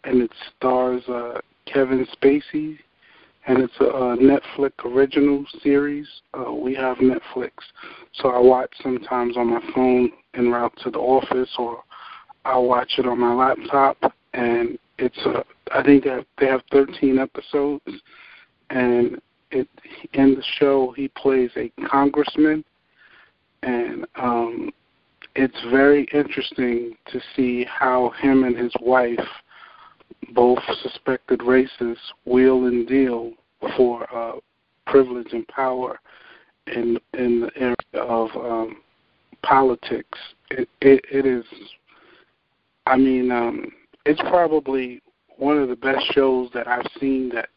and it stars uh, Kevin Spacey, and it's a, a Netflix original series. Uh, we have Netflix, so I watch sometimes on my phone en route to the office or I watch it on my laptop, and it's a. I think they have, they have 13 episodes, and it in the show he plays a congressman, and um, it's very interesting to see how him and his wife, both suspected racists, wheel and deal for uh, privilege and power in in the area of um, politics. It, it, it is I mean, um, it's probably one of the best shows that I've seen that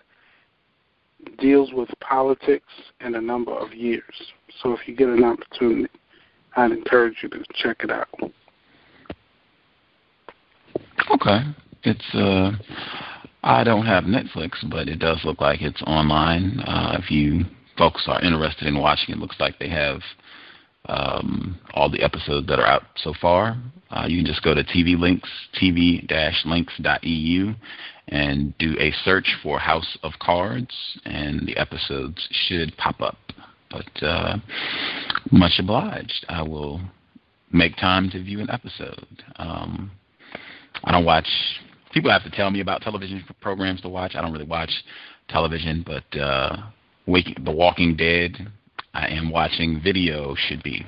deals with politics in a number of years. So if you get an opportunity, I'd encourage you to check it out. Okay. It's uh I don't have Netflix, but it does look like it's online. Uh if you folks are interested in watching it, looks like they have um all the episodes that are out so far. Uh you can just go to TV Links, tv-links.eu and do a search for House of Cards and the episodes should pop up. But uh much obliged. I will make time to view an episode. Um I don't watch. People have to tell me about television programs to watch. I don't really watch television, but uh, The Walking Dead. I am watching. Video should be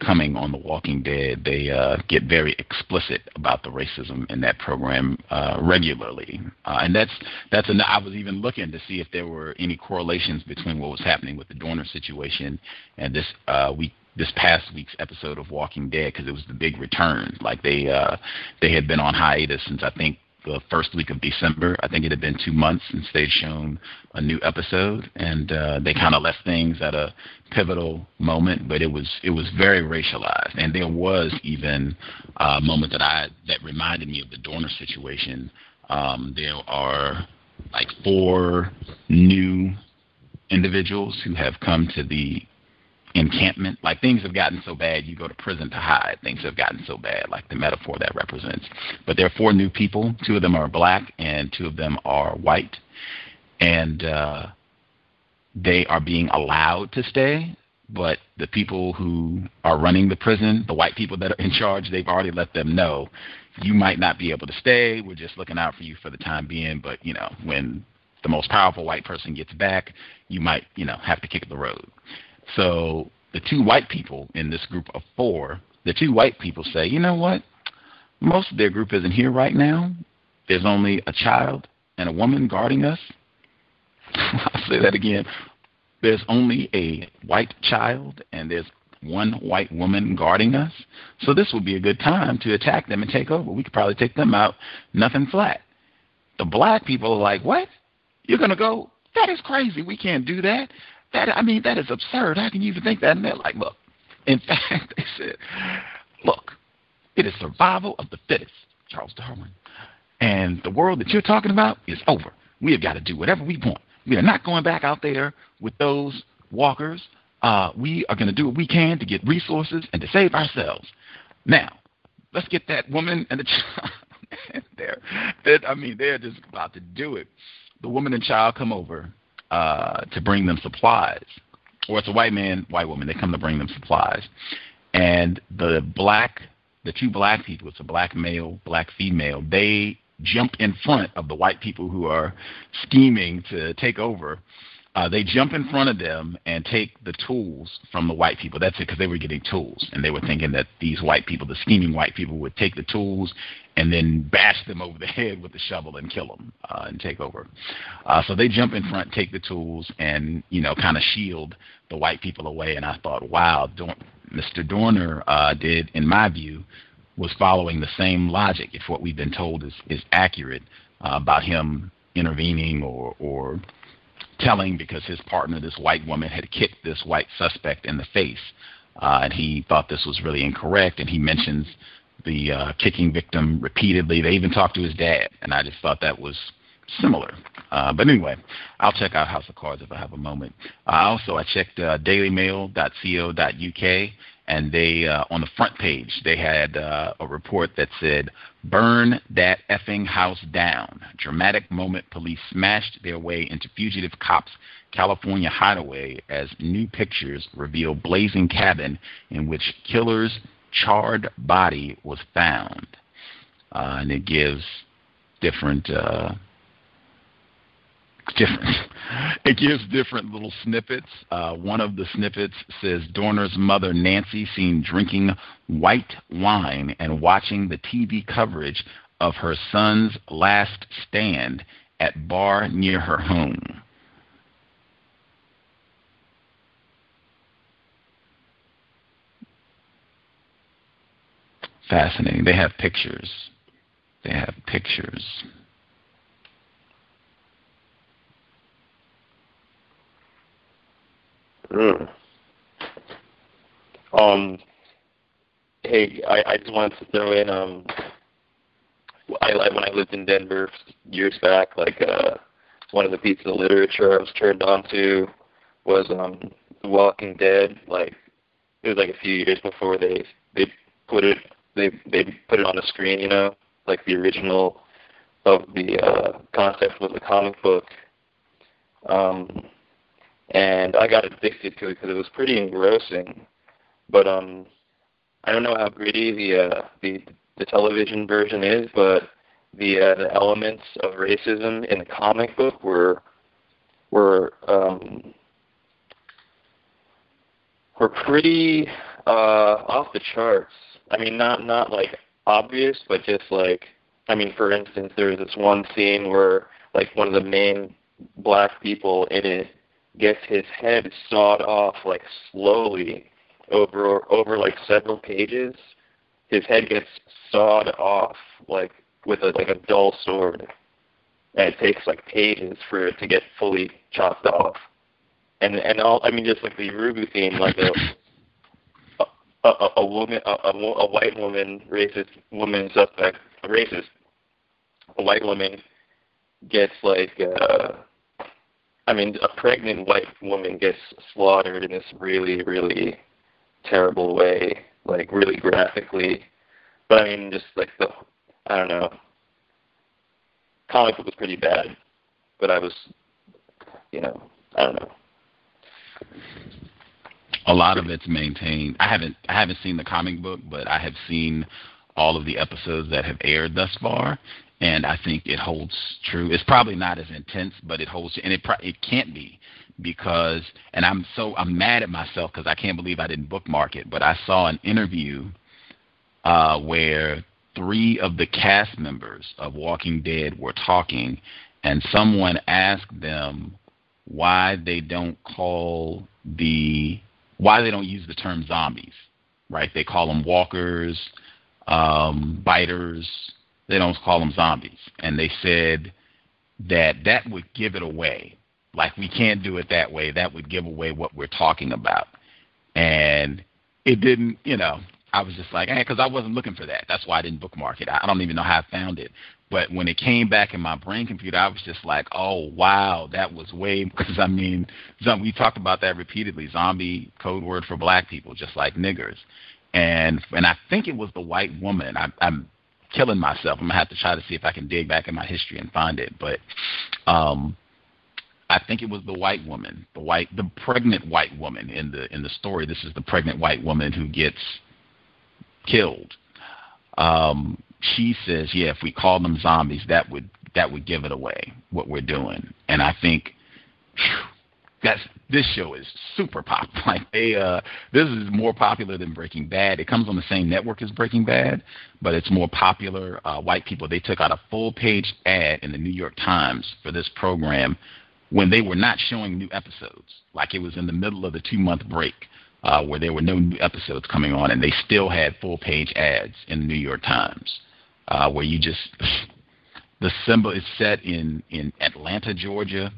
coming on The Walking Dead. They uh, get very explicit about the racism in that program uh, regularly, uh, and that's that's. An, I was even looking to see if there were any correlations between what was happening with the Dorner situation and this uh, week this past week's episode of Walking Dead because it was the big return. Like they uh, they had been on hiatus since I think the first week of December. I think it had been two months since they'd shown a new episode, and uh, they kind of left things at a pivotal moment. But it was it was very racialized, and there was even a moment that I that reminded me of the Dorner situation. Um, there are like four new individuals who have come to the encampment. Like things have gotten so bad, you go to prison to hide. Things have gotten so bad, like the metaphor that represents. But there are four new people. Two of them are black, and two of them are white, and uh, they are being allowed to stay. But the people who are running the prison, the white people that are in charge, they've already let them know you might not be able to stay. We're just looking out for you for the time being. But you know, when the most powerful white person gets back, you might, you know, have to kick the road. So the two white people in this group of four, the two white people say, you know what? Most of their group isn't here right now. There's only a child and a woman guarding us. I'll say that again. There's only a white child and there's one white woman guarding us. So this would be a good time to attack them and take over. We could probably take them out, nothing flat. The black people are like, what? You're going to go? That is crazy. We can't do that. That I mean, that is absurd. How can you even think that? And they're like, look. In fact, they said, look, it is survival of the fittest, Charles Darwin. And the world that you're talking about is over. We have got to do whatever we want. We are not going back out there with those walkers. Uh, we are going to do what we can to get resources and to save ourselves. Now, let's get that woman and the child. they're, I mean, they're just about to do it. The woman and child come over uh, to bring them supplies, or it's a white man, white woman. They come to bring them supplies, and the black, the two black people, it's a black male, black female. They jump in front of the white people who are scheming to take over. Uh, they jump in front of them and take the tools from the white people. That's it, because they were getting tools, and they were thinking that these white people, the scheming white people, would take the tools and then bash them over the head with the shovel and kill them uh, and take over. Uh, so they jump in front, take the tools, and you know, kind of shield the white people away. And I thought, wow, Dor- Mr. Dorner uh, did, in my view, was following the same logic. If what we've been told is is accurate uh, about him intervening or or telling because his partner, this white woman, had kicked this white suspect in the face, uh, and he thought this was really incorrect, and he mentions the uh, kicking victim repeatedly. They even talked to his dad, and I just thought that was similar. Uh, but anyway, I'll check out House of Cards if I have a moment. Uh, also, I checked uh, dailymail.co.uk, and they uh, on the front page they had uh, a report that said "Burn that effing house down." Dramatic moment: police smashed their way into fugitive cops' California hideaway as new pictures reveal blazing cabin in which killer's charred body was found, uh, and it gives different. Uh, different. It gives different little snippets. Uh, one of the snippets says Dorner's mother, Nancy, seen drinking white wine and watching the TV coverage of her son's last stand at bar near her home. Fascinating. They have pictures. They have pictures. Mm. Um, hey, I, I just wanted to throw in. Um, I, I when I lived in Denver years back, like uh, one of the pieces of literature I was turned on to was um, The Walking Dead. Like it was like a few years before they they put it they they put it on the screen. You know, like the original of the uh, concept was a comic book. Um, and I got addicted to it because it was pretty engrossing. But um, I don't know how gritty the uh, the the television version is, but the uh, the elements of racism in the comic book were were um, were pretty uh, off the charts. I mean, not not like obvious, but just like I mean, for instance, there was this one scene where like one of the main black people in it gets his head sawed off like slowly over over like several pages. His head gets sawed off like with a like a dull sword, and it takes like pages for it to get fully chopped off. And and all I mean, just like the Urugu theme, like a a, a, a woman, a, a, a white woman, racist woman suspect, a racist, a white woman gets like. uh I mean, a pregnant white woman gets slaughtered in this really, really terrible way, like really graphically. But I mean, just like the, I don't know. Comic book was pretty bad, but I was, you know, I don't know. A lot of it's maintained. I haven't, I haven't seen the comic book, but I have seen all of the episodes that have aired thus far, and I think it holds true. It's probably not as intense, but it holds, and it pro- it can't be because, and I'm so I'm mad at myself because I can't believe I didn't bookmark it. But I saw an interview uh, where three of the cast members of Walking Dead were talking, and someone asked them why they don't call the why they don't use the term zombies, right? They call them walkers, um, biters, they don't call them zombies. And they said that that would give it away. Like we can't do it that way. That would give away what we're talking about. And it didn't, you know, I was just like, eh, hey, because I wasn't looking for that. That's why I didn't bookmark it. I don't even know how I found it. But when it came back in my brain computer, I was just like, oh, wow, that was way, because I mean, we talked about that repeatedly. Zombie code word for black people, just like niggers. And and I think it was the white woman. I, I'm killing myself. I'm gonna have to try to see if I can dig back in my history and find it. But um, I think it was the white woman, the white, the pregnant white woman in the in the story. This is the pregnant white woman who gets killed. Um, she says, "Yeah, if we call them zombies, that would that would give it away what we're doing." And I think. Whew, that's this show is super pop. Like they, uh, this is more popular than Breaking Bad. It comes on the same network as Breaking Bad, but it's more popular. Uh, white people they took out a full page ad in the New York Times for this program when they were not showing new episodes. Like it was in the middle of the two month break. uh, where there were no new episodes coming on, and they still had full page ads in the New York Times, uh, where you just the symbol is set in in Atlanta, Georgia.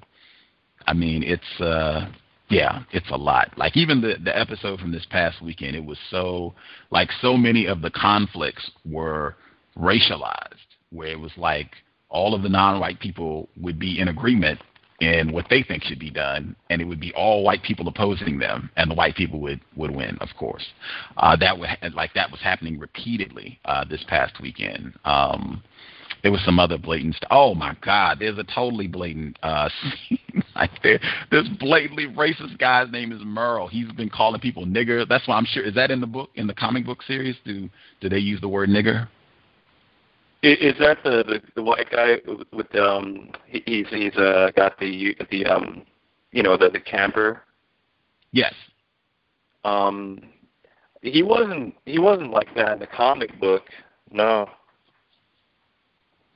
I mean, it's uh, yeah, it's a lot. Like even the the episode from this past weekend, it was so like so many of the conflicts were racialized, where it was like all of the non-white people would be in agreement in what they think should be done, and it would be all white people opposing them, and the white people would would win, of course. Uh, that would like that was happening repeatedly uh, this past weekend. Um, there was some other blatant stuff. Oh my God, there's a totally blatant uh, scene like there. This blatantly racist guy's name is Merle. He's been calling people nigger. That's why I'm sure. Is that in the book in the comic book series? Do do they use the word nigger? Is, is that the, the the white guy with um? he- He's he's uh got the the um, you know the the camper. Yes. Um, he wasn't he wasn't like that in the comic book. No.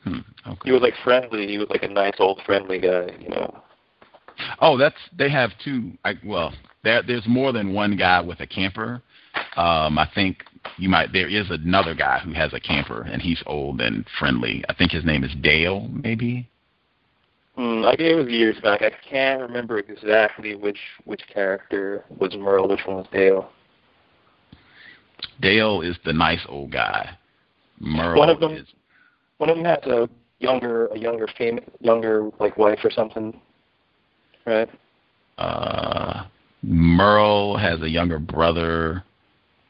Hmm, okay. He was like friendly. He was like a nice old friendly guy. You know. Oh, that's they have two. I, well, there there's more than one guy with a camper. Um, I think you might. There is another guy who has a camper, and he's old and friendly. I think his name is Dale, maybe. Hmm, like it was years back. I can't remember exactly which which character was Merle, which one was Dale. Dale is the nice old guy. Merle one of them, is one of them has a younger a younger fam younger like wife or something, right? uh, Merle has a younger brother,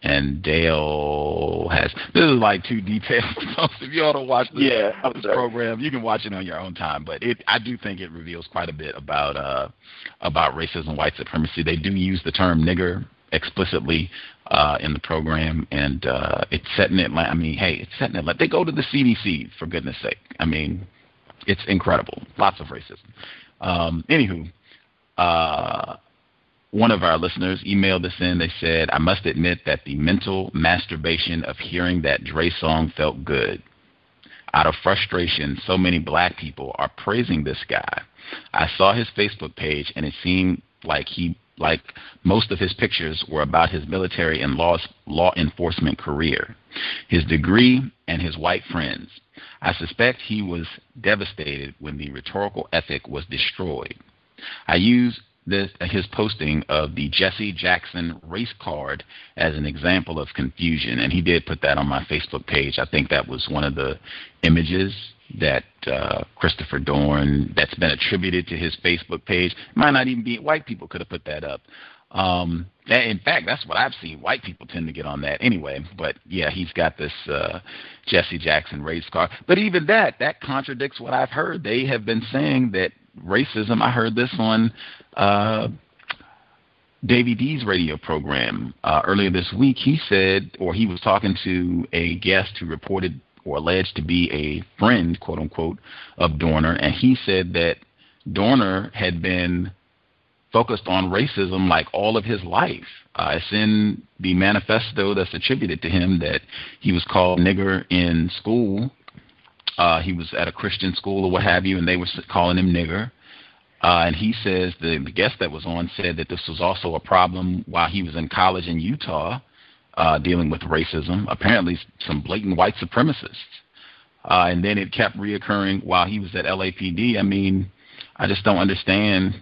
and Dale has. This is like too detailed. So if you ought to watch this, Yeah, this program, you can watch it on your own time. But it, I do think it reveals quite a bit about uh, about racism, and white supremacy. They do use the term nigger explicitly uh, in the program, and uh, it's set in Atlanta. I mean, hey, it's set in Atlanta. They go to the CDC for goodness sake. I mean, it's incredible. Lots of racism. Um, anywho, uh, one of our listeners emailed us in. They said, I must admit that the mental masturbation of hearing that Dre song felt good. Out of frustration, so many black people are praising this guy. I saw his Facebook page and it seemed like he like most of his pictures were about his military and law law enforcement career, his degree and his white friends. I suspect he was devastated when the rhetorical ethic was destroyed. I use this, his posting of the Jesse Jackson race card as an example of confusion, and he did put that on my Facebook page. I think that was one of the images that uh, Christopher Dorn that's been attributed to his Facebook page. Might not even be white people could have put that up. Um, that, in fact, that's what I've seen. White people tend to get on that anyway. But yeah, he's got this uh, Jesse Jackson race card. But even that, that contradicts what I've heard. They have been saying that racism. I heard this on uh, D's radio program uh, earlier this week. He said, or he was talking to a guest who reported or alleged to be a friend, quote unquote, of Dorner, and he said that Dorner had been focused on racism like all of his life. Uh, it's in the manifesto that's attributed to him that he was called nigger in school. Uh, he was at a Christian school or what have you, and they were calling him nigger. Uh, and he says the, the guest that was on said that this was also a problem while he was in college in Utah, uh, dealing with racism. Apparently, some blatant white supremacists. Uh, and then it kept reoccurring while he was at LAPD. I mean, I just don't understand.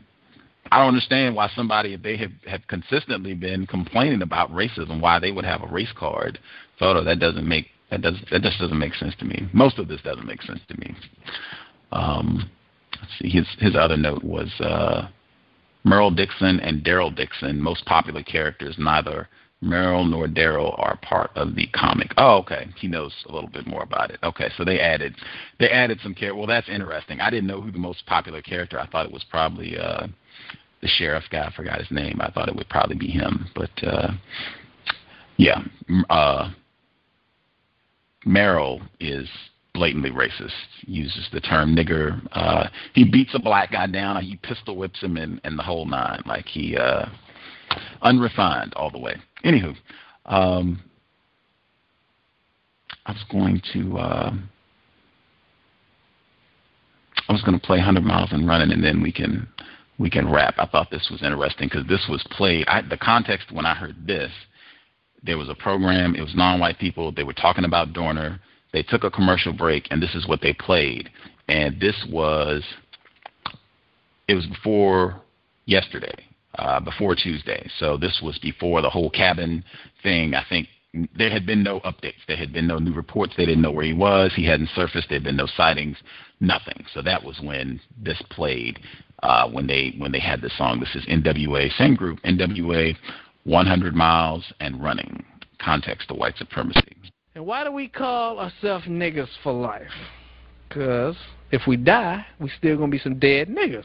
I don't understand why somebody, if they have, have consistently been complaining about racism, why they would have a race card photo. That doesn't make that does that just doesn't make sense to me. Most of this doesn't make sense to me. Um. His his other note was uh, Merle Dixon and Daryl Dixon, most popular characters. Neither Merle nor Daryl are part of the comic. Oh, okay. He knows a little bit more about it. Okay, so they added they added some character. Well, that's interesting. I didn't know who the most popular character. I thought it was probably uh, the sheriff guy. I forgot his name. I thought it would probably be him, but uh, yeah. Uh, Merle is blatantly racist. Uses the term nigger. Uh, he beats a black guy down. He pistol whips him and, and the whole nine. Like he uh, unrefined all the way. Anywho, um, I was going to. Uh, I was going to play 100 miles and running, and then we can we can wrap. I thought this was interesting because this was played. I, the context when I heard this, there was a program. It was non-white people. They were talking about Dorner. They took a commercial break, and this is what they played. And this was, it was before yesterday, uh, before Tuesday. So this was before the whole cabin thing. I think there had been no updates. There had been no new reports. They didn't know where he was. He hadn't surfaced. There had been no sightings, nothing. So that was when this played. Uh, when they when they had the song, this is NWA, same group, NWA, 100 miles and running. Context of white supremacy. And why do we call ourselves niggas for life? Because if we die, we still going to be some dead niggas.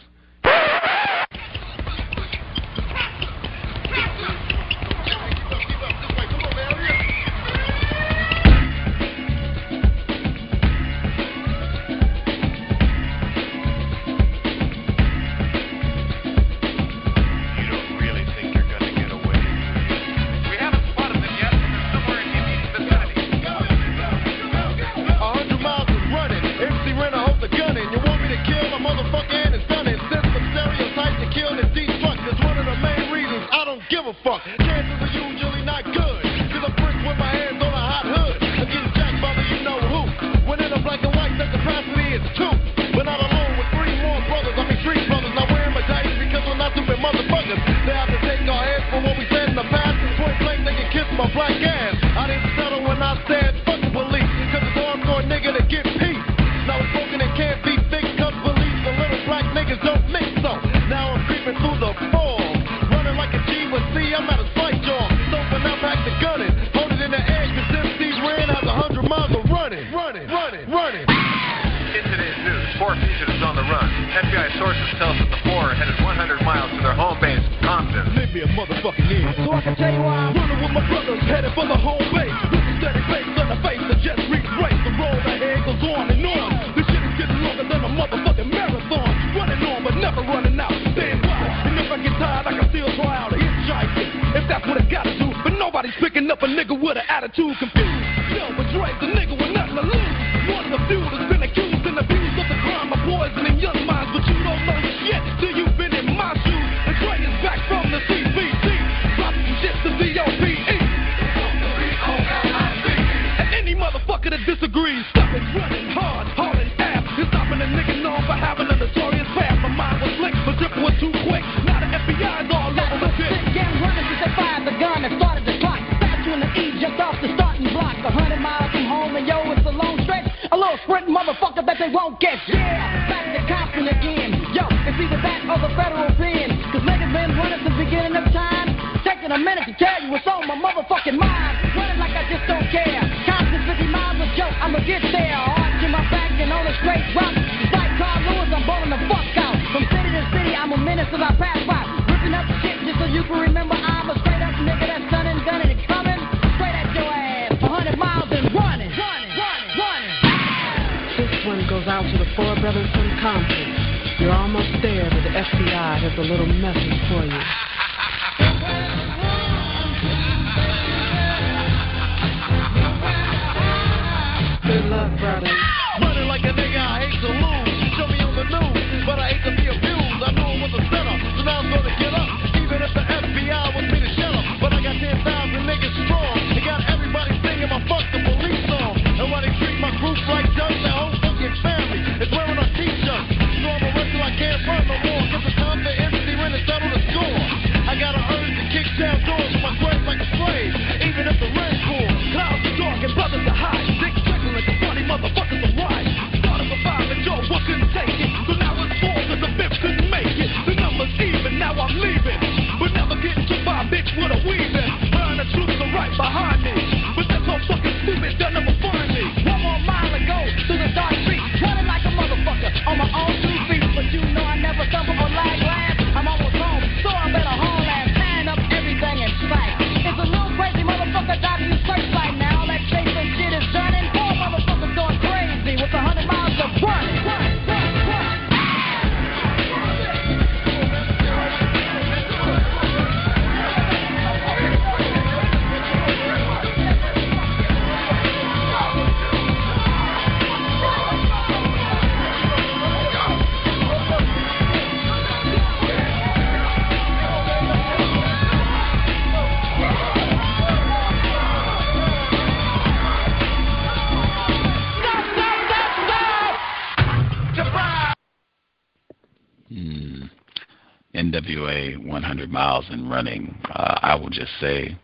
100 Miles and Running, uh, I will just say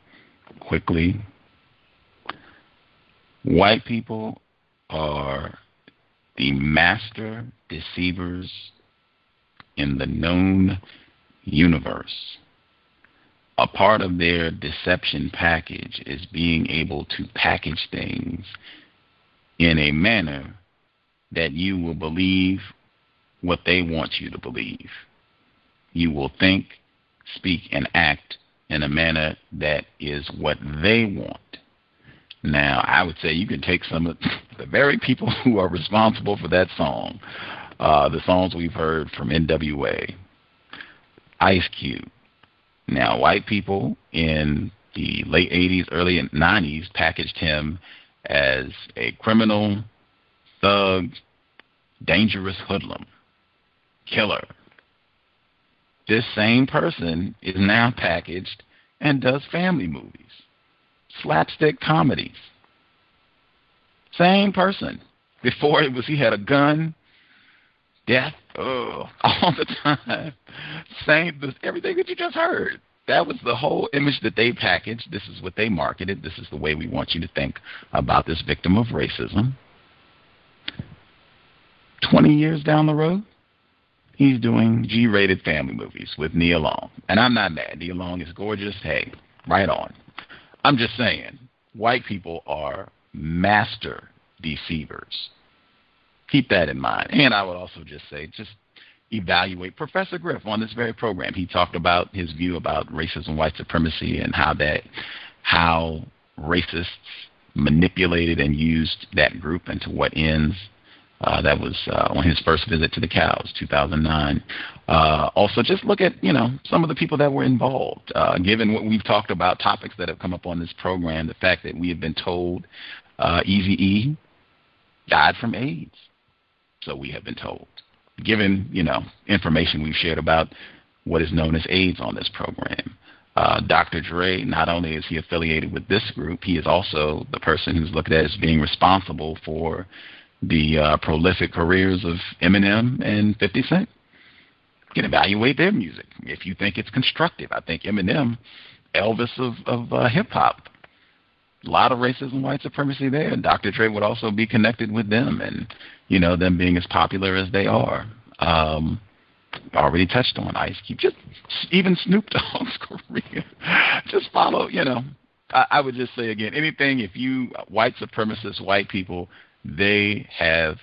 quickly white people are the master deceivers in the known universe. A part of their deception package is being able to package things in a manner that you will believe what they want you to believe. You will think, speak, and act in a manner that is what they want. Now, I would say you can take some of the very people who are responsible for that song, uh, the songs we've heard from NWA, Ice Cube. Now, white people in the late 80s, early 90s packaged him as a criminal, thug, dangerous hoodlum, killer. This same person is now packaged and does family movies, slapstick comedies. Same person. Before it was he had a gun, death, oh, all the time. Same everything that you just heard. That was the whole image that they packaged. This is what they marketed. This is the way we want you to think about this victim of racism. 20 years down the road, he's doing G rated family movies with Nia Long. And I'm not mad. Nia Long is gorgeous. Hey, right on. I'm just saying, white people are master deceivers. Keep that in mind. And I would also just say, just evaluate Professor Griff on this very program. He talked about his view about racism, white supremacy, and how that how racists manipulated and used that group and to what ends uh, that was uh, on his first visit to the cows, 2009. Uh, also, just look at you know some of the people that were involved. Uh, given what we've talked about, topics that have come up on this program, the fact that we have been told uh, Easy E died from AIDS, so we have been told. Given you know information we've shared about what is known as AIDS on this program. Uh, Dr. Dre, not only is he affiliated with this group, he is also the person who's looked at as being responsible for the uh, prolific careers of Eminem and 50 Cent. You can evaluate their music if you think it's constructive. I think Eminem, Elvis of, of uh, hip hop, a lot of racism, white supremacy there. Dr. Dre would also be connected with them, and you know them being as popular as they are. Um, already touched on Ice Cube. Just even Snoop Dogg's career. just follow. You know, I, I would just say again, anything if you white supremacist white people they have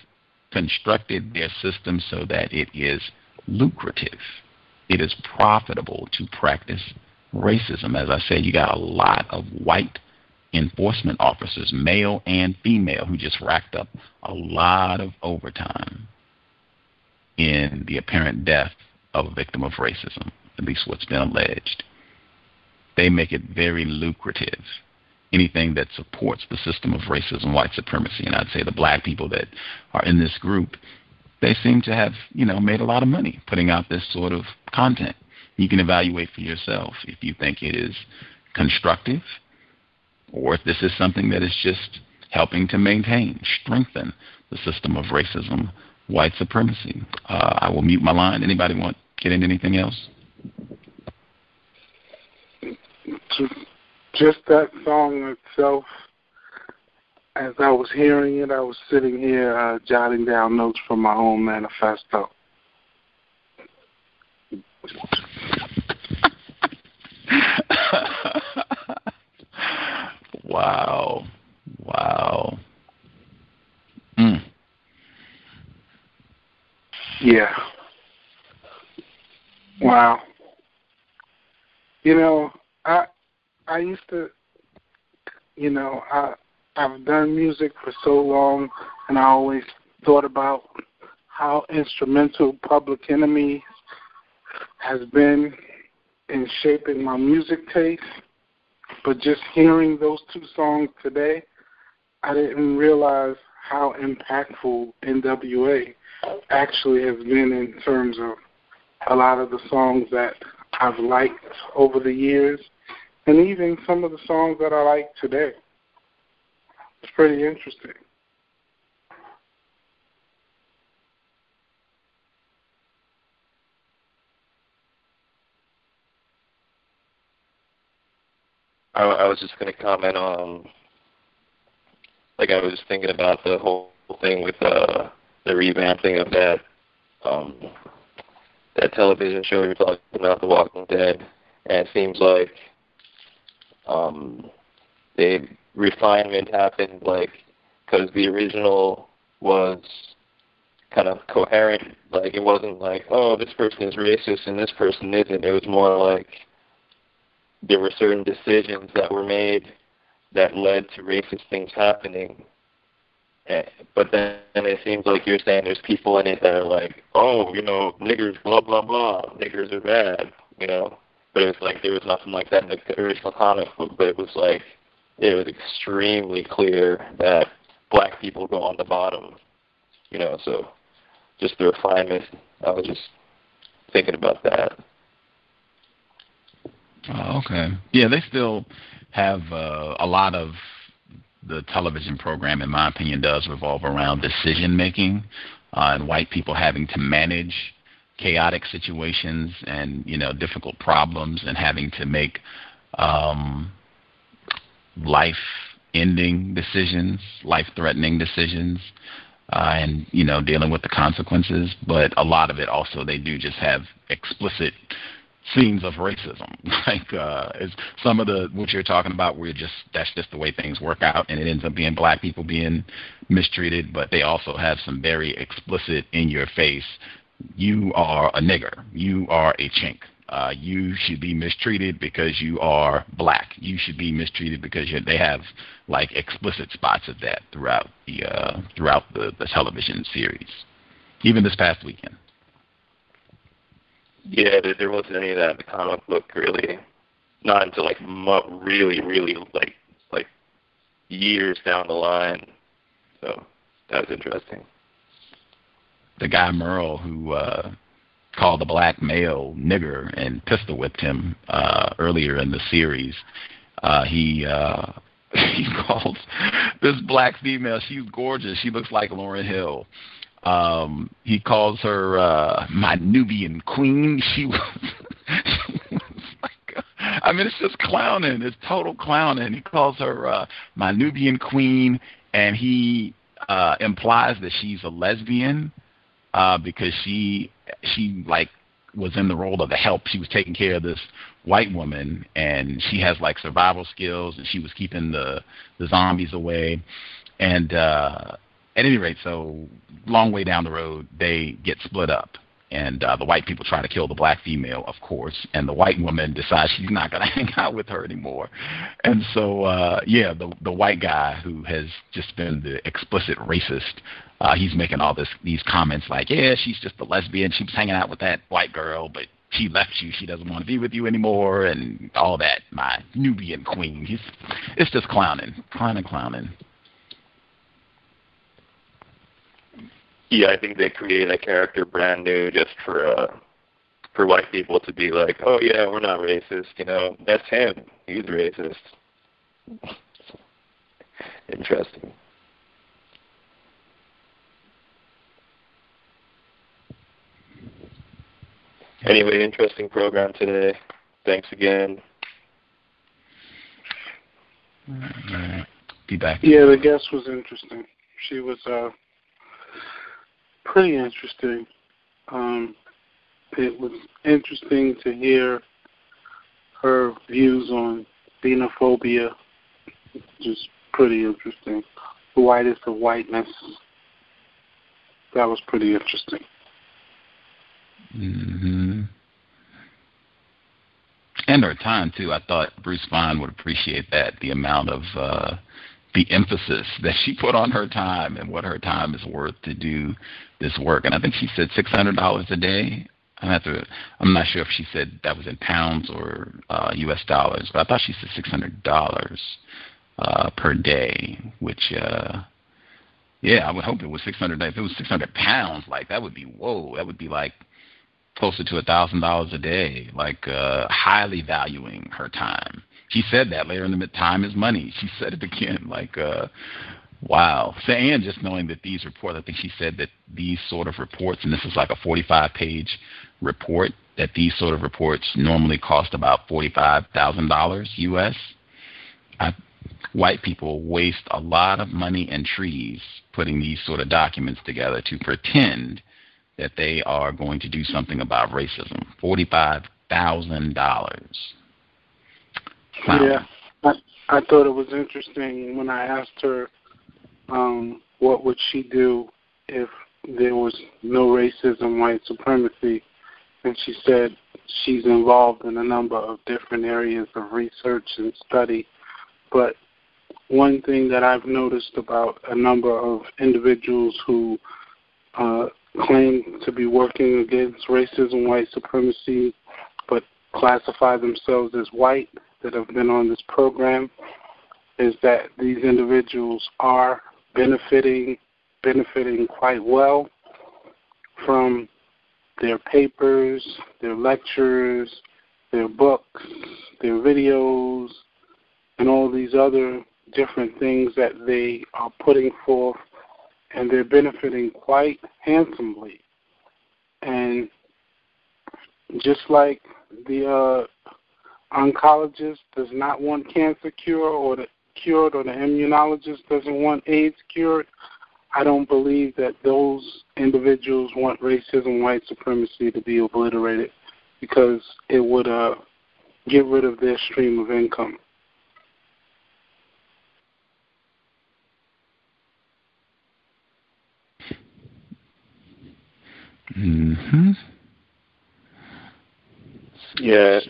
constructed their system so that it is lucrative. It is profitable to practice racism. As I said, you got a lot of white enforcement officers, male and female, who just racked up a lot of overtime in the apparent death of a victim of racism, at least what's been alleged. They make it very lucrative anything that supports the system of racism, white supremacy, and I'd say the black people that are in this group, they seem to have, you know, made a lot of money putting out this sort of content. You can evaluate for yourself if you think it is constructive or if this is something that is just helping to maintain, strengthen the system of racism, white supremacy. Uh, I will mute my line. Anybody want to get into anything else? Just that song itself, as I was hearing it, I was sitting here uh, jotting down notes from my own manifesto. wow. Wow. Mm. Yeah. Wow. You know, I I used to, you know, I I've done music for so long, and I always thought about how instrumental Public Enemy has been in shaping my music taste. But just hearing those two songs today, I didn't realize how impactful NWA actually has been in terms of a lot of the songs that I've liked over the years and even some of the songs that I like today. It's pretty interesting. I, I was just going to comment on, like, I was thinking about the whole thing with uh, the revamping of that um, that television show you're talking about, The Walking Dead, and it seems like um, the refinement happened like because the original was kind of coherent. Like it wasn't like, oh, this person is racist and this person isn't. It was more like there were certain decisions that were made that led to racist things happening. Eh, But then it seems like you're saying there's people in it that are like, oh, you know, niggers, blah blah blah, niggers are bad, you know. But it was like there was nothing like that in the original comic book. But it was like it was extremely clear that black people go on the bottom, you know. So just the refinement. I was just thinking about that. Oh, okay. Yeah, they still have uh, a lot of the television program, in my opinion, does revolve around decision making uh, and white people having to manage chaotic situations and you know difficult problems and having to make um, life-ending decisions, life-threatening decisions, uh, and you know dealing with the consequences. But a lot of it also they do just have explicit scenes of racism. Like uh is some of the what you're talking about where just that's just the way things work out and it ends up being black people being mistreated, but they also have some very explicit in your face you are a nigger. You are a chink. Uh, you should be mistreated because you are black. You should be mistreated because they have like explicit spots of that throughout the uh, throughout the, the television series, even this past weekend. Yeah, there, wasn't any of that in the comic book really. Not until like really, really like like years down the line. So that was interesting. The guy Merle who uh, called the black male nigger and pistol whipped him uh, earlier in the series. Uh, he uh, he calls this black female. She's gorgeous. She looks like Lauryn Hill. Um, he calls her uh, my Nubian queen. She was, she was like, I mean, it's just clowning. It's total clowning. He calls her uh, my Nubian queen, and he uh, implies that she's a lesbian uh, because she she like was in the role of the help. She was taking care of this white woman, and she has like survival skills, and she was keeping the the zombies away. And uh, at any rate, so long way down the road, they get split up. And uh, the white people try to kill the black female, of course, and the white woman decides she's not going to hang out with her anymore. And so, uh, yeah, the the white guy who has just been the explicit racist uh, he's making all this these comments like, yeah, she's just a lesbian. She was hanging out with that white girl, but she left you. She doesn't want to be with you anymore, and all that. My Nubian queen. He's it's just clowning, clowning, clowning. Yeah, I think they created a character brand new just for uh for white people to be like, Oh yeah, we're not racist, you know, that's him. He's racist. Interesting. Anyway, interesting program today. Thanks again. Be back. Yeah, the guest was interesting. She was uh pretty interesting. Um it was interesting to hear her views on xenophobia. Just pretty interesting. The whitest of whiteness. That was pretty interesting. Mm-hmm. And her time too. I thought Bruce Vaughn would appreciate that. The amount of uh, the emphasis that she put on her time and what her time is worth to do this work. And I think she said six hundred dollars a day. I have to. I'm not sure if she said that was in pounds or uh, U.S. dollars, but I thought she said six hundred dollars uh, per day. Which, uh, yeah, I would hope it was six hundred. If it was six hundred pounds, like that would be whoa. That would be like closer to a thousand dollars a day. Like uh, highly valuing her time. She said that later in the time is money. She said it again. Like, uh, wow. So, and just knowing that these reports, I think she said that these sort of reports, and this is like a 45 page report, that these sort of reports normally cost about $45,000 US. I, white people waste a lot of money and trees putting these sort of documents together to pretend that they are going to do something about racism. Forty-five thousand dollars. Yeah, I, I thought it was interesting when I asked her um, what would she do if there was no racism, white supremacy, and she said she's involved in a number of different areas of research and study. But one thing that I've noticed about a number of individuals who uh, claim to be working against racism, white supremacy, but classify themselves as white that have been on this program is that these individuals are benefiting benefiting quite well from their papers, their lectures, their books, their videos, and all these other different things that they are putting forth, and they're benefiting quite handsomely. And just like the uh, oncologist does not want cancer cure or the cured or the immunologist doesn't want AIDS cured, I don't believe that those individuals want racism, white supremacy to be obliterated because it would uh, get rid of their stream of income. Mm-hmm. Yeah.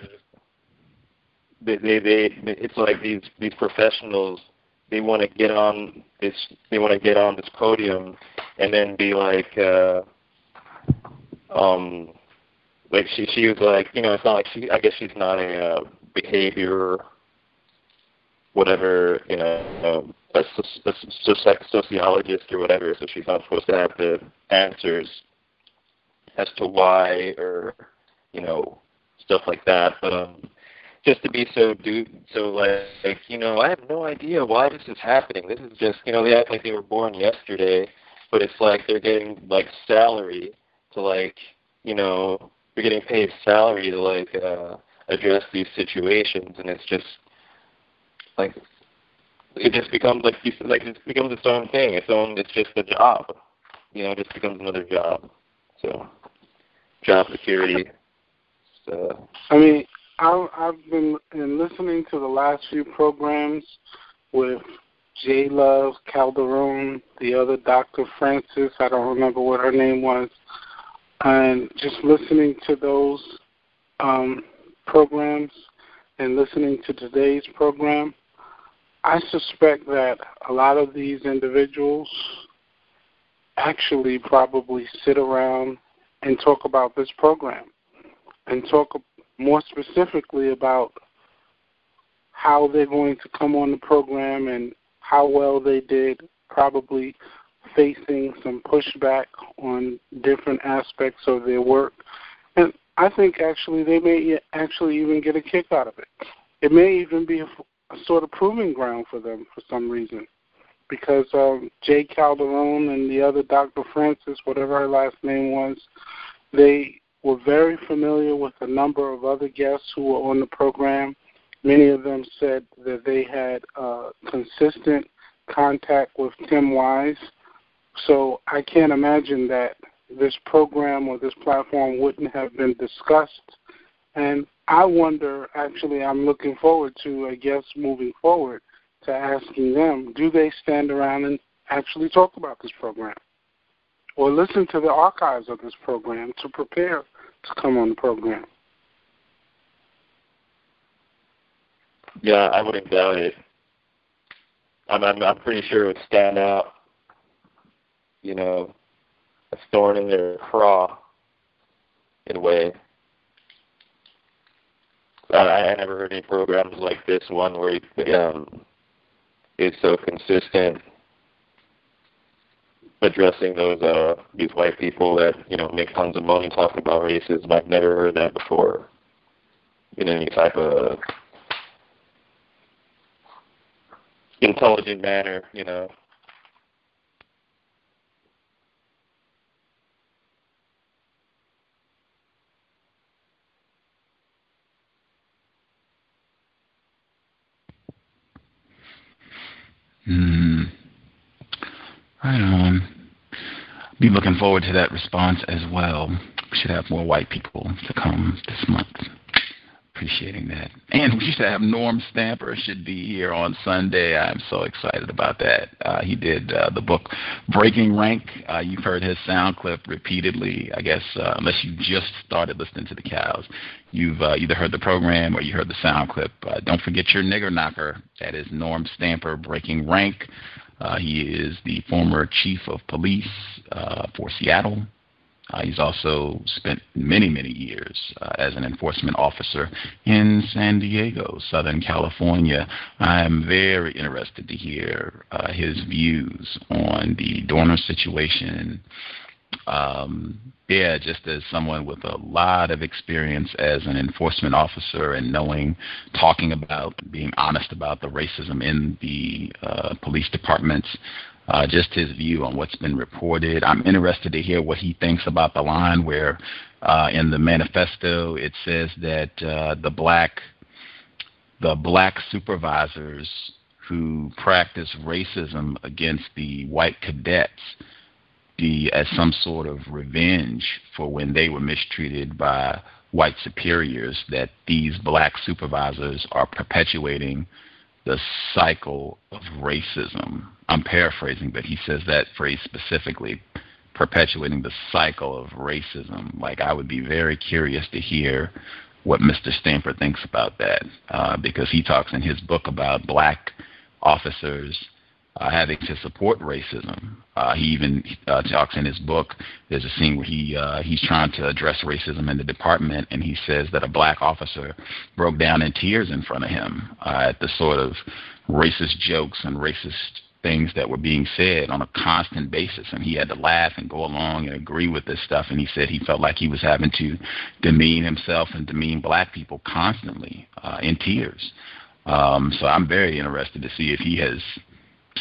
They, they, they, it's like these these professionals. They want to get on this. They want to get on this podium, and then be like, uh, um, like she she was like, you know, it's not like she. I guess she's not a uh, behavior, whatever, you know, a, a, a sociologist or whatever. So she's not supposed to have the answers as to why or you know stuff like that. But um, just to be so dude, so like, like you know, I have no idea why this is happening. This is just you know they act like they were born yesterday, but it's like they're getting like salary to like you know they're getting paid salary to like uh, address these situations, and it's just like it just becomes like you like it becomes its own thing. Its own. It's just a job. You know, it just becomes another job. So job security. So I mean, I've been in listening to the last few programs with J Love Calderon, the other Dr. Francis, I don't remember what her name was, and just listening to those um, programs and listening to today's program, I suspect that a lot of these individuals actually probably sit around and talk about this program and talk more specifically about how they're going to come on the program and how well they did, probably facing some pushback on different aspects of their work. And I think actually they may actually even get a kick out of it. It may even be a, sort of proving ground for them for some reason. Because um, Jay Calderon and the other Dr. Francis, whatever her last name was, they were very familiar with a number of other guests who were on the program. Many of them said that they had uh, consistent contact with Tim Wise. So I can't imagine that this program or this platform wouldn't have been discussed. And I wonder, actually, I'm looking forward to, I guess, moving forward to asking them, do they stand around and actually talk about this program? Or listen to the archives of this program to prepare to come on the program. Yeah, I wouldn't doubt it. I'm, I'm I'm pretty sure it would stand out. You know, a thorn in their craw, in a way. I, I never heard any programs like this one where um, it's so consistent addressing those uh these white people that you know make tons of money talking about racism. I've never heard that before in any type of intelligent manner, you know. Hmm. Right on. Be looking forward to that response as well. We should have more white people to come this month. Appreciating that. And we should have Norm Stamper should be here on Sunday. I'm so excited about that. Uh, he did uh, the book Breaking Rank. Uh, you've heard his sound clip repeatedly. I guess uh, unless you just started listening to the cows, you've uh, either heard the program or you heard the sound clip. Uh, don't forget your nigger knocker. That is Norm Stamper Breaking Rank. Uh, he is the former chief of police uh, for Seattle. Uh, he's also spent many, many years uh, as an enforcement officer in San Diego, Southern California. I am very interested to hear uh, his views on the Dorner situation. Um, yeah, just as someone with a lot of experience as an enforcement officer and knowing, talking about, being honest about the racism in the uh, police departments uh, just his view on what's been reported. I'm interested to hear what he thinks about the line where uh, in the manifesto it says that uh, the black the black supervisors who practice racism against the white cadets be as some sort of revenge for when they were mistreated by white superiors that these black supervisors are perpetuating the cycle of racism. I'm paraphrasing, but he says that phrase specifically, perpetuating the cycle of racism. Like, I would be very curious to hear what Mr. Stamper thinks about that, uh, because he talks in his book about black officers uh, having to support racism. Uh, he even uh, talks in his book. There's a scene where he uh, he's trying to address racism in the department, and he says that a black officer broke down in tears in front of him uh, at the sort of racist jokes and racist things that were being said on a constant basis and he had to laugh and go along and agree with this stuff and he said he felt like he was having to demean himself and demean black people constantly uh, in tears um, so i'm very interested to see if he has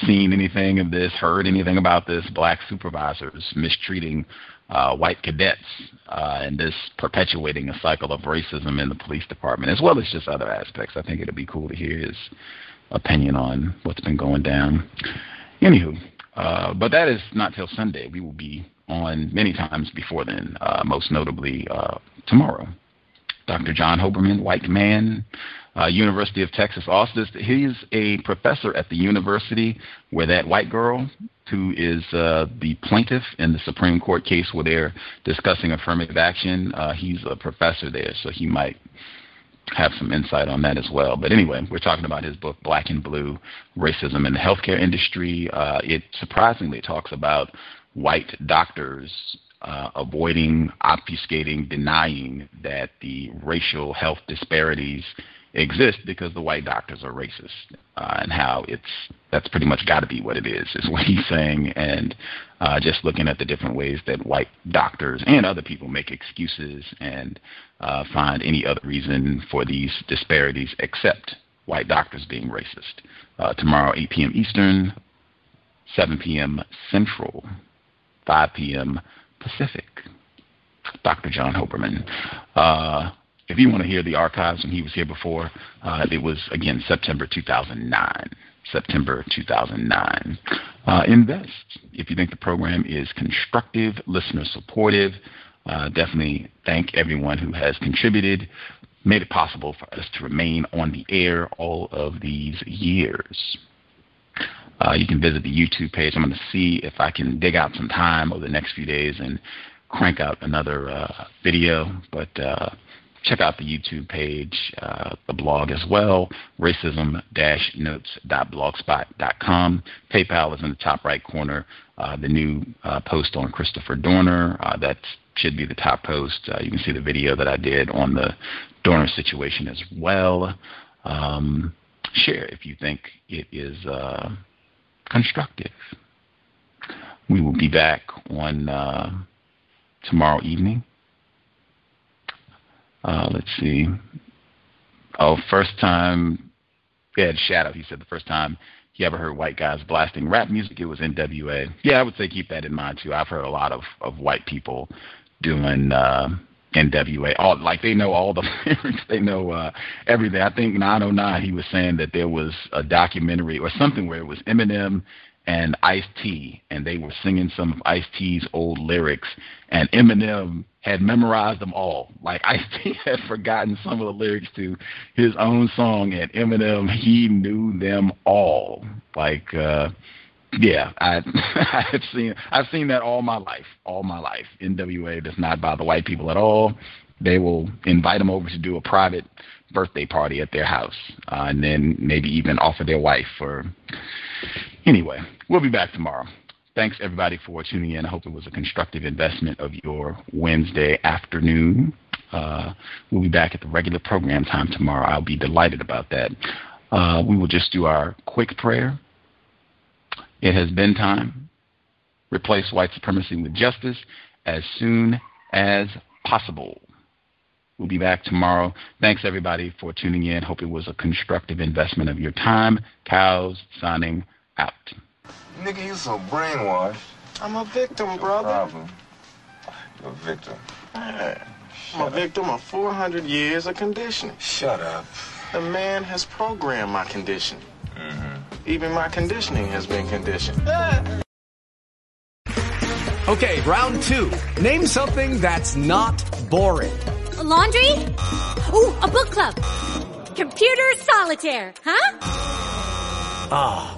seen anything of this, heard anything about this, black supervisors mistreating uh, white cadets uh, and this perpetuating a cycle of racism in the police department, as well as just other aspects. I think it'd be cool to hear his opinion on what's been going down. Anywho, uh, but that is not till Sunday. We will be on many times before then, uh, most notably uh, tomorrow. Dr. John Hoberman, white man, uh, University of Texas Austin. He's a professor at the university where that white girl, who is uh, the plaintiff in the Supreme Court case where they're discussing affirmative action, uh, he's a professor there, so he might have some insight on that as well. But anyway, we're talking about his book, Black and Blue Racism in the Healthcare Industry. Uh, it surprisingly talks about white doctors uh, avoiding, obfuscating, denying that the racial health disparities exist because the white doctors are racist, uh, and how it's that's pretty much got to be what it is, is what he's saying, and uh, just looking at the different ways that white doctors and other people make excuses and uh, find any other reason for these disparities except white doctors being racist. Uh, tomorrow, 8 p.m. Eastern, 7 p.m. Central, 5 p.m. Pacific. Dr. John Hoberman. Uh, if you want to hear the archives when he was here before, uh, it was again September 2009. September 2009. Uh, invest. If you think the program is constructive, listener supportive, uh, definitely thank everyone who has contributed, made it possible for us to remain on the air all of these years. Uh, you can visit the YouTube page. I'm going to see if I can dig out some time over the next few days and crank out another uh, video. But uh, check out the YouTube page, uh, the blog as well, racism-notes.blogspot.com. PayPal is in the top right corner. Uh, the new uh, post on Christopher Dorner, uh, that should be the top post. Uh, you can see the video that I did on the Dorner situation as well. Um, share if you think it is uh, constructive. We will be back on tomorrow evening uh, let's see. Oh, first time. Yeah, Shadow. He said the first time he ever heard white guys blasting rap music, it was NWA. Yeah, I would say keep that in mind too. I've heard a lot of of white people doing uh, NWA. All like they know all the lyrics. They know uh, everything. I think 909 he was saying that there was a documentary or something where it was Eminem and Ice T, and they were singing some of Ice T's old lyrics, and Eminem had memorized them all. Like Ice T had forgotten some of the lyrics to his own song, and Eminem he knew them all. Like, uh, yeah, I I've seen I've seen that all my life, all my life. NWA does not bother white people at all. They will invite them over to do a private birthday party at their house, uh, and then maybe even offer their wife for Anyway, we'll be back tomorrow. Thanks everybody for tuning in. I hope it was a constructive investment of your Wednesday afternoon. Uh, we'll be back at the regular program time tomorrow. I'll be delighted about that. Uh, we will just do our quick prayer. It has been time. Replace white supremacy with justice as soon as possible. We'll be back tomorrow. Thanks everybody for tuning in. Hope it was a constructive investment of your time. Cows signing out. Nigga, you so brainwashed. I'm a victim, brother. Problem. You're a victim. Yeah. I'm a victim of 400 years of conditioning. Shut up. The man has programmed my conditioning. Mm-hmm. Even my conditioning has been conditioned. Okay, round two. Name something that's not boring. A laundry? Ooh, a book club. Computer solitaire, huh? Ah,